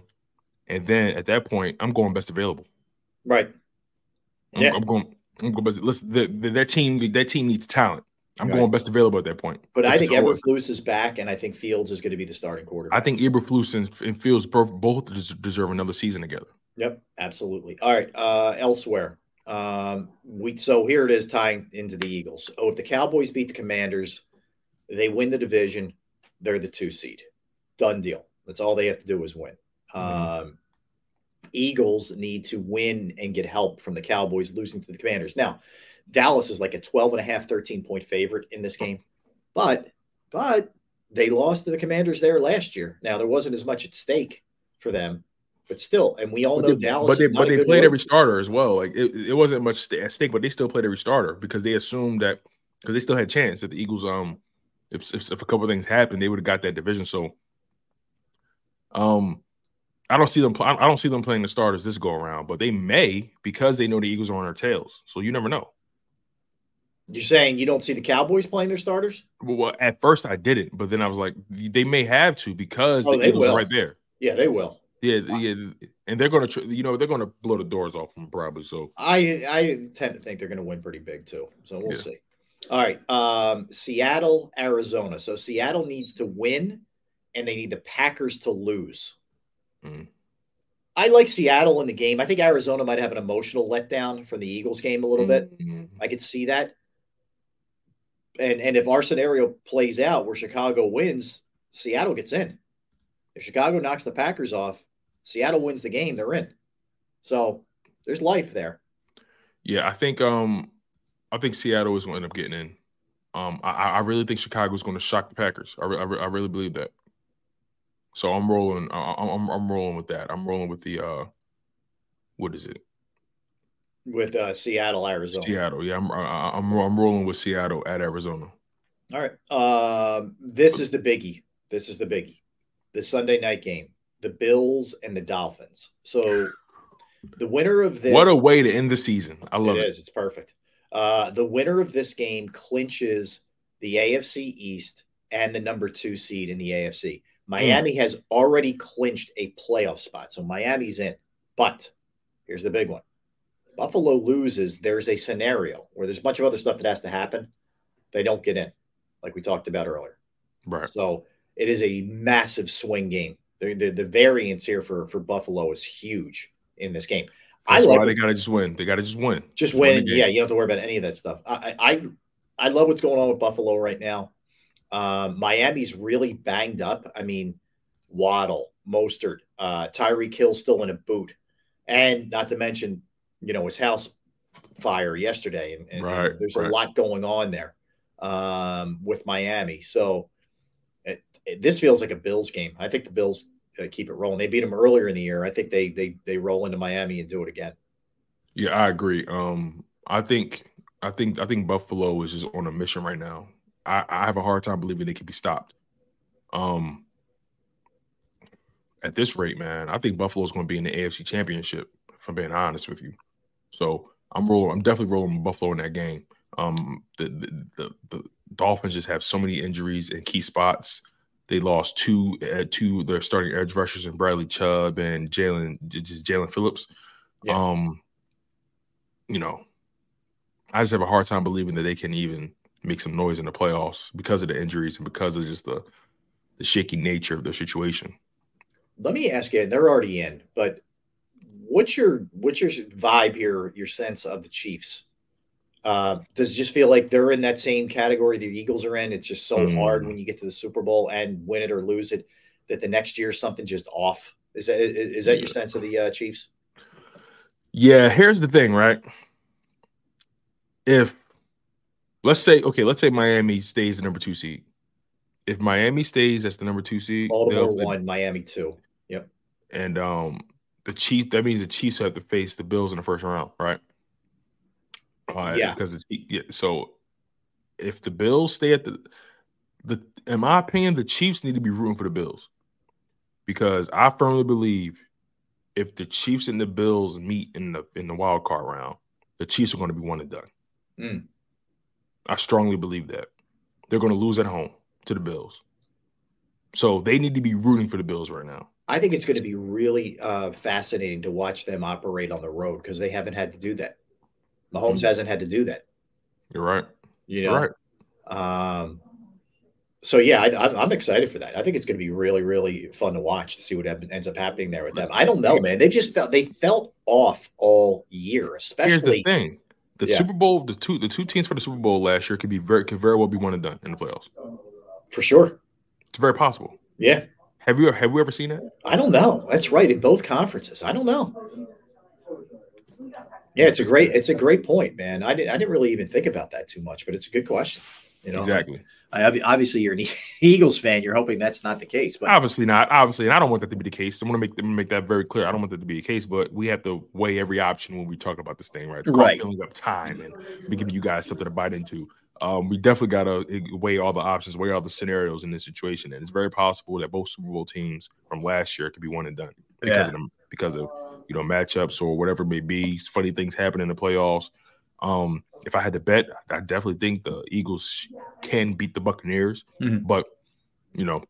and then at that point, I'm going best available. right. I'm, Yeah. I'm going. I'm going best. Listen, the, the, that team, that team needs talent. I'm Right. going best available at that point. But I think Eberflus is back, and I think Fields is going to be the starting quarterback. I think Eberflus and, and Fields both, both deserve another season together. Yep, absolutely. All right. Uh, elsewhere, um, we so here it is tying into the Eagles. Oh, if the Cowboys beat the Commanders, they win the division. They're the two seed. Done deal. That's all they have to do is win. Um, Eagles need to win and get help from the Cowboys losing to the Commanders. Now, Dallas is like a 12 and a half, 13 point favorite in this game, but but they lost to the Commanders there last year. Now there wasn't as much at stake for them, but still, and we all know But they, Dallas. but they, but they played every starter as well. Like it, it wasn't much at stake, but they still played every starter because they assumed that because they still had a chance that the Eagles, um, if if, if a couple of things happened, they would have got that division. So, um, I don't see them. I don't see them playing the starters this go around, but they may because they know the Eagles are on their tails. So you never know. You're saying you don't see the Cowboys playing their starters? Well, at first I didn't, but then I was like, they may have to because Oh, the they Eagles will. are right there. Yeah, they will. Yeah, yeah, and they're gonna, you know, they're gonna blow the doors off them probably. So I I tend to think they're going to win pretty big too. So we'll Yeah. see. All right, um, Seattle, Arizona. So Seattle needs to win, and they need the Packers to lose. Mm. I like Seattle in the game. I think Arizona might have an emotional letdown from the Eagles game a little bit. Mhm. I could see that. And and if our scenario plays out where Chicago wins, Seattle gets in. If Chicago knocks the Packers off, Seattle wins the game, they're in. So there's life there. Yeah, I think um I think Seattle is going to end up getting in. Um, I, I really think Chicago is going to shock the Packers. I, re- I, re- I really believe that. So I'm rolling. I, I'm I'm rolling with that. I'm rolling with the uh, what is it? with uh, Seattle, Arizona. Seattle. Yeah, I'm I'm I'm rolling with Seattle at Arizona. All right. Um, this is the biggie. This is the biggie. The Sunday night game. The Bills and the Dolphins. So the winner of this What a way to end the season! I love it it. is. It's perfect. Uh, the winner of this game clinches the AFC East and the number two seed in the AFC. Mm. Miami has already clinched a playoff spot, so Miami's in. But here's the big one: Buffalo loses. There's a scenario where there's a bunch of other stuff that has to happen. They don't get in, like we talked about earlier. Right. So it is a massive swing game. The, the, the variance here for for Buffalo is huge in this game. That's I love why they got to just win. They got to just win. just the win. game. Yeah, you don't have to worry about any of that stuff. I I I love what's going on with Buffalo right now. Um, Miami's really banged up. I mean, Waddle, Mostert, uh, Tyreek Hill still in a boot, and not to mention, you know, his house fire yesterday, and, and, Right, there's right. a lot going on there um, with Miami. So it, it- this feels like a Bills game. I think the Bills uh, keep it rolling. They beat them earlier in the year. I think they they they roll into Miami and do it again. Yeah, I agree. Um, I think I think I think Buffalo is just on a mission right now. I, I have a hard time believing they can be stopped. Um, at this rate, man, I think Buffalo's going to be in the AFC Championship. If I'm being honest with you, so I'm rolling. I'm definitely rolling Buffalo in that game. Um, the the, the the Dolphins just have so many injuries in key spots. They lost two uh, two their starting edge rushers and Bradley Chubb and Jaelan just Jaelan Phillips. Um, you know, I just have a hard time believing that they can even make some noise in the playoffs because of the injuries and because of just the the shaky nature of their situation. Let me ask you, they're already in, but what's your what's your vibe here, your sense of the Chiefs? Uh, does it just feel like they're in that same category the Eagles are in? It's just so Mm. hard when you get to the Super Bowl and win it or lose it that the next year something just off. Is that is, is that your sense of the uh, Chiefs? Yeah, here's the thing, right? If let's say okay, let's say Miami stays the number two seed. If Miami stays as the number two seed, Baltimore one, Miami two. Yep. and um the Chiefs that means the Chiefs have to face the Bills in the first round, right? Uh, Yeah. because it's, yeah, so if the Bills stay at the the in my opinion, the Chiefs need to be rooting for the Bills because I firmly believe if the Chiefs and the Bills meet in the in the wild card round, the Chiefs are going to be one and done. Mm. I strongly believe that they're going to lose at home to the Bills, so they need to be rooting for the Bills right now. I think it's going to be really uh, fascinating to watch them operate on the road because they haven't had to do that. Mahomes Mm. hasn't had to do that. You're right. You know, Right. Um, so yeah, I, I'm, I'm excited for that. I think it's going to be really, really fun to watch to see what ends up happening there with them. I don't know, man. They've just felt they felt off all year, especially. Here's the thing: the Yeah. Super Bowl, the two the two teams for the Super Bowl last year could be very could very well be one and done in the playoffs. For sure. It's very possible. Yeah. Have you have we ever seen that? I don't know. That's right in both conferences. I don't know. Yeah, it's a great it's a great point, man. I didn't I didn't really even think about that too much, but it's a good question. You know, Exactly. I, obvi- obviously, you're an Eagles fan. You're hoping that's not the case, but Obviously not. Obviously, and I don't want that to be the case. I want to make make that very clear. I don't want that to be the case, but we have to weigh every option when we talk about this thing, right? It's Right. filling up time and we giving you guys something to bite into. Um, we definitely got to weigh all the options, weigh all the scenarios in this situation, and it's very possible that both Super Bowl teams from last year could be one and done because Yeah. of them, because of you know matchups or whatever it may be. Funny things happen in the playoffs. Um, if I had to bet, I definitely think the Eagles can beat the Buccaneers, Mhm. but you know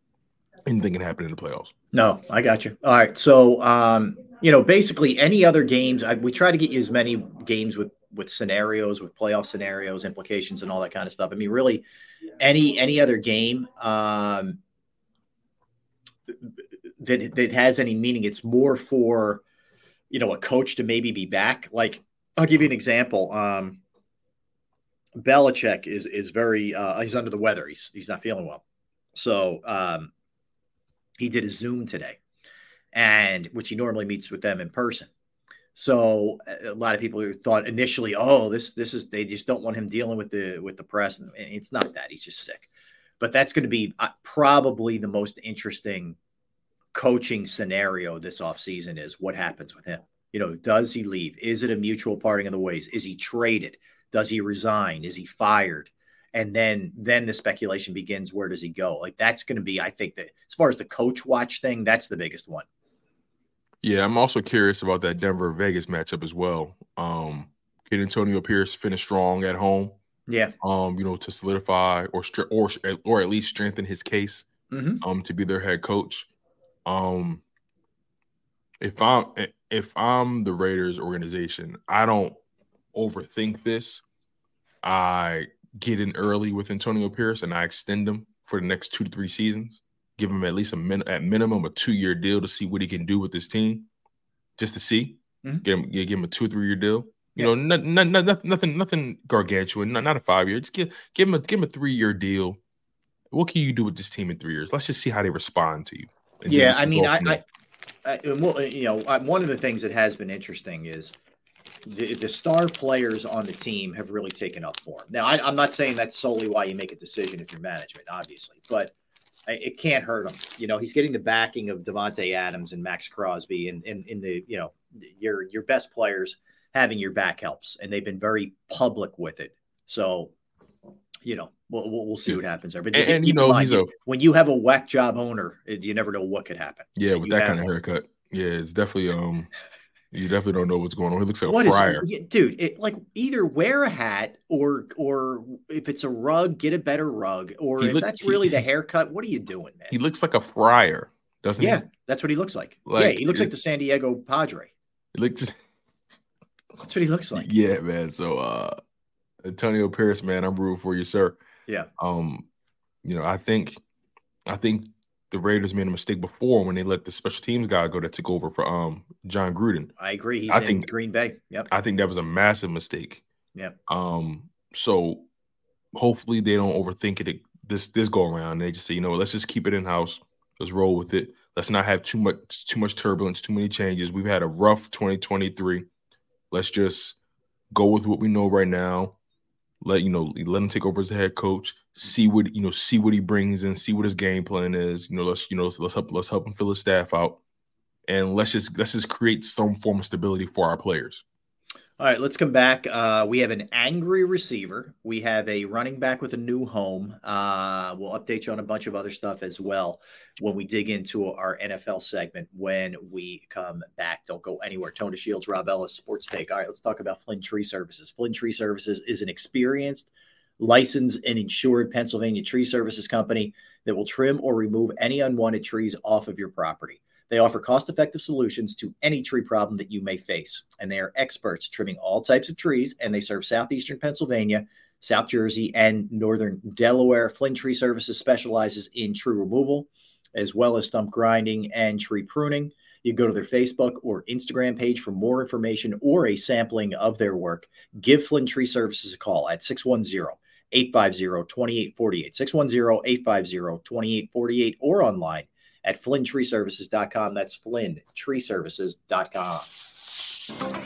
anything can happen in the playoffs. No, I got you. All right. So, um, you know, basically any other games, I, we try to get you as many games with with scenarios, with playoff scenarios, implications, and all that kind of stuff. I mean, really, any any other game um, that that has any meaning, it's more for you know a coach to maybe be back. Like, I'll give you an example. Um, Belichick is is very uh, he's under the weather. He's he's not feeling well. So um, he did a Zoom today, and which he normally meets with them in person. So a lot of people thought initially, oh, this this is they just don't want him dealing with the with the press, and it's not that he's just sick. But that's going to be uh, probably the most interesting coaching scenario this offseason is what happens with him. You know, does he leave? Is it a mutual parting of the ways? Is he traded? Does he resign? Is he fired? And then then the speculation begins. Where does he go? Like that's going to be, I think that as far as the coach watch thing, that's the biggest one. Yeah, I'm also curious about that Denver Vegas matchup as well. Um, can Antonio Pierce finish strong at home? Yeah. Um, you know, to solidify or or or at least strengthen his case Mhm. um to be their head coach. Um if I'm if I'm the Raiders organization, I don't overthink this. I get in early with Antonio Pierce and I extend him for the next two to three seasons. Give him at least a min- at minimum a two year deal to see what he can do with this team, just to see. Mhm. Give him give him a two or three year deal. You know, no, no, nothing, nothing, nothing gargantuan. Not, not a five year. Just give give him a give him a three year deal. what can you do with this team in three years? Let's just see how they respond to you. Yeah, I mean, I, I, I, you know, one of the things that has been interesting is the, the star players on the team have really taken up for him. Now, I, am not saying that's solely why you make a decision if you're management, obviously, but it can't hurt him. You know, he's getting the backing of Davante Adams and Maxx Crosby, and in, in, in the you know your your best players having your back helps, and they've been very public with it. So, you know, we'll we'll, we'll see what happens there. But and, and you know, mind, a, when you have a whack job owner, you never know what could happen. Yeah, with that kind of haircut. Yeah, it's definitely um you definitely don't know what's going on. He looks like what a friar, dude. It, like either wear a hat or or if it's a rug, get a better rug. Or he if look, that's really he, the haircut, what are you doing, man? He looks like a friar, doesn't yeah, he? Yeah, that's what he looks like. like yeah, he looks like the San Diego Padre. He looks. That's what he looks like. Yeah, man. So uh Antonio Pierce, man, I'm rooting for you, sir. Yeah. Um, you know, I think I think the Raiders made a mistake before when they let the special teams guy go that took over for um Jon Gruden. I agree. He's I in think, Green Bay. Yep. I think that was a massive mistake. Yep. Um. So hopefully they don't overthink it this this go around. They just say, you know, let's just keep it in house. Let's roll with it. Let's not have too much too much turbulence, too many changes. We've had a rough 2023. Let's just go with what we know right now let you know let him take over as a head coach see what you know see what he brings in see what his game plan is you know let's you know let's, let's help let's help him fill his staff out. And let's just let's just create some form of stability for our players all right, let's come back. Uh, we have an angry receiver. We have a running back with a new home. Uh, we'll update you on a bunch of other stuff as well when we dig into our NFL segment when we come back. Don't go anywhere. Tone DeShields, Rob Ellis, Sports Take. All right, let's talk about Flynn Tree Services. Flynn Tree Services is an experienced, licensed, and insured Pennsylvania tree services company that will trim or remove any unwanted trees off of your property. They offer cost effective solutions to any tree problem that you may face. And they are experts trimming all types of trees, and they serve southeastern Pennsylvania, South Jersey, and northern Delaware. Flynn Tree Services specializes in tree removal as well as stump grinding and tree pruning. You go to their Facebook or Instagram page for more information or a sampling of their work. Give Flynn Tree Services a call at 610 850 2848. 610 850 2848 or online at flyntreeservices.com. That's flyntreeservices.com.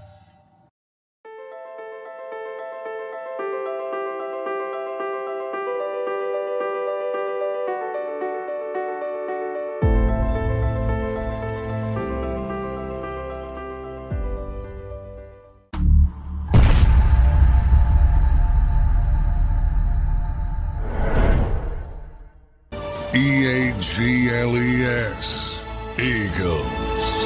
G L E S. Eagles.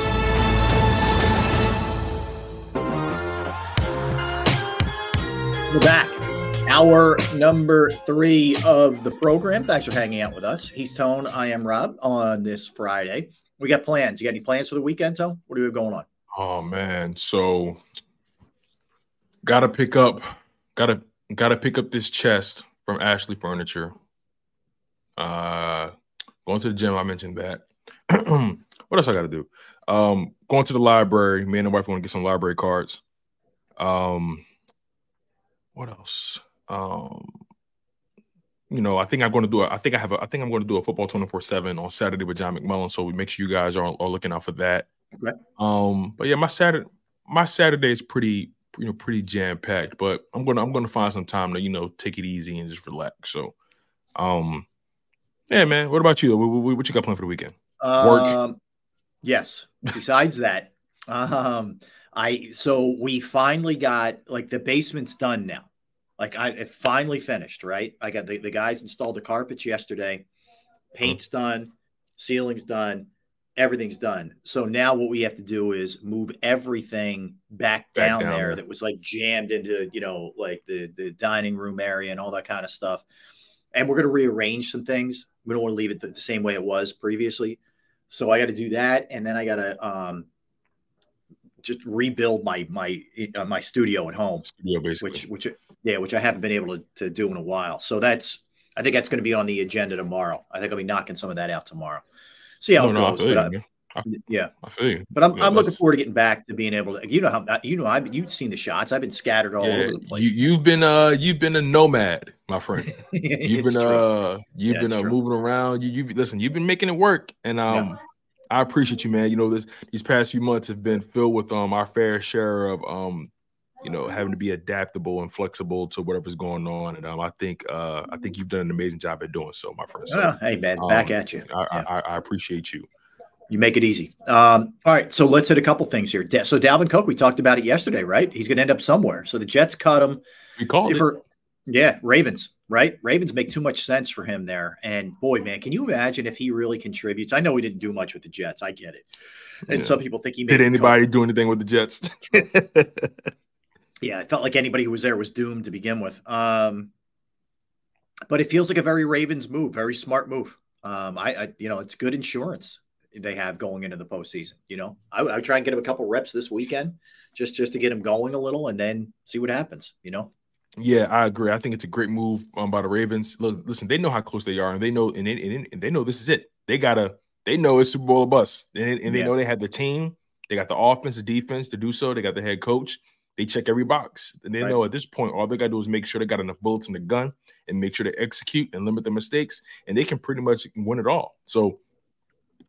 We're back. Hour number three of the program. Thanks for hanging out with us. He's Tone. I am Rob on this Friday. We got plans. You got any plans for the weekend, Tone? What do we have going on? Oh man, so gotta pick up, gotta gotta pick up this chest from Ashley Furniture. Uh, going to the gym. I mentioned that. what else I got to do? Um, going to the library. Me and the wife want to get some library cards. Um, what else? Um, you know, I think I'm going to do. A, I think I have. A, I think I'm going to do a football 24 seven on Saturday with John McMullen. So we make sure you guys are, are looking out for that. Okay. Um, but yeah, my Saturday, my Saturday is pretty, you know, pretty jam packed. But I'm gonna, I'm gonna find some time to, you know, take it easy and just relax. So, um, yeah, man. What about you? What, what you got planned for the weekend? Work. Um, yes. Besides that, um, I so we finally got like the basement's done now. Like I it finally finished, right? I got the, the guys installed the carpets yesterday, paint's done, ceiling's done, everything's done. So now what we have to do is move everything back, Back down, down there there. that was like jammed into, you know, like the the dining room area and all that kind of stuff. And we're going to rearrange some things. We don't want to leave it the, the same way it was previously. So I got to do that, and then I got to um, just rebuild my my uh, my studio at home, Studio, basically. which which yeah, which I haven't been able to, to do in a while. So that's I think that's going to be on the agenda tomorrow. I think I'll be knocking some of that out tomorrow. See how No, it goes. but I-. yeah, I feel you. but I'm, Yeah, I'm looking forward to getting back to being able to. You know how you know I've you've seen the shots. I've been scattered all Yeah, over the place. you, you've been uh you've been a nomad, my friend. You've been true. uh you've Yeah, been uh, true. moving around. You you listen. You've been making it work, and um, I appreciate you, man. You know this these past few months have been filled with um our fair share of um you know having to be adaptable and flexible to whatever's going on, and um I think uh I think you've done an amazing job at doing so, my friend. So, Well, hey man, back um, at you. I, I, I appreciate you. You make it easy. Um, all right, so let's hit a couple things here. Da- So Dalvin Cook, we talked about it yesterday, right? He's going to end up somewhere. So the Jets cut him. We called it. yeah, Ravens, right? Ravens make too much sense for him there. And boy, man, can you imagine if he really contributes? I know he didn't do much with the Jets. I get it. And Yeah. some people think he made Did anybody do anything with the Jets? Yeah, I felt like anybody who was there was doomed to begin with. Um, but it feels like a very Ravens move, very smart move. Um, I, I, you know, it's good insurance they have going into the postseason. You know, I, I would try and get him a couple reps this weekend, just just to get him going a little, and then see what happens. You know, Yeah, I agree. I think it's a great move um, by the Ravens. Look, listen, they know how close they are, and they know, and they, and, they know this is it. They gotta, they know it's Super Bowl or bust, and, and they Yeah. know they have the team. They got the offense, the defense to do so. They got the head coach. They check every box, and they Right. know at this point all they gotta do is make sure they got enough bullets in the gun and make sure they execute and limit the mistakes, and they can pretty much win it all. So,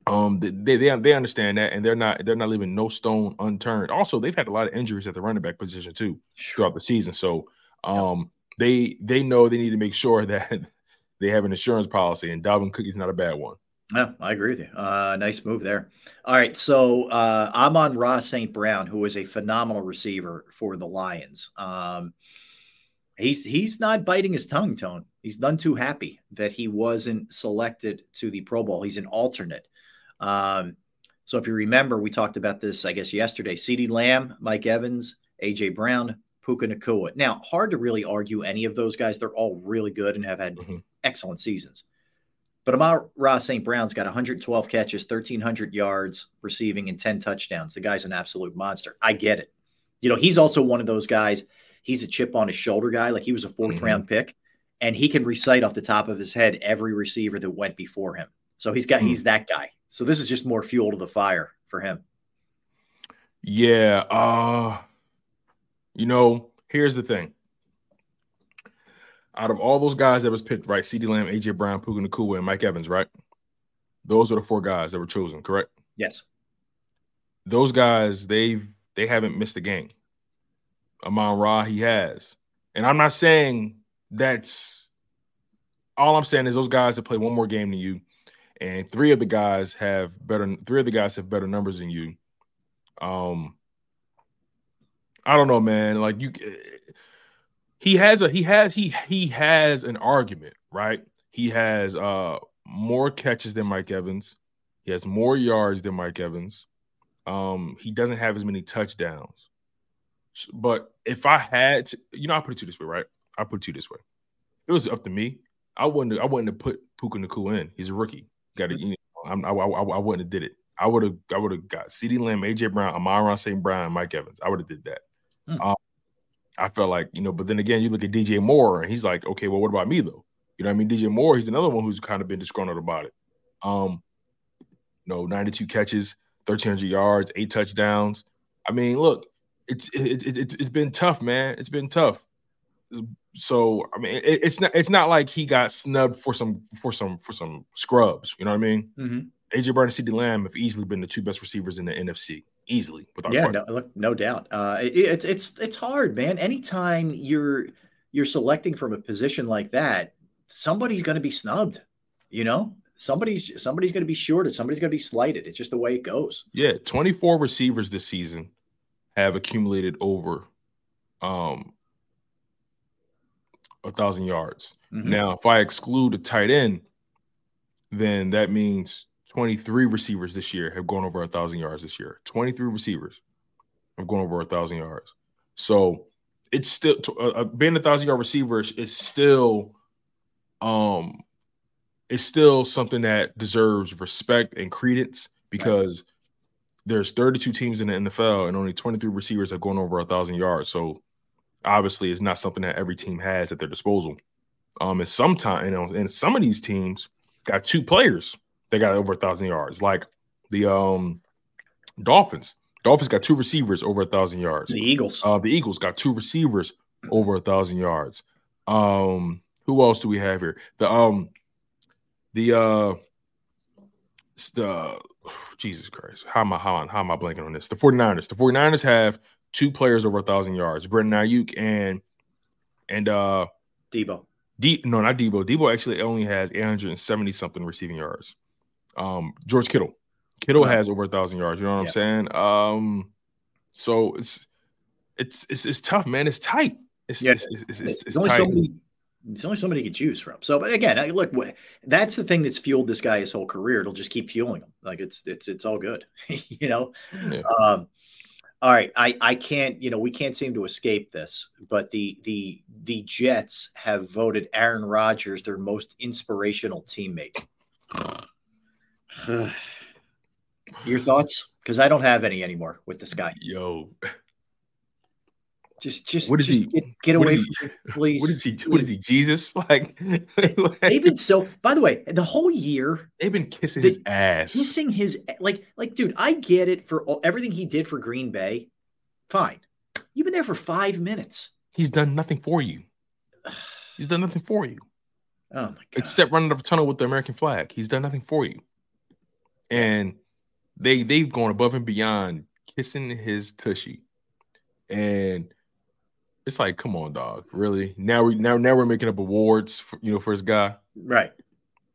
um, they they they understand that, and they're not they're not leaving no stone unturned. Also, they've had a lot of injuries at the running back position too throughout the season. So, um, they they know they need to make sure that they have an insurance policy, and Dalvin Cook is not a bad one. Yeah, I agree with you. Uh, nice move there. All right, so uh, Amon-Ra St. Brown, who is a phenomenal receiver for the Lions. Um, he's he's not biting his tongue, Tone. He's none too happy that he wasn't selected to the Pro Bowl. He's an alternate. Um, so if you remember, we talked about this, I guess, yesterday. CeeDee Lamb, Mike Evans, A.J. Brown, Puka Nacua. Now, hard to really argue any of those guys. They're all really good and have had excellent seasons. But Amon-Ra St. Brown's got 112 catches, 1,300 yards receiving, and 10 touchdowns. The guy's an absolute monster. I get it. You know, he's also one of those guys. He's a chip on his shoulder guy. Like he was a 4th round pick, and he can recite off the top of his head every receiver that went before him. So he's got Hmm. he's that guy. So this is just more fuel to the fire for him. Yeah. Uh you know, here's the thing. Out of all those guys that was picked, right? CeeDee Lamb, AJ Brown, Puka Nacua, and Mike Evans, right? Those are the four guys that were chosen, correct? Yes. Those guys, they've they haven't missed a game. Amon-Ra, he has. And I'm not saying that's all I'm saying is those guys that play one more game than you, and three of the guys have better three of the guys have better numbers than you. Um I don't know, man. Like you he has a he has he he has an argument, right? He has uh more catches than Mike Evans. He has more yards than Mike Evans. Um, he doesn't have as many touchdowns. But if I had to, you know, I'll put it to this way, right? I'll put it to this way. It was up to me, I wouldn't I wouldn't have put Puka Nacua in. He's a rookie. Got to, you know, I'm, I, I, I wouldn't have did it. I would have I would have got CeeDee Lamb, AJ Brown, Amon-Ra St. Brown, Mike Evans. I would have did that. Um, I felt like, you know, but then again, you look at DJ Moore and he's like, okay, well, what about me though? You know what I mean? DJ Moore, he's another one who's kind of been disgruntled about it. Um, no, 92 catches, 1,300 yards, eight touchdowns. I mean, look, it's it, it, it's it's been tough, man. It's been tough. So I mean, it, it's not it's not like he got snubbed for some for some for some scrubs. You know what I mean? Mhm. AJ Brown and CeeDee Lamb have easily been the two best receivers in the NFC, easily without yeah, no, look, no doubt. Uh, it, it's it's it's hard, man. Anytime you're you're selecting from a position like that, somebody's going to be snubbed. You know, somebody's somebody's going to be shorted. Somebody's going to be slighted. It's just the way it goes. Yeah, 24 receivers this season have accumulated over um a thousand yards. Mhm. Now, if I exclude a tight end, then that means 23 receivers this year have gone over a thousand yards this year. 23 receivers have gone over a thousand yards. So it's still uh, uh, being a thousand yard receiver is- is still um it's still something that deserves respect and credence because there's 32 teams in the NFL and only 23 receivers have gone over a thousand yards. So obviously it's not something that every team has at their disposal. Um, and sometimes you know, and some of these teams got two players that got over a thousand yards, like the um Dolphins. Dolphins got two receivers over a thousand yards. The Eagles. Uh, the Eagles got two receivers over a thousand yards. Um, who else do we have here? The um, the uh, the Jesus Christ, how am I how, am I- how am I blanking on this? The 49ers. The 49ers have two players over a thousand yards, Brandon Aiyuk and and uh Deebo. D no, not Deebo. Deebo actually only has 870 something receiving yards. Um, George Kittle. Kittle has over a thousand yards. You know what Yeah. I'm saying? Um, so it's it's it's it's tough, man. It's tight. It's Yeah. it's, it's, it's, it's, only tight. so many. There's only so many you can choose from. So, but again, I- look, that's the thing that's fueled this guy his whole career. It'll just keep fueling him. Like it's it's it's all good, you know. Yeah. Um, all right, I I can't, you know, we can't seem to escape this, but the the the Jets have voted Aaron Rodgers their most inspirational teammate. Your thoughts? Because I don't have any anymore with this guy. Yo, Just just what is just he? Get, get away is from he- me, please. What is he? What is he? Jesus? Like, They've been so. By the way, the whole year they've been kissing The- his ass. kissing his like like dude. I get it for all, everything he did for Green Bay. Fine, you've been there for five minutes. He's done nothing for you. He's done nothing for you. Oh my god! except running up a tunnel with the American flag. He's done nothing for you. And they they've gone above and beyond kissing his tushy. And it's like, come on, dog. Really? Now we now now we're making up awards for you know for his guy. Right.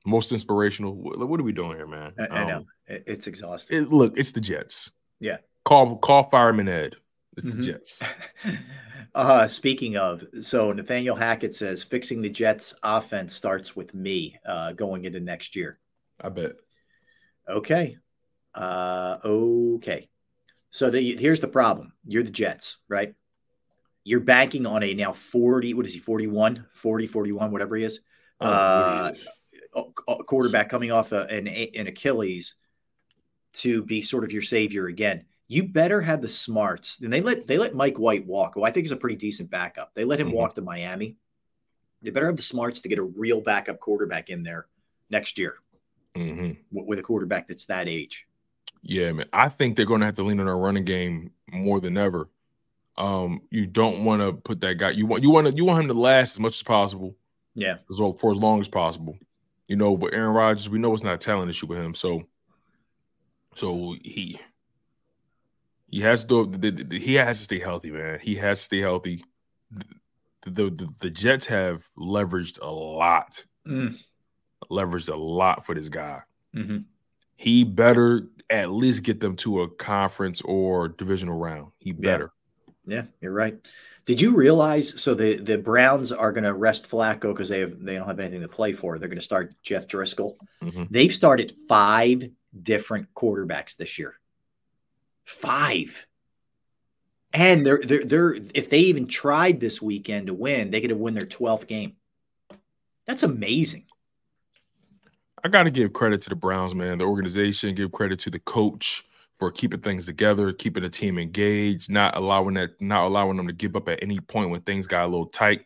Most inspirational. What, what are we doing here, man? I, I know Um, It- it's exhausting. it- look, it's the Jets. Yeah. Call call fireman Ed. It's Mhm. the Jets. Uh, speaking of, so Nathaniel Hackett says fixing the Jets offense starts with me uh, going into next year. I bet. Okay. Uh, okay. So the, here's the problem. You're the Jets, right? You're banking on a now 40, what is he, 41, 40, 41, whatever he is. I Uh, what he is. a- a quarterback coming off a, an, an Achilles to be sort of your savior again. You better have the smarts. And they let they let Mike White walk, who I think is a pretty decent backup. They let him Mhm. walk to Miami. They better have the smarts to get a real backup quarterback in there next year. mm-hmm. with a quarterback that's that age. Yeah, man. I think they're going to have to lean on their running game more than ever. Um, you don't want to put that guy. You want you want to you want him to last as much as possible. Yeah, as well for as long as possible. You know, but Aaron Rodgers, we know it's not a talent issue with him. So, so he he has to the, the, he has to stay healthy, man. He has to stay healthy. The the, the Jets have leveraged a lot, mm. leveraged a lot for this guy. Mm-hmm. He better at least get them to a conference or divisional round. He better. Yeah, you're right. Did you realize? So the the Browns are going to rest Flacco because they have they don't have anything to play for. They're going to start Jeff Driskel. Mm-hmm. They've started five different quarterbacks this year. Five. And they're they're they're if they even tried this weekend to win, they could have won their 12th game. That's amazing. I got to give credit to the Browns, man. The organization, give credit to the coach for keeping things together, keeping the team engaged, not allowing that, not allowing them to give up at any point when things got a little tight.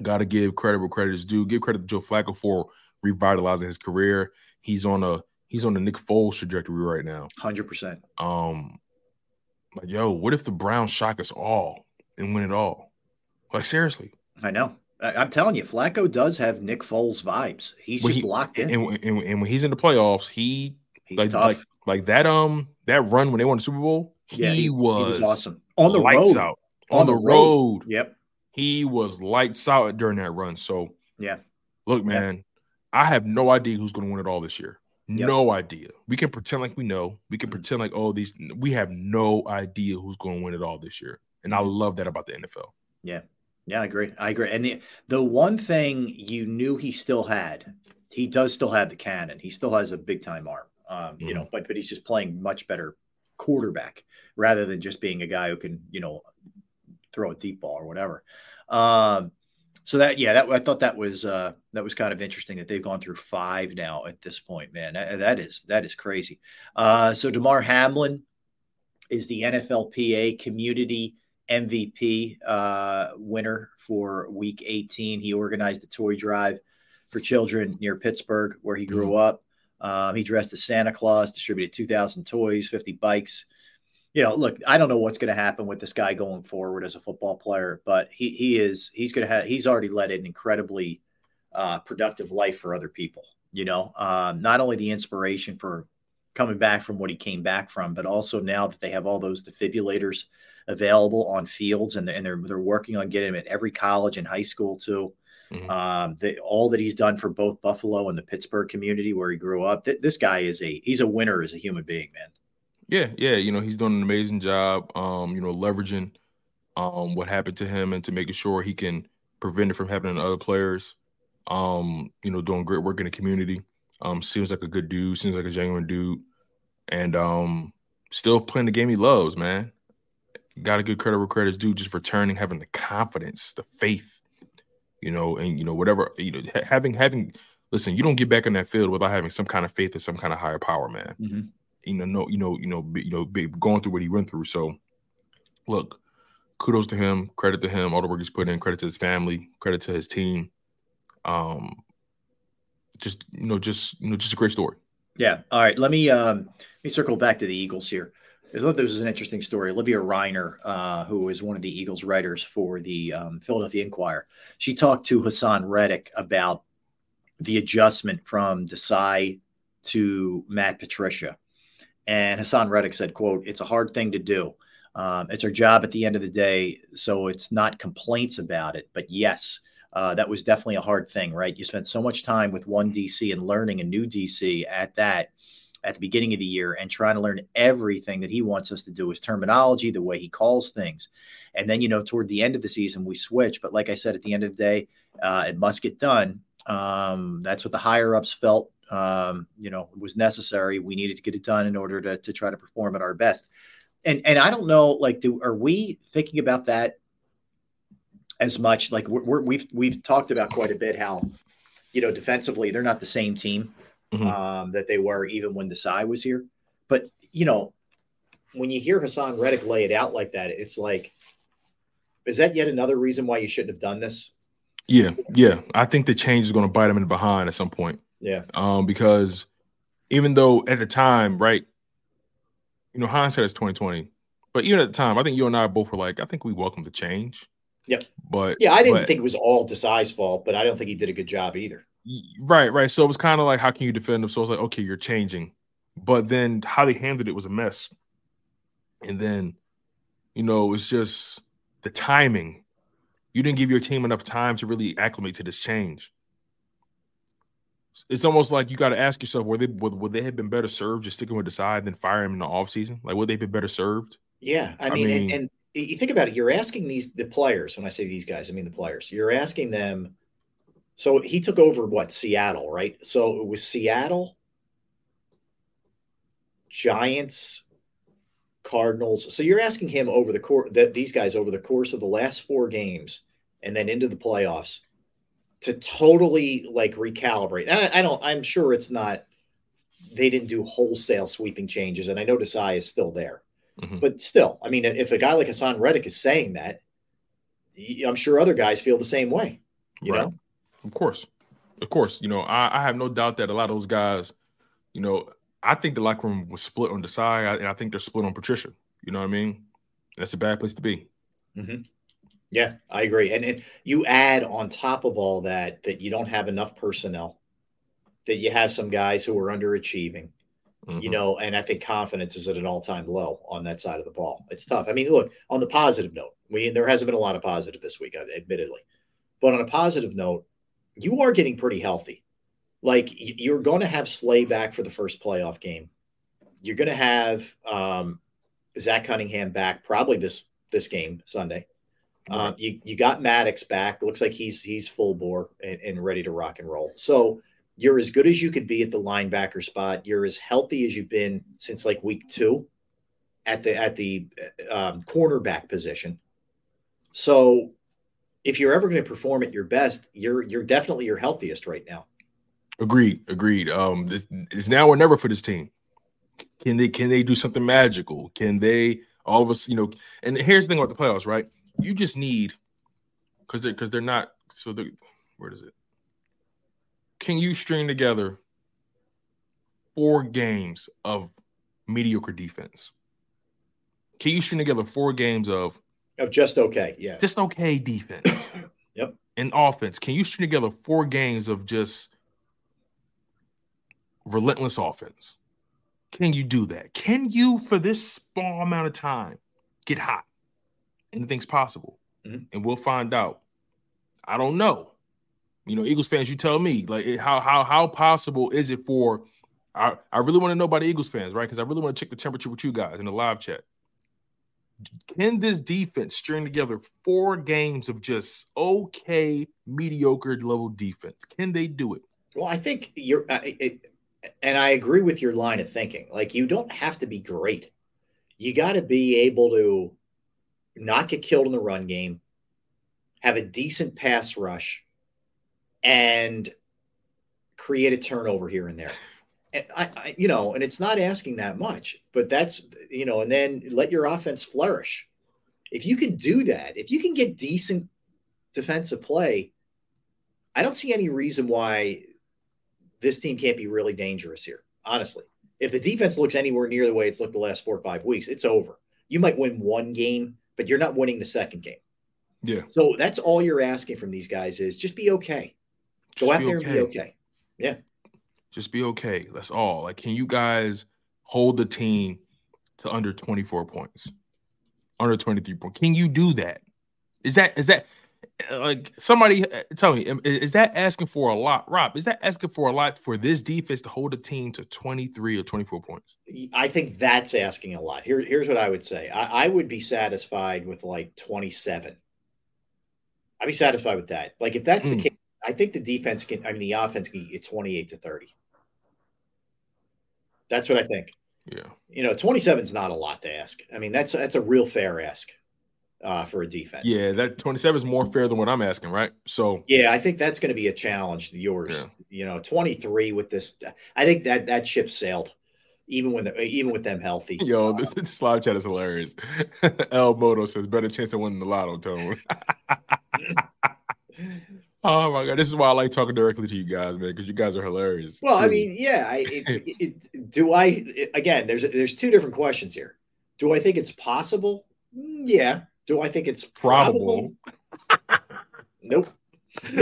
Got to give credit where credit is due. Give credit to Joe Flacco for revitalizing his career. He's on a he's on the Nick Foles trajectory right now. Hundred percent. Um, like yo, what if the Browns shock us all and win it all? Like seriously. I know. I'm telling you, Flacco does have Nick Foles vibes. He's just he, locked in. And, and, and, when he's in the playoffs, he he's like, tough. like like that um that run when they won the Super Bowl. Yeah, he, he, was, he was awesome on the lights road. out on, on the, road. road. Yep, he was lights out during that run. So yeah, look, man, yep. I have no idea who's going to win it all this year. Yep. No idea. We can pretend like we know. We can pretend like oh these. We have no idea who's going to win it all this year, and I love that about the NFL. Yeah, yeah, I agree. I agree. And the the one thing you knew he still had, he does still have the cannon. He still has a big time arm. Um, mm-hmm. You know, but but he's just playing much better quarterback rather than just being a guy who can you know throw a deep ball or whatever. Um, so that yeah, that I thought that was uh, that was kind of interesting that they've gone through five now at this point. Man, that, that is that is crazy. Uh, so Damar Hamlin is the NFLPA Community MVP uh, winner for Week 18. He organized the toy drive for children near Pittsburgh, where he grew mm-hmm. up. Um, he dressed as Santa Claus, distributed 2,000 toys, 50 bikes. You know, look, I don't know what's going to happen with this guy going forward as a football player, but he he is he's going to have he's already led an incredibly uh, productive life for other people. You know, um, not only the inspiration for coming back from what he came back from, but also now that they have all those defibrillators available on fields and and they're, they're working on getting him at every college and high school too. Mm-hmm. Um, the, all that he's done for both Buffalo and the Pittsburgh community where he grew up. Th- this guy is a he's a winner as a human being, man. Yeah, yeah, you know he's doing an amazing job. Um, you know, leveraging um what happened to him and to making sure he can prevent it from happening to other players. Um, you know, doing great work in the community. Um, seems like a good dude. Seems like a genuine dude, and um, still playing the game he loves, man. Got a good credit where credit's due, just returning, having the confidence, the faith you know, and you know whatever you know having having listen, you don't get back in that field without having some kind of faith in some kind of higher power, man. Mm-hmm. You know, no, you know, you know, you know, going through what he went through. So, look, kudos to him, credit to him, all the work he's put in, credit to his family, credit to his team. Um, just you know, just you know, just a great story. Yeah. All right. Let me um let me circle back to the Eagles here. I thought this was an interesting story. Olivia Reiner, uh, who is one of the Eagles writers for the um, Philadelphia Inquirer, she talked to Haason Reddick about the adjustment from Desai to Matt Patricia. And Haason Reddick said, quote, it's a hard thing to do. Um, it's our job at the end of the day. So it's not complaints about it. But yes, uh, that was definitely a hard thing, right? You spent so much time with one DC and learning a new DC at that at the beginning of the year and trying to learn everything that he wants us to do, his terminology, the way he calls things. And then, you know, toward the end of the season, we switch. But like I said, at the end of the day, uh, it must get done. Um, that's what the higher ups felt, um, you know, was necessary. We needed to get it done in order to, to try to perform at our best. And, and I don't know, like, do, are we thinking about that as much? Like we're, we're, we've, we've talked about quite a bit how, you know, defensively, they're not the same team mm-hmm. um, that they were even when Desai was here. But you know, when you hear Haason Reddick lay it out like that, it's like, is that yet another reason why you shouldn't have done this? Yeah, yeah. I think the change is going to bite him in the behind at some point. Yeah. Um, because even though at the time, right, you know, hindsight is twenty twenty, but even at the time, I think you and I both were like, I think we welcome the change. Yep. But Yeah, I didn't but- think it was all Desai's fault, but I don't think he did a good job either. Right, right. So it was kind of like, how can you defend them? So it's like, okay, you're changing, but then how they handled it was a mess. And then, you know, it's just the timing. You didn't give your team enough time to really acclimate to this change. It's almost like you got to ask yourself, were they would, would they have been better served just sticking with Desai than fire him in the offseason? Like, would they have been better served? Yeah, I I mean, mean- and, and you think about it. You're asking these the players. When I say these guys, I mean the players. You're asking them. So he took over what Seattle, right? So it was Seattle, Giants, Cardinals. So you're asking him over the course that these guys over the course of the last four games and then into the playoffs to totally like recalibrate. And I, I don't. I'm sure it's not. They didn't do wholesale sweeping changes, and I know Desai is still there. Mhm. But still, I mean, if a guy like Haason Reddick is saying that, I'm sure other guys feel the same way. You Right. know, Of course. Of course. You know, I, I have no doubt that a lot of those guys, you know, I think the locker room was split on Desai, and I think they're split on Patricia. You know what I mean? That's a bad place to be. Mhm. yeah, I agree. And, and you add on top of all that that you don't have enough personnel, that you have some guys who are underachieving. Mm-hmm. You know, and I think confidence is at an all-time low on that side of the ball. It's tough. I mean, look on the positive note. We there hasn't been a lot of positive this week, admittedly, but on a positive note, you are getting pretty healthy. Like you're going to have Slay back for the first playoff game. You're going to have um, Zach Cunningham back probably this this game Sunday. Um, you you got Maddox back. Looks like he's he's full bore and, and ready to rock and roll. So you're as good as you could be at the linebacker spot. You're as healthy as you've been since like week two at the at the um, cornerback position. So if you're ever going to perform at your best, you're you're definitely your healthiest right now. Agreed. Agreed. Um, it's now or never for this team. Can they can they do something magical? Can they all of us, you know? And here's the thing about the playoffs, right? You just need because they're because they're not. So the where is it? Can you string together four games of mediocre defense? Can you string together four games of Oh, just okay. Yeah. just okay defense? Yep. And offense. Can you string together four games of just relentless offense? Can you do that? Can you, for this small amount of time, get hot? Anything's possible. Mhm. And we'll find out. I don't know. You know, Eagles fans, you tell me, like, how how how possible is it for? I I really want to know about the Eagles fans, right? Because I really want to check the temperature with you guys in the live chat. Can this defense string together four games of just okay, mediocre level defense? Can they do it? Well, I think you're, uh, it, and I agree with your line of thinking. Like, you don't have to be great. You got to be able to not get killed in the run game, have a decent pass rush, and create a turnover here and there. And I, I, you know, and it's not asking that much, but that's, you know, and then let your offense flourish. If you can do that, if you can get decent defensive play, I don't see any reason why this team can't be really dangerous here. Honestly, if the defense looks anywhere near the way it's looked the last four or five weeks, it's over. You might win one game, but you're not winning the second game. Yeah. So that's all you're asking from these guys is just be okay. Go out there and be okay. okay. Yeah. Just be okay. That's all. Like, can you guys hold the team to under 24 points? Under 23 points. Can you do that? Is that is that like somebody uh, tell me, is that asking for a lot? Rob, is that asking for a lot for this defense to hold a team to 23 or 24 points? I think that's asking a lot. Here, here's what I would say. I, I would be satisfied with like 27. I'd be satisfied with that. Like if that's Mm. the case, I think the defense can. I mean, the offense can get 28 to 30. That's what I think. Yeah. You know, 27 is not a lot to ask. I mean, that's that's a real fair ask uh, for a defense. Yeah, that 27 is more fair than what I'm asking, right? So Yeah, I think that's going to be a challenge. to Yours, you know, 23 with this. I think that that ship sailed, even when even with them healthy. Yo, this, this live chat is hilarious. El Moto says better chance of winning the lotto, Tone. Oh my god, this is why I like talking directly to you guys, man, because you guys are hilarious. Well, I mean, yeah. I, it, it, do I? Again, there's there's two different questions here. Do I think it's possible? Yeah. Do I think it's probable? nope.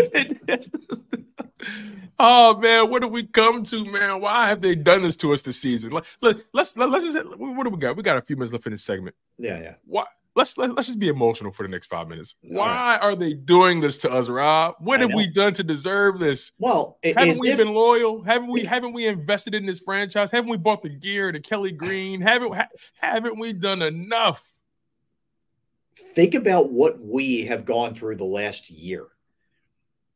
oh man, what have we come to, man? Why have they done this to us this season? Let, let, let's let, let's just what do we got? We got a few minutes left in this segment. Yeah, yeah. Why? Let's let, let's just be emotional for the next five minutes. Why are they doing this to us, Rob? What I have know. we done to deserve this? Well, haven't we if- been loyal? Haven't we? Haven't we invested in this franchise? Haven't we bought the gear, the Kelly Green? Haven't ha, haven't we done enough? think about what we have gone through the last year.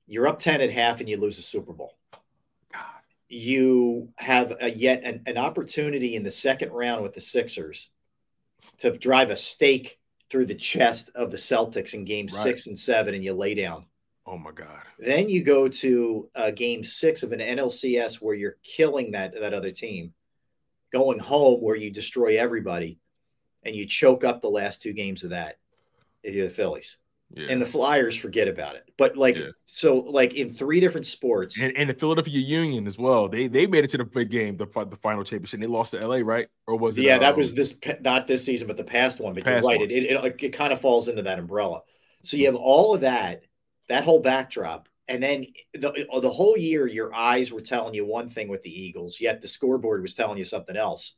You're up 10 at half and you lose a Super Bowl. You have a, yet an, an opportunity in the second round with the Sixers to drive a stake through the chest of the Celtics in game Right. six and seven, and you lay down. Oh my God. Then you go to uh, game six of an NLCS where you're killing that, that other team, going home where you destroy everybody, and you choke up the last two games of that. If you're the Phillies. Yeah. And the Flyers forget about it. But like so, like in three different sports, And, and the Philadelphia Union as well. They they made it to the big game, the the final championship. They lost to LA, right? Or was it? yeah, that um, was this not this season, but the past one. But Past you're right, one. it, it, it, it kind of falls into that umbrella. So you have all of that, that whole backdrop, and then the the whole year, your eyes were telling you one thing with the Eagles, yet the scoreboard was telling you something else.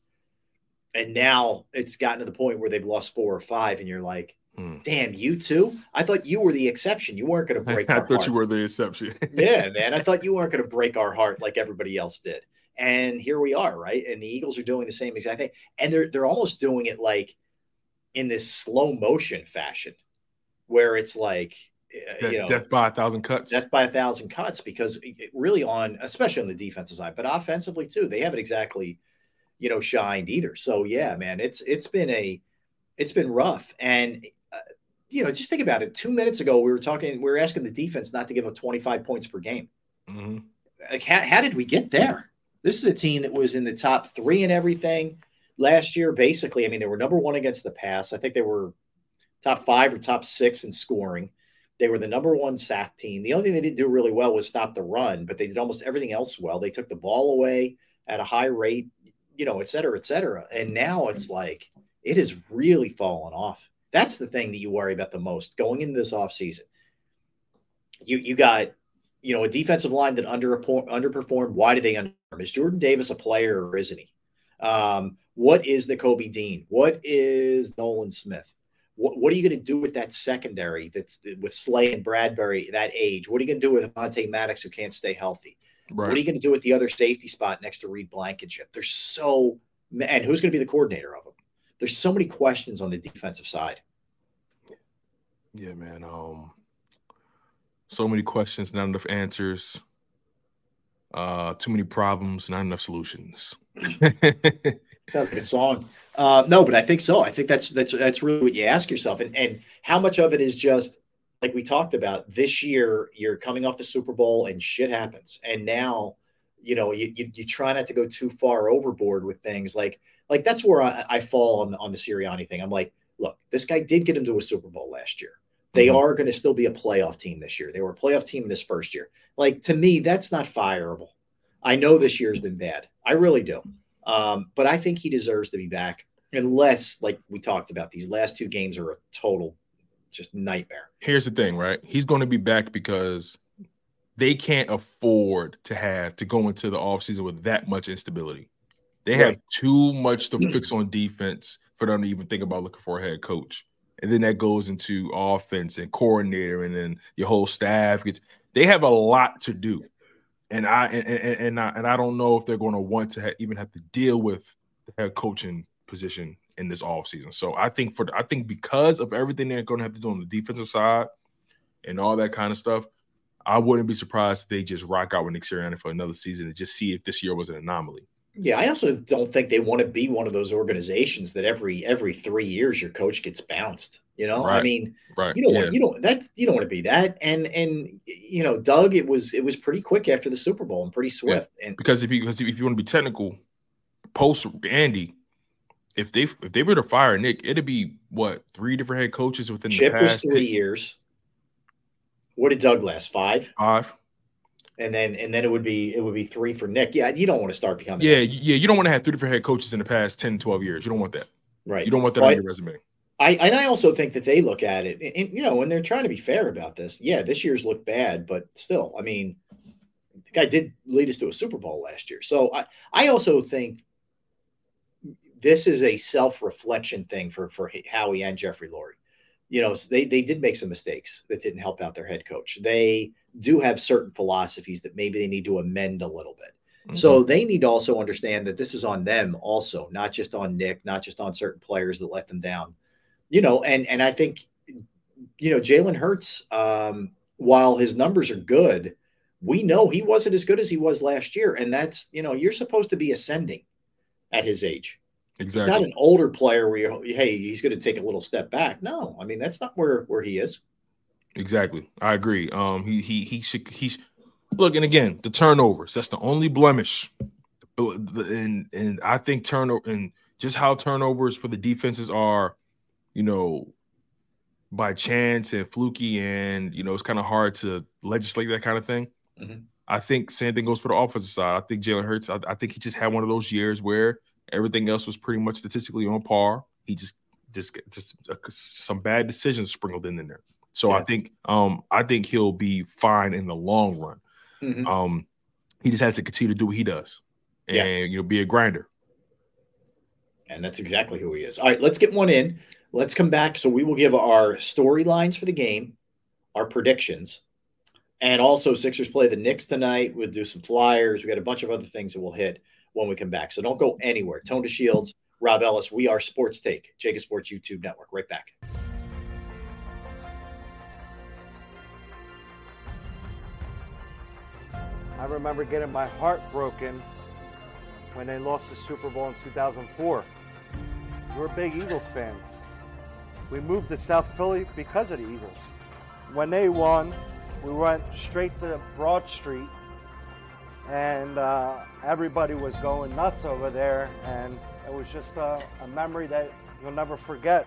And now it's gotten to the point where they've lost four or five, and you're like, Hmm. "Damn, you too? I thought you were the exception. You weren't going to break I thought heart." you were the exception. yeah, man. I thought you weren't going to break our heart like everybody else did. And here we are, right? And the Eagles are doing the same exact thing. And they're they're almost doing it like in this slow motion fashion where it's like uh, Death- you know death by a thousand cuts. death by a thousand cuts because really on especially on the defensive side, but offensively too, they haven't exactly you know shined either. So yeah, man, it's it's been a it's been rough and you know just think about it. Two minutes ago, we were talking, we were asking the defense not to give up 25 points per game Mhm. like how, how did we get there? This is a team that was in the top three in everything last year. Basically, I mean, they were number one against the pass. I think they were top five or top six in scoring. They were the number one sack team. The only thing they didn't do really well was stop the run, but they did almost everything else well. They took the ball away at a high rate, you know, et cetera, et cetera. And now it's like it has really fallen off. That's the thing that you worry about the most going into this offseason. You you got you know, a defensive line that under underperformed. Why did they underperform? Is Jordan Davis a player or isn't he? Um, what is the Kobe Dean? What is Nolan Smith? What, what are you going to do with that secondary that's with Slay and Bradberry that age? What are you going to do with Monte Maddox who can't stay healthy? Right. What are you going to do with the other safety spot next to Reed Blankenship? There's so and who's going to be the coordinator of them? There's so many questions on the defensive side. Yeah, man. Um, so many questions, not enough answers. Uh, too many problems, not enough solutions. Sounds like a song. Uh, no, but I think so. I think that's that's that's really what you ask yourself, and and how much of it is just like we talked about this year. You're coming off the Super Bowl, and shit happens, and now you know you you, you try not to go too far overboard with things like like that's where I, I fall on the on the Sirianni thing. I'm like, look, this guy did get him to a Super Bowl last year. They Mhm. are going to still be a playoff team this year. They were a playoff team in his first year. Like to me, that's not fireable. I know this year's been bad. I really do. Um, but I think he deserves to be back, unless, like we talked about, these last two games are a total just nightmare. Here's the thing, right? He's going to be back because they can't afford to have to go into the offseason with that much instability. They have too much to mm. fix on defense for them to even think about looking for a head coach. And then that goes into offense and coordinator, and then your whole staff gets. They have a lot to do, and I and and, and I and I don't know if they're going to want to ha- even have to deal with the head coaching position in this offseason. So I think for I think because of everything they're going to have to do on the defensive side and all that kind of stuff, I wouldn't be surprised if they just rock out with Nick Sirianni for another season and just see if this year was an anomaly. Yeah, I also don't think they want to be one of those organizations that every every three years your coach gets bounced. You know, I mean, Right. you don't yeah. want you don't that you don't want to be that. And and you know, Doug, it was it was pretty quick after the Super Bowl and pretty swift. And because if you because if you want to be technical, post Andy, if they if they were to fire Nick, it'd be what three different head coaches within Chip the was past three ten- years. What did Doug last? Five. Five. And then and then it would be it would be three for Nick. Yeah, you don't want to start becoming. Yeah, yeah. You don't want to have three different head coaches in the past 10, 12 years. You don't want that. Right. You don't want that Well, on your resume. I and I also think that they look at it, and, and, you know, when they're trying to be fair about this. Yeah, this year's looked bad, but still, I mean, the guy did lead us to a Super Bowl last year. So I I also think this is a self reflection thing for for Howie and Jeffrey Lurie. You know, they they did make some mistakes that didn't help out their head coach. They do have certain philosophies that maybe they need to amend a little bit. So they need to also understand that this is on them also, not just on Nick, not just on certain players that let them down. You know, and and I think you know Jalen Hurts, um, while his numbers are good, we know he wasn't as good as he was last year, and that's you know you're supposed to be ascending at his age. Exactly. He's not an older player where you hey he's going to take a little step back. No, I mean that's not where where he is. Exactly. I agree. Um, he he he should he's look and again the turnovers. That's the only blemish. And and I think turnover and just how turnovers for the defenses are, you know, by chance and fluky, and you know it's kind of hard to legislate that kind of thing. Mhm. I think same thing goes for the offensive side. I think Jalen Hurts. I, I think he just had one of those years where everything else was pretty much statistically on par. He just just just uh, some bad decisions sprinkled in, in there. So I think um I think he'll be fine in the long run. Mhm. Um he just has to continue to do what he does and Yeah. you know be a grinder. And that's exactly who he is. All right, let's get one in. Let's come back. So we will give our storylines for the game, our predictions, and also Sixers play the Knicks tonight. We'll do some flyers. We got a bunch of other things that we'll hit when we come back. So don't go anywhere. Tone DeShields, Rob Ellis. We are Sports Take, JAKIB Sports YouTube Network. Right back. I remember getting my heart broken when they lost the Super Bowl in 2004. We were big Eagles fans. We moved to South Philly because of the Eagles. When they won, we went straight to Broad Street, and uh, everybody was going nuts over there, and it was just a, a memory that you'll never forget.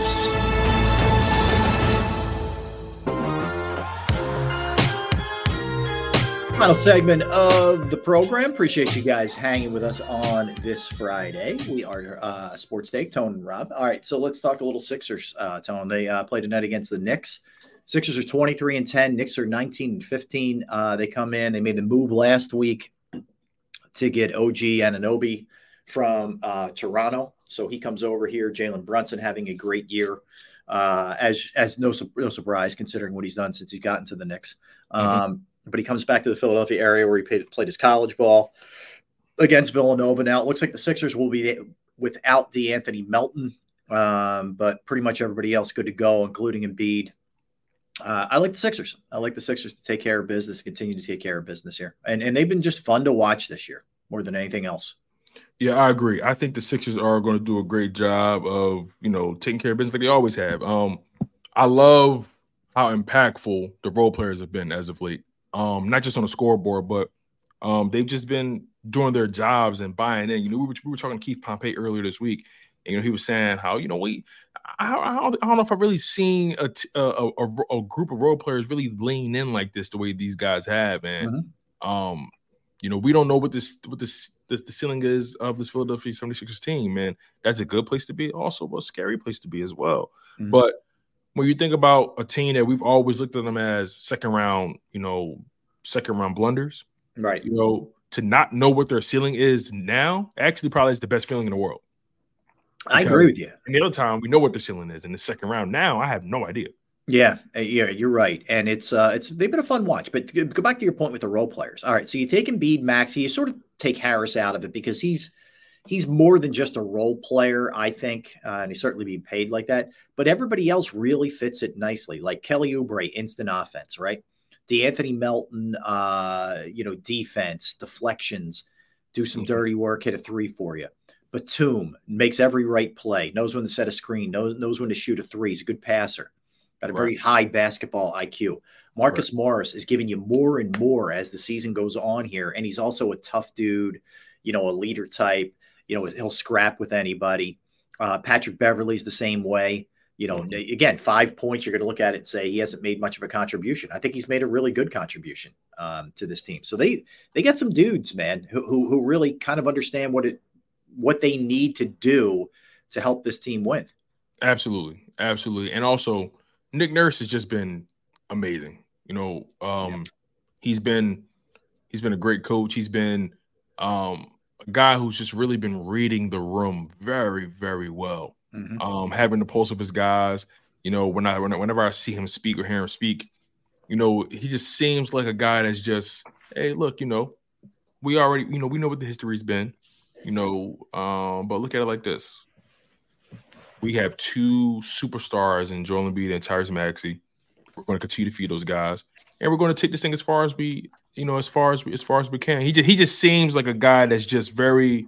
Final segment of the program. Appreciate you guys hanging with us on this Friday. We are uh, Sports Take, Tone and Rob. All right, so let's talk a little Sixers, uh, Tone. They uh, played tonight against the Knicks. Sixers are 23 and 10. Knicks are 19 and 15. Uh, they come in. They made the move last week to get OG Anunoby from uh, Toronto. So he comes over here. Jalen Brunson having a great year. Uh, as as no, no surprise considering what he's done since he's gotten to the Knicks. Um, but he comes back to the Philadelphia area where he played, played his college ball against Villanova. Now it looks like the Sixers will be without DeAnthony Melton, um, but pretty much everybody else good to go, including Embiid. Uh, I like the Sixers. I like the Sixers to take care of business, continue to take care of business here, and and they've been just fun to watch this year more than anything else. Yeah, I agree. I think the Sixers are going to do a great job of, you know, taking care of business like they always have. Um, I love how impactful the role players have been as of late. Um, not just on the scoreboard, but um, they've just been doing their jobs and buying in. You know, we were, we were talking to Keith Pompey earlier this week, and you know he was saying how you know we I, I, don't, I don't know if I've really seen a, t- a, a, a group of role players really lean in like this the way these guys have, and Mm-hmm. um, you know we don't know what this what this the, the ceiling is of this Philadelphia 76ers team, man. That's a good place to be, also a scary place to be as well. Mhm. But when you think about a team that we've always looked at them as second round, you know, second round blunders, right? You know, to not know what their ceiling is now actually probably is the best feeling in the world. I agree with you. And the other time we know what their ceiling is in the second round. Now I have no idea. Yeah, uh, yeah, you're right, and it's uh, it's they've been a fun watch. But go back to your point with the role players. All right, so you take Embiid, Maxey, you sort of take Harris out of it because he's he's more than just a role player, I think, uh, and he's certainly being paid like that. But everybody else really fits it nicely, like Kelly Oubre, instant offense, right? DeAnthony Melton, uh, you know, defense, deflections, do some dirty work, hit a three for you. Batum makes every right play, knows when to set a screen, knows knows when to shoot a three. He's a good passer got a very high basketball IQ. Marcus Morris is giving you more and more as the season goes on here, and he's also a tough dude, you know, a leader type. You know, he'll scrap with anybody. Uh, Patrick Beverley's the same way. You know, again, five points. You're going to look at it and say he hasn't made much of a contribution. I think he's made a really good contribution um, to this team. So they they got some dudes, man, who, who who really kind of understand what it what they need to do to help this team win. Absolutely, absolutely, and also Nick Nurse has just been amazing. You know, um, he's been he's been a great coach. He's been um, a guy who's just really been reading the room very, very well. Mm-hmm. Um, having the pulse of his guys. You know, when I whenever I see him speak or hear him speak, you know, he just seems like a guy that's just, hey, look, you know, we already, you know, we know what the history's been, you know, um, but look at it like this we have two superstars in Joel Embiid and Tyrese Maxey. We're going to continue to feed those guys, and we're going to take this thing as far as we, you know, as far as we, as far as we can. He just he just seems like a guy that's just very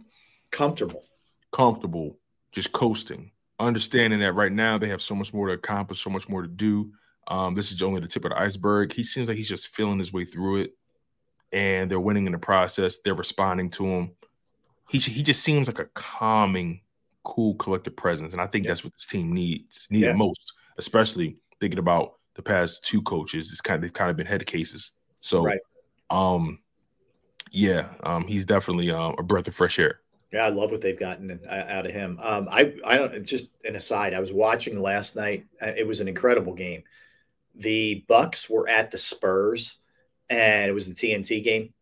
comfortable, comfortable, just coasting, understanding that right now they have so much more to accomplish, so much more to do. Um, this is only the tip of the iceberg. He seems like he's just feeling his way through it, and they're winning in the process. They're responding to him. He he just seems like a calming cool collective presence and i think that's what this team needs needed Yeah. most especially thinking about the past two coaches it's kind of they've kind of been head cases so Right. Um yeah um he's definitely um, a breath of fresh air Yeah, I love what they've gotten uh, out of him. Um, I, I don't. it's Just an aside, I was watching last night. uh, It was an incredible game. The Bucks were at the Spurs, and it was the TNT game.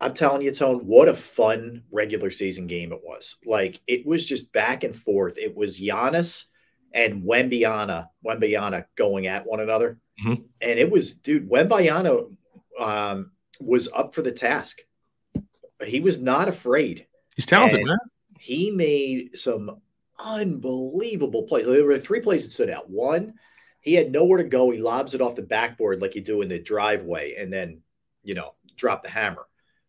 I'm telling you, Tone, what a fun regular season game it was. Like it was just back and forth. It was Giannis and Wembanyama, Wembanyama going at one another. Mhm. And it was, dude, Wembanyama um, was up for the task. He was not afraid. He's talented, And man. He made some unbelievable plays. There were three plays that stood out. One, he had nowhere to go. He lobs it off the backboard like you do in the driveway, and then you know drop the hammer.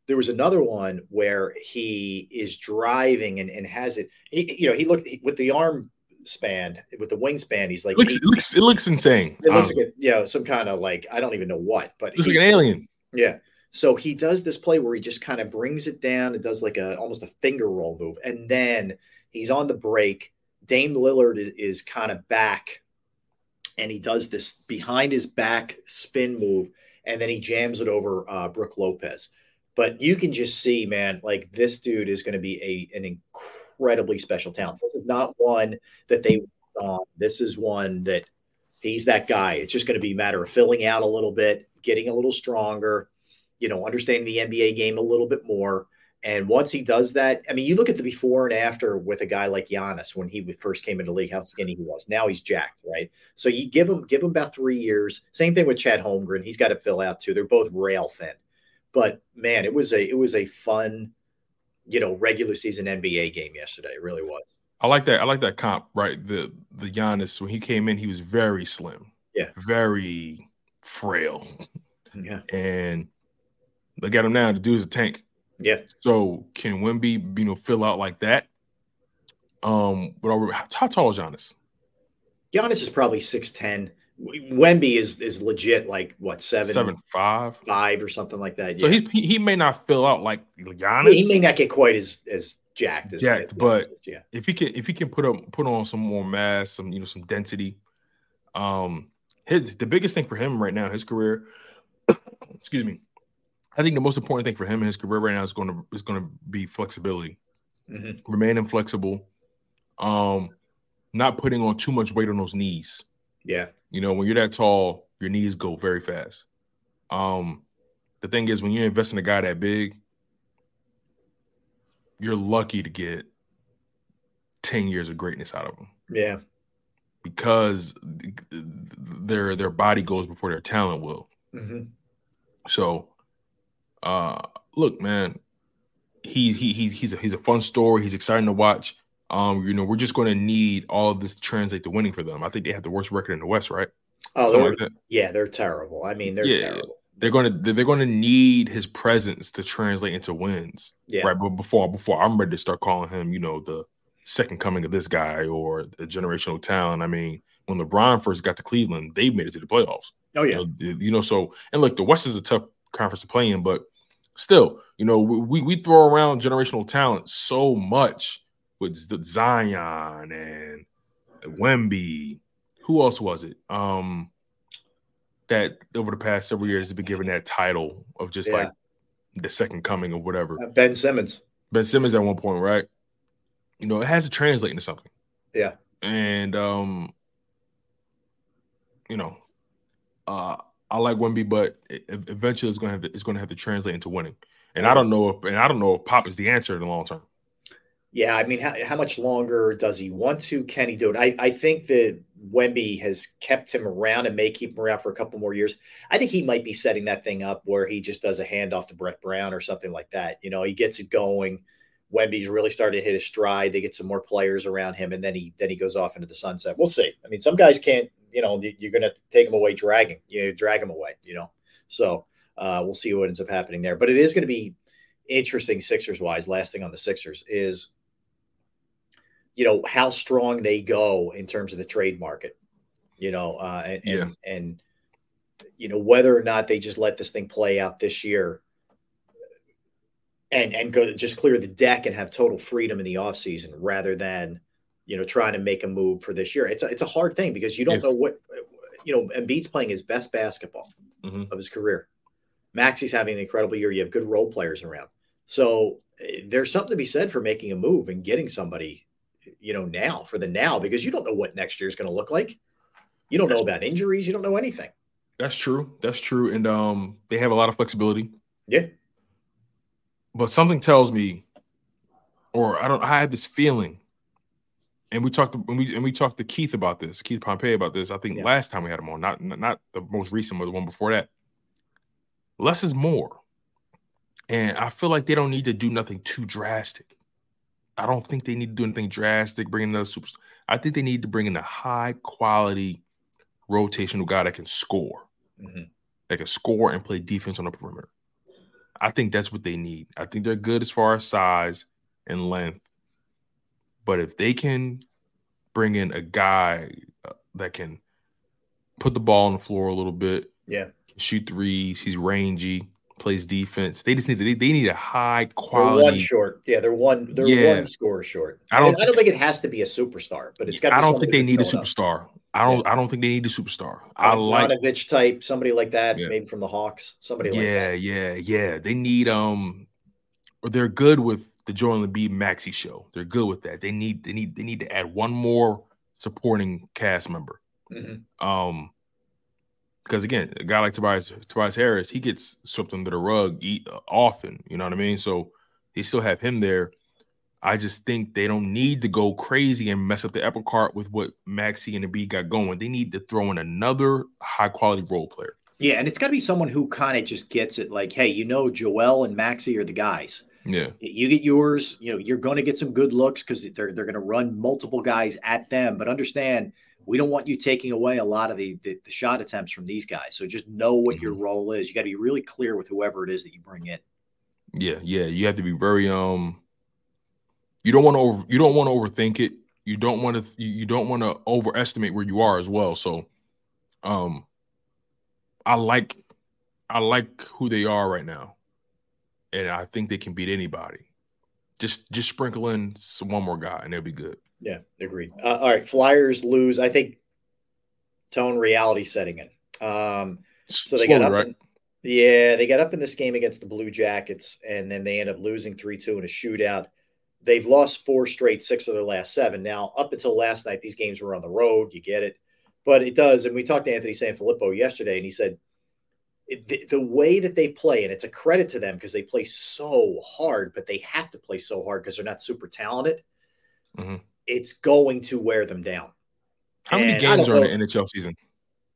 There was another one where he is driving and, and has it. He, you know, he looked he- with the arm span, with the wingspan. He's like It looks, it looks, it looks insane. it looks Um, like a, you know some kind of like I don't even know what, but he- like an alien. yeah. So he does this play where he just kind of brings it down. It does like a almost a finger roll move, and then he's on the break. Dame Lillard is, is kind of back, and he does this behind his back spin move, and then he jams it over uh, Brooke Lopez. But you can just see, man, like this dude is going to be a an incredibly special talent. This is not one that they on. This is one that he's that guy. It's just going to be a matter of filling out a little bit, getting a little stronger, you know, understanding the NBA game a little bit more. And once he does that, I mean, you look at the before and after with a guy like Giannis when he first came into league, how skinny he was. Now he's jacked, right? So you give him give him about three years. Same thing with Chet Holmgren. He's got to fill out too. They're both rail thin. But man, it was a it was a fun, you know, regular season NBA game yesterday. It really was. I like that. I like that comp, right? The the Giannis when he came in, he was very slim, Yeah. very frail, Yeah. and look at him now. The dude's a tank. Yeah. So can Wemby, you know, fill out like that? Um, but how tall is Giannis? Giannis is probably six ten. Wemby is is legit like what seven Seven five. five or something like that. So yeah. he, he may not fill out like Giannis. he may not get quite as as jacked as, jacked, as but is, yeah. if he can if he can put up put on some more mass, some you know some density, um, his the biggest thing for him right now, his career, excuse me, I think the most important thing for him in his career right now is going to is going to be flexibility, Mhm. remaining flexible, um, not putting on too much weight on those knees. Yeah. You know, when you're that tall, your knees go very fast. Um, the thing is, when you invest in a guy that big, you're lucky to get 10 years of greatness out of him Yeah. because their their body goes before their talent will. hmm So, uh, look, man, he he he's he's a, he's a fun story. He's exciting to watch. Um, you know, we're just going to need all of this to translate to winning for them. I think they have the worst record in the West, right? Oh, they're, like yeah, they're terrible. I mean, they're Yeah, terrible. They're going to they're going to need his presence to translate into wins. Yeah. Right. But before before I'm ready to start calling him, you know, the second coming of this guy or the generational talent. I mean, when LeBron first got to Cleveland, they made it to the playoffs. Oh yeah. You know, you know, so and look, the West is a tough conference to play in, but still, you know, we we throw around generational talent so much with Zion and Wemby. Who else was it? Um, that over the past several years has been given that title of just Yeah. like the second coming or whatever. Uh, Ben Simmons. Ben Simmons at one point, right? You know, it has to translate into something. Yeah. And um, you know, uh, I like Wemby, but eventually it's gonna have to, it's gonna have to translate into winning. And I don't know if and I don't know if Pop is the answer in the long term. Yeah, I mean, how, how much longer does he want to? Can he do it? I, I think that Wemby has kept him around and may keep him around for a couple more years. I think he might be setting that thing up where he just does a handoff to Brett Brown or something like that. You know, he gets it going. Wemby's really started to hit his stride. They get some more players around him, and then he then he goes off into the sunset. We'll see. I mean, some guys can't. You know, you're going to take him away dragging. You know, drag him away. You know, so uh, we'll see what ends up happening there. But it is going to be interesting Sixers wise. Last thing on the Sixers is you know how strong they go in terms of the trade market you know uh and Yeah. and, and you know whether or not they just let this thing play out this year and and go just clear the deck and have total freedom in the offseason rather than you know trying to make a move for this year it's a, it's a hard thing because you don't If- know what you know Embiid's playing his best basketball Mhm. of his career Maxey's having an incredible year you have good role players around so eh, there's something to be said for making a move and getting somebody you know, now for the now because you don't know what next year is going to look like. You don't know about injuries. You don't know anything. That's true. That's true. And um, they have a lot of flexibility. Yeah. But something tells me, or I don't. I had this feeling, and we talked to, and we and we talked to Keith about this, Keith Pompey about this. I think Yeah. last time we had him on, not not the most recent, but the one before that. Less is more, and I feel like they don't need to do nothing too drastic. I don't think they need to do anything drastic. bringing another super. I think they need to bring in a high quality rotational guy that can score, Mhm. that can score and play defense on the perimeter. I think that's what they need. I think they're good as far as size and length, but if they can bring in a guy uh, that can put the ball on the floor a little bit, Yeah. shoot threes, he's rangy, plays defense. They just need to, they, they need a high They're quality. one short. Yeah, they're one. They're Yeah. one score short. I don't I don't, I don't think it has to be a superstar, but it's got. I don't think they need a superstar. I don't. I don't think they need a superstar. I like. Ivanovich type, somebody like that, maybe from the Hawks, somebody like that. Yeah, yeah, yeah. They need um, or they're good with the Joel Embiid Maxey show. They're good with that. They need. They need. They need to add one more supporting cast member. Mhm. Um, because again, a guy like Tobias Tobias Harris, he gets swept under the rug uh, often. You know what I mean? So they still have him there. I just think they don't need to go crazy and mess up the apple cart with what Maxey and the B got going. They need to throw in another high quality role player. Yeah, and it's got to be someone who kind of just gets it. Like, hey, you know, Joel and Maxey are the guys. Yeah. You get yours. You know, you're going to get some good looks because they're they're going to run multiple guys at them. But understand, we don't want you taking away a lot of the the, the shot attempts from these guys. So just know what your role is. You got to be really clear with whoever it is that you bring in. Yeah, yeah. You have to be very um you don't want to over you don't want to overthink it. You don't want to you you don't want to overestimate where you are as well. So um I like I like who they are right now. And I think they can beat anybody. Just just sprinkle in some, one more guy and they'll be good. Yeah, agreed. Uh, all right, Flyers lose. I think tone reality setting in. Um, so they got up. right? in- yeah, they got up in this game against the Blue Jackets, and then they end up losing three two in a shootout. They've lost four straight, six of their last seven. Now, up until last night, these games were on the road. You get it, but it does. And we talked to Anthony Sanfilippo yesterday, and he said it, the, the way that they play, and it's a credit to them because they play so hard, but they have to play so hard because they're not super talented. Mhm. It's going to wear them down. How many And I games are in the NHL season?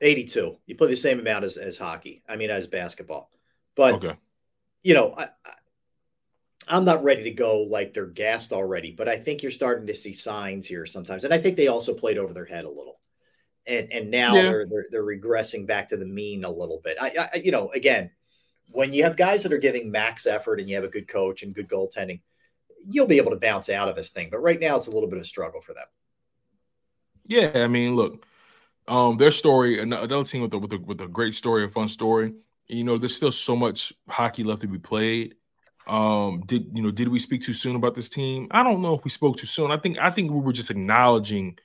82. You play the same amount as, as hockey. I mean, as basketball. But, Okay. you know, I, I'm not ready to go like they're gassed already, but I think you're starting to see signs here sometimes. And I think they also played over their head a little. And and now Yeah. they're, they're they're regressing back to the mean a little bit. I, I you know, again, when you have guys that are giving max effort and you have a good coach and good goaltending, you'll be able to bounce out of this thing. But right now it's a little bit of struggle for them. Yeah, I mean, look, um, their story, an- another team with a with a with a great story, a fun story. You know, there's still so much hockey left to be played. Um, did you know? Did we speak too soon about this team? I don't know if we spoke too soon. I think I think we were just acknowledging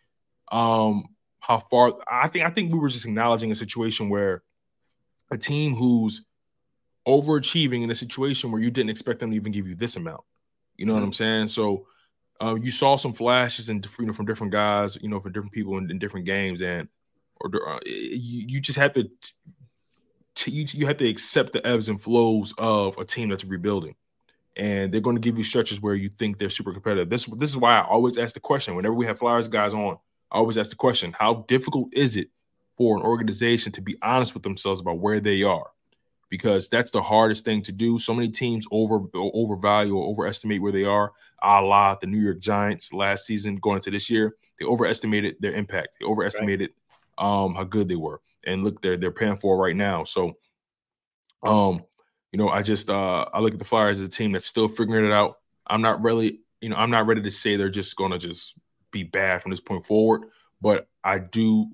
um how far. I think I think we were just acknowledging a situation where a team who's overachieving in a situation where you didn't expect them to even give you this amount. You know what I'm saying? So uh, you saw some flashes and you know from different guys, you know, from different people in, in different games, and or uh, you, you just have to t- you, you have to accept the ebbs and flows of a team that's rebuilding, and they're going to give you stretches where you think they're super competitive. This this is why I always ask the question whenever we have Flyers guys on. I always ask the question: How difficult is it for an organization to be honest with themselves about where they are? Because that's the hardest thing to do. So many teams over overvalue or overestimate where they are, a la the New York Giants last season going into this year. They overestimated their impact. They overestimated um, how good they were. And look, they're they're paying for it right now. So um, you know, I just uh I look at the Flyers as a team that's still figuring it out. I'm not really, you know, I'm not ready to say they're just gonna just be bad from this point forward, but I do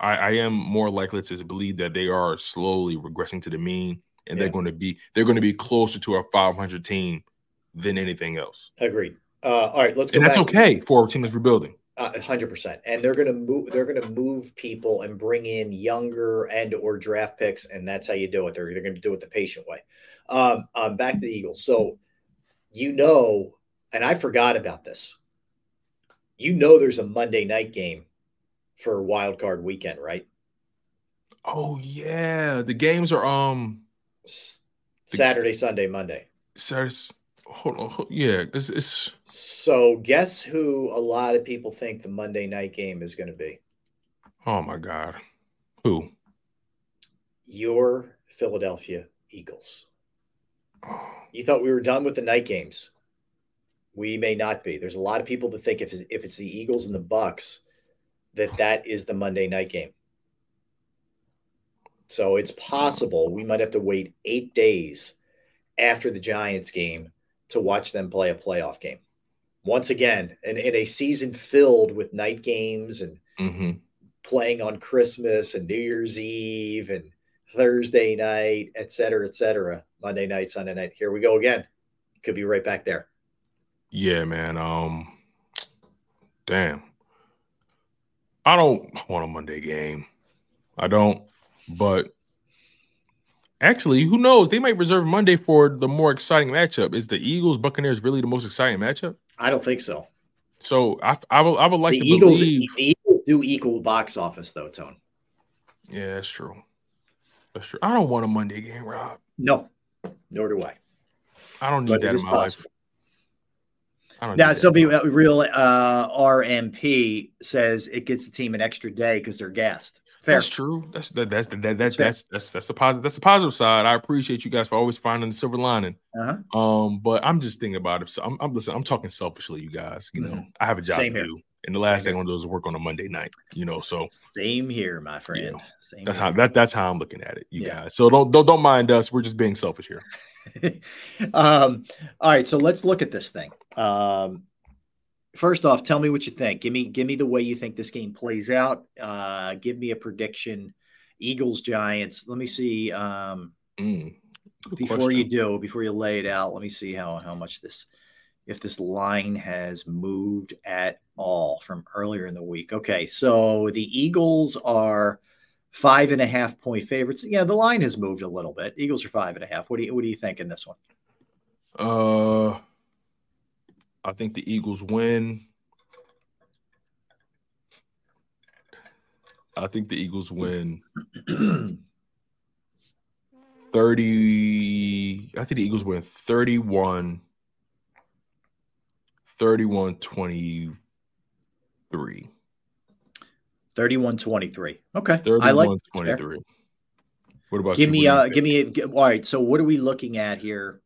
I, I am more likely to believe that they are slowly regressing to the mean, and they're going to be they're going to be closer to a 500 team than anything else. Agreed. Uh, all right, let's go And that's back- okay for a team that's rebuilding. A hundred percent, and they're gonna move. They're gonna move people and bring in younger and or draft picks, and that's how you do it. They're they're gonna do it the patient way. Um, um, back to the Eagles. So, you know, and I forgot about this. You know, there's a Monday night game for Wild Card Weekend, right? Oh yeah, the games are um Saturday, Sunday, Monday. Saturday. hold on. hold- Yeah, it's, it's So guess who a lot of people think the Monday night game is going to be? oh my god. Who? Your Philadelphia Eagles. You thought we were done with the night games. We may not be. There's a lot of people that think if it's, if it's the Eagles and the Bucks, that that is the Monday night game. So it's possible we might have to wait eight days after the Giants game to watch them play a playoff game. Once again, in, in a season filled with night games and Mm-hmm. playing on Christmas and New Year's Eve and Thursday night, et cetera, et cetera. Monday night, Sunday night. Here we go again. Could be right back there. Yeah, man. Um, damn. I don't want a Monday game. I don't. But actually, who knows? They might reserve Monday for the more exciting matchup. Is the Eagles Buccaneers really the most exciting matchup? I don't think so. So I, I will. I would like the to Eagles, believe. the Eagles do equal box office, though, Tone. Yeah, that's true. That's true. I don't want a Monday game, Rob. No, nor do I. I don't need But that in my possible. Don't Now, need that. somebody uh, real uh, RMP says it gets the team an extra day because they're gassed. Fair. That's true. That's that, that's that, that's fair. that's that's that's the positive. That's the positive side. I appreciate you guys for always finding the silver lining. Uh-huh. Um, but I'm just thinking about it. So I'm, I'm listening. I'm talking selfishly, you guys. You know, Mhm. I have a job Same to here. do, and the last thing I want to do is work on a Monday night. You know, so Same here, my friend. Same that's here. how that that's how I'm looking at it. You Yeah. guys. So don't don't don't mind us. We're just being selfish here. um, all right, so let's look at this thing. Um, first off, tell me what you think. Give me give me the way you think this game plays out. Uh, give me a prediction. Eagles Giants. Let me see. Um, Mm, before you do, before you lay it out, let me see how how much this if this line has moved at all from earlier in the week. Okay, so the Eagles are five and a half point favorites. Yeah, the line has moved a little bit. Eagles are five and a half. What do you what do you think in this one? Uh, I think the Eagles win. I think the Eagles win 30. I think the Eagles win 31 31 23. 31 23. Okay. 31 I like 23. What about Give you? me What do you uh give me a, all right. So what are we looking at here?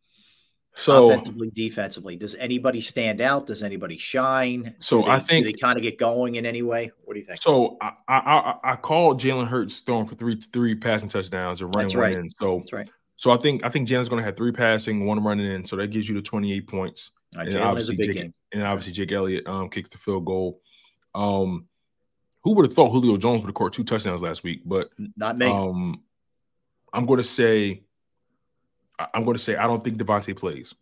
So- offensively, defensively. Does anybody stand out? Does anybody shine? So Do I think- they kind of get going in any way. What do you think? So I I, I, I called Jalen Hurts throwing for three three passing touchdowns and running That's one right. in. So That's right. So I think I think Jalen's going to have three passing, one running in. So that gives you the twenty eight points. Right, And Jalen is a obviously Jake, game. and obviously Jake Elliott um, kicks the field goal. Um, who would have thought Julio Jones would have caught two touchdowns last week? But Not me. Um, I'm going to say, I'm going to say I don't think DeVonta plays.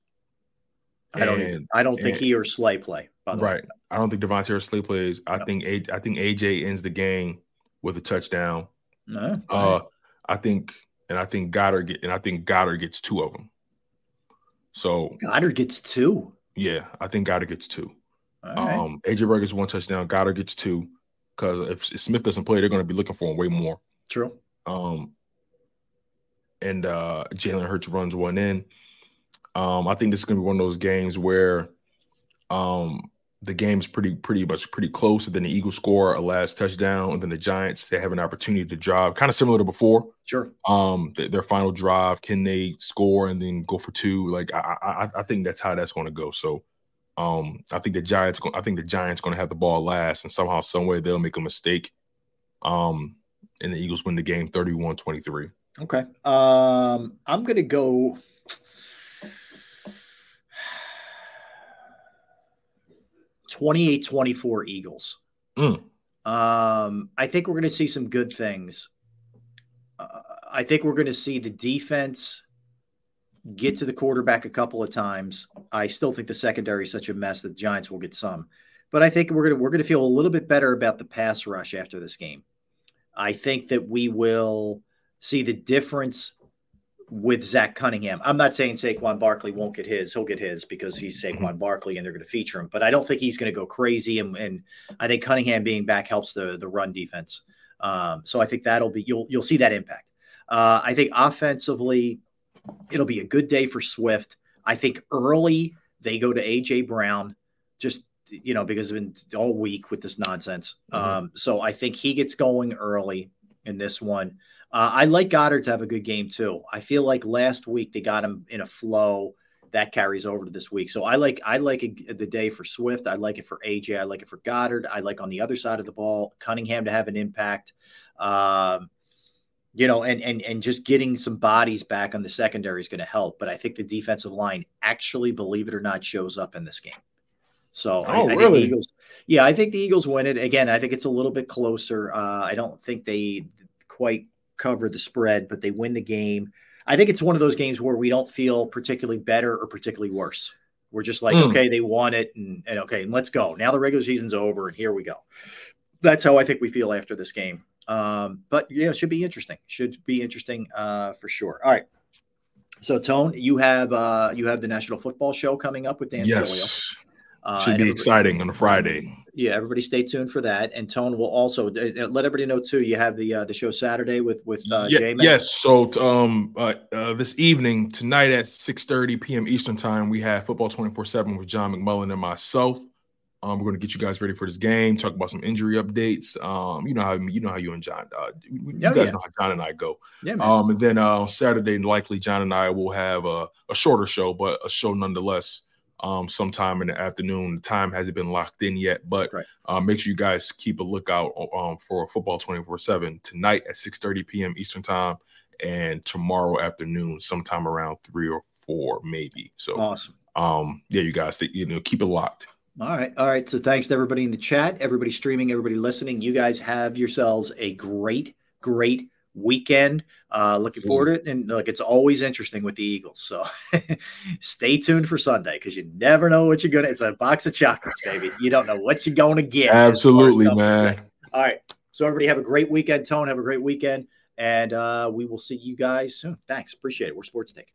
I don't. And- I don't think and- he or Slay play, by the way. Right. I don't think DeVonta or Slay plays. I No. think A, I think AJ ends the game with a touchdown. No. Uh, I think, and I think Goedert get, and I think Goedert gets two of them. So Goedert gets two. yeah, I think Goedert gets two. Right. Um, AJ Brown gets one touchdown. Goedert gets two because if, if Smith doesn't play, they're going to be looking for him way more. True. Um, and uh, Jalen Hurts runs one in. Um, I think this is going to be one of those games where um, the game's pretty, pretty much pretty close, and then the Eagles score a last touchdown, and then the Giants they have an opportunity to drive, kind of similar to before. Sure. Um, th- their final drive, can they score and then go for two? Like I, I, I think that's how that's going to go. So, um, I think the Giants, I think the Giants going to have the ball last, and somehow, some way, they'll make a mistake. Um, and the Eagles win the game 31-23. Okay. Um, I'm gonna go. Twenty-eight, twenty-four Eagles. Mm. Um, I think we're going to see some good things. Uh, I think we're going to see the defense get to the quarterback a couple of times. I still think the secondary is such a mess that the Giants will get some, but I think we're to we're to feel a little bit better about the pass rush after this game. I think that we will see the difference with Zach Cunningham. I'm not saying Saquon Barkley won't get his; he'll get his because he's Saquon Barkley, and they're going to feature him. But I don't think he's going to go crazy, and, and I think Cunningham being back helps the the run defense. Um, so I think that'll be you'll you'll see that impact. Uh, I think offensively, it'll be a good day for Swift. I think early they go to AJ Brown, just you know because it's been all week with this nonsense. Mm-hmm. Um, so I think he gets going early in this one. Uh, I like Goedert to have a good game too. I feel like last week they got him in a flow that carries over to this week. So I like I like a, the day for Swift. I like it for AJ. I like it for Goedert. I like on the other side of the ball Cunningham to have an impact. Um, you know, and and and just getting some bodies back on the secondary is going to help. But I think the defensive line actually, believe it or not, shows up in this game. So oh, I, I really? Eagles, yeah, I think the Eagles win it again. I think it's a little bit closer. Uh, I don't think they quite cover the spread, but they win the game. I think it's one of those games where we don't feel particularly better or particularly worse. We're just like, mm. okay, they won it, and, and okay, and let's go. Now the regular season's over, and here we go. That's how I think we feel after this game. Um, but yeah, it should be interesting. Should be interesting uh, for sure. All right. So Tone, you have uh, you have the National Football Show coming up with Dan yes. Uh, Should be exciting on a Friday. Yeah, everybody stay tuned for that. And Tone will also uh, uh, let everybody know too. You have the uh, the show Saturday with with uh, yeah, J-Man. Yes. So um, uh, uh, this evening tonight at six thirty p.m. Eastern time, we have football twenty four seven with John McMullen and myself. Um, we're going to get you guys ready for this game. Talk about some injury updates. Um, you know how you know how you and John, uh, you oh, guys yeah. know how John and I go. Yeah, man. Um, and then uh, Saturday, likely John and I will have a, a shorter show, but a show nonetheless um, sometime in the afternoon. The time hasn't been locked in yet, but right. uh, make sure you guys keep a lookout um, for football 24 7 tonight at 6 30 p.m. Eastern Time and tomorrow afternoon, sometime around three or four, maybe. So awesome. Um, yeah, you guys, you know, keep it locked. All right. All right. So thanks to everybody in the chat, everybody streaming, everybody listening. You guys have yourselves a great, great weekend. Uh, looking forward to it. And look, it's always interesting with the Eagles. So stay tuned for Sunday because you never know what you're going to. It's a box of chocolates, baby. You don't know what you're going to get. Absolutely, man. All right. So everybody have a great weekend. Tone, have a great weekend. And uh, we will see you guys soon. Thanks. Appreciate it. We're Sports Take.